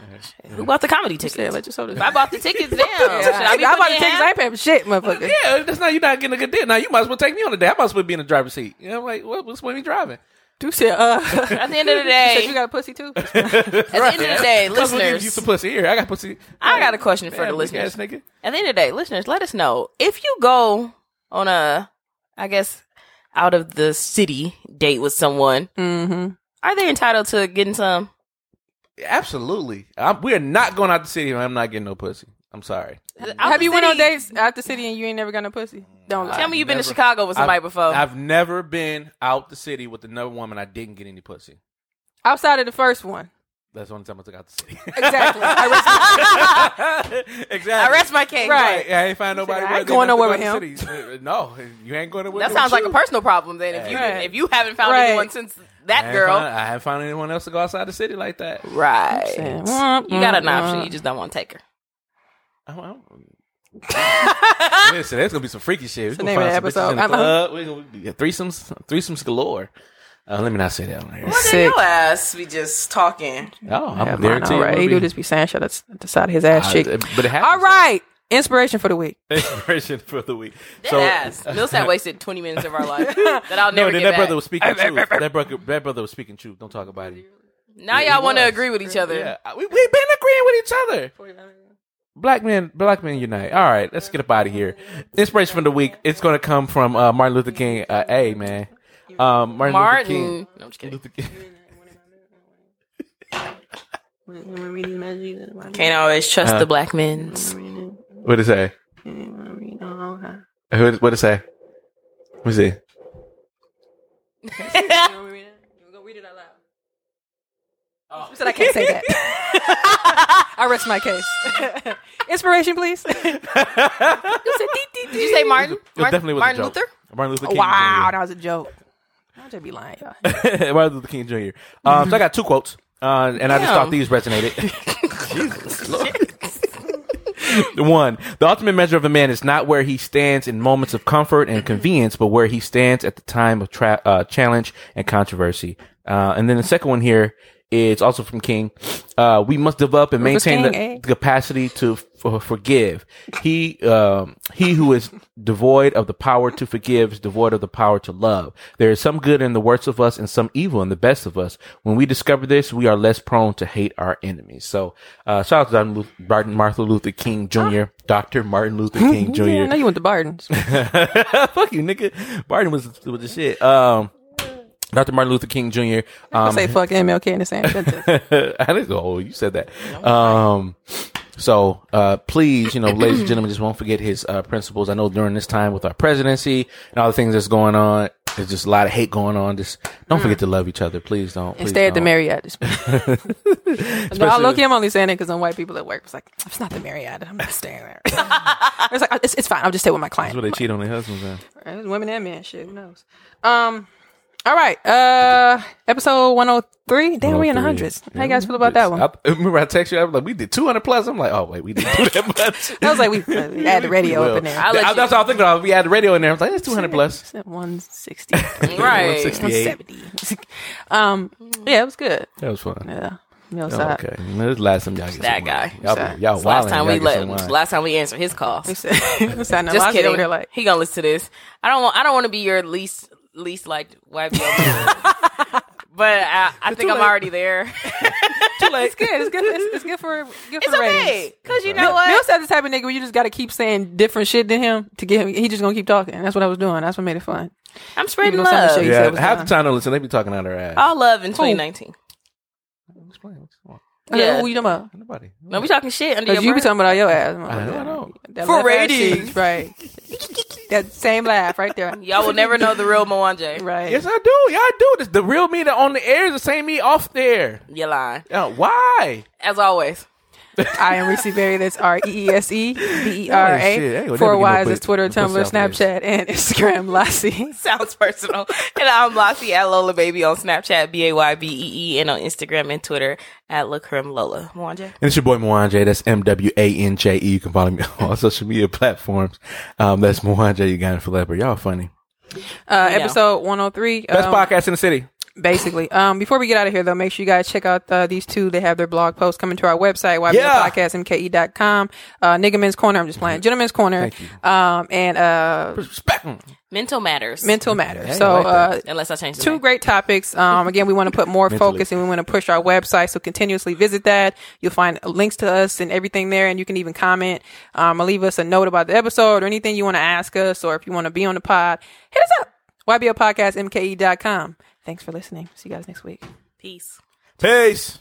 Who bought the comedy
said,
tickets?
let your soda.
If I bought the tickets, damn.
Yeah,
I
I bought the tickets.
half?
I ain't paying for shit, motherfucker.
Yeah, that's not you're not getting a good deal. Now you might as well take me on the day. I might as well be in the driver's seat. You know, like what, what's when we driving?
Do said, uh,
At the end of the
you
day,
you got a pussy too.
at the end of the day,
Plus, you
listeners,
some pussy here. I got pussy.
I got a question for the listeners.
ass.
At the end of the day, listeners, let us know if you go on a, I guess, out of the city date with someone.
mm-hmm.
Are they entitled to getting some?
Absolutely. I'm, we are not going out the city. I'm not getting no pussy. I'm sorry.
Out
Have
the
you went on dates out the city and you ain't never got no pussy? Don't lie.
Tell me you've been to
Never.
Chicago with somebody
I've,
before.
I've never been out the city with another woman. I didn't get any pussy.
Outside of the first one.
That's the only time I took out the city.
Exactly. I
exactly.
I rest my case.
Right.
I ain't find nobody.
I ain't going nowhere with
him. the. Uh, No, you ain't going nowhere.
That sounds like a personal problem then. If you
Right.
if you haven't found
Right.
anyone since that girl,
I haven't found anyone else to go outside the city like that.
right?
saying,
You got an option. You just don't want to take her.
I don't- I don't- Listen, there's gonna be some freaky shit. We're
the
gonna
name of
find
the
some
episode.
the
uh-huh.
club. We're gonna yeah, threesomes, threesomes galore. Uh, let me not say that on here.
Sick.
Your ass be just talking.
Oh, I'm
mine,
guaranteed.
all right. He do just be saying shit at the side of his ass cheek.
Uh, but it happens.
All right. Inspiration for the week.
Inspiration for the week.
Dead
So,
ass. Uh, Millsap wasted twenty minutes of our life that I'll never
then
get
that brother was speaking truth. That brother, that brother was speaking truth. Don't talk about it.
now
Yeah,
y'all want to agree with each other.
Yeah, we we've been agreeing with each other. Black men, black men unite. All right, let's get up out of here. Inspiration for the week. It's going to come from uh, Martin Luther King. Uh, hey, man, um, Martin, Luther King.
No, I'm just kidding.
Luther King.
Can't always trust
Uh,
the black men's.
What did it say? What did it say? Let me see.
Who said I can't say that? I rest my case. Inspiration, please.
Did you say Martin?
It definitely was
Martin
a joke.
Luther?
Martin Luther King.
wow,
Jr.
that was a joke. I'll just be lying, y'all.
Martin Luther King Jr. Um, so I got two quotes, uh, and I just
Damn.
thought these resonated. Jesus Lord. One, the ultimate measure of a man is not where he stands in moments of comfort and convenience, but where he stands at the time of tra- uh, challenge and controversy. Uh, and then the second one here is also from King. Uh, we must develop and maintain
King,
the
eh?
capacity to f- forgive. He, um, he who is devoid of the power to forgive is devoid of the power to love. There is some good in the worst of us and some evil in the best of us. When we discover this, we are less prone to hate our enemies. So, uh, shout out to Martin Martin Martin Luther King Jr., Dr. Martin Luther King Jr.
Yeah, I know you went to Barton's.
Fuck you, nigga. Barton was, was the shit. Um, Dr. Martin Luther King Jr.
I
Um,
say fuck MLK in the same sentence.
I didn't go. Oh, you said that. Um, so uh, please, you know, ladies and gentlemen, just won't forget his uh, principles. I know during this time with our presidency and all the things that's going on, there's just a lot of hate going on. Just don't forget to love each other. Please don't.
And
Please
stay at the
don't.
Marriott. No, I look, I'm only saying it because some white people at work was like, it's not the Marriott. I'm not staying there. it's like, it's, it's fine. I'll just stay with my client.
That's where they cheat on their husbands. Man.
There's women and men. Shit, who knows? Um, all right. Uh, episode 103. Damn, we in the hundreds. How you guys feel about that one?
I, remember I texted you. I was like, we did 200 plus. I'm like, oh wait, we didn't do that much.
I was like, we, uh, we add the radio up in there.
I'll let you-
That's all I was thinking of. We had the radio in there. I was like, it's 200 plus.
It's 160.
Right.
168.
170. um, yeah, it was good.
That was fun.
Yeah.
Oh,
Millside.
okay. This last time y'all get
That
some
guy.
wine. Y'all, be- y'all
last time
y'all
we let last time we answered his call.
We said, we said, no,
Just kidding.
like,
he gonna listen to this. I don't want. I don't want to be your least least liked wife. but I, I think I'm
late.
already there.
Too late.
it's good. It's good. It's, it's good for good
It's
for the ratings.
okay because you know what?
Millside the type of nigga where you just got to keep saying different shit than him to get him. He just gonna keep talking. That's what I was doing. That's what made it fun.
I'm spreading
Even though some of the
love.
shit you
Yeah,
said was
half
done.
the time, don't listen. They be talking out their ass.
All love in 2019.
Yeah. Who you talking about?
Nobody.
No, we talking shit under your
Because you be
breath.
talking about your ass.
I know, I know.
That
For
left ass
ratings.
shit, right? that same laugh right there.
Y'all will never know the real Mwanje.
Right.
Yes, I do. Y'all do. This the real me that on the air is the same me off there.
You lying.
Uh, why?
As always.
I am Reese Berry. That's R E E S E B E R
shit. I ain't
A.
gonna
Four
never no
Ys
pussy-
is Twitter,
no
Tumblr. Snapchat, and Instagram. Lassie.
Sounds personal. and I'm Lassie at Lola Baby on Snapchat, B A Y B E E, and on Instagram and Twitter at Lacrim Lola. Mwanje.
And it's your boy Mwanje. That's M W A N J E. You can follow me on all social media platforms. Um, that's Mwanje. You got it for Y'all funny.
Uh,
We know.
episode 103.
Best
um,
podcast in the city.
Basically, um, before we get out of here, though, make sure you guys check out uh, these two. They have their blog posts coming to our website,
Yeah.
YBLPodcastMKE.com. Uh, Nigga Men's Corner, I'm just playing. Gentlemen's Corner. Um, and uh,
Mental matters.
Mental Matters.
Hey, I
so,
like
uh,
Unless I change the
two
name.
great topics. Um, again, we want to put more focus and we want to push our website. So continuously visit that. You'll find links to us and everything there. And you can even comment, um, or leave us a note about the episode or anything you want to ask us, or if you want to be on the pod, hit us up. YBLPodcastMKE.com. Thanks for listening. See you guys next week.
Peace.
Peace.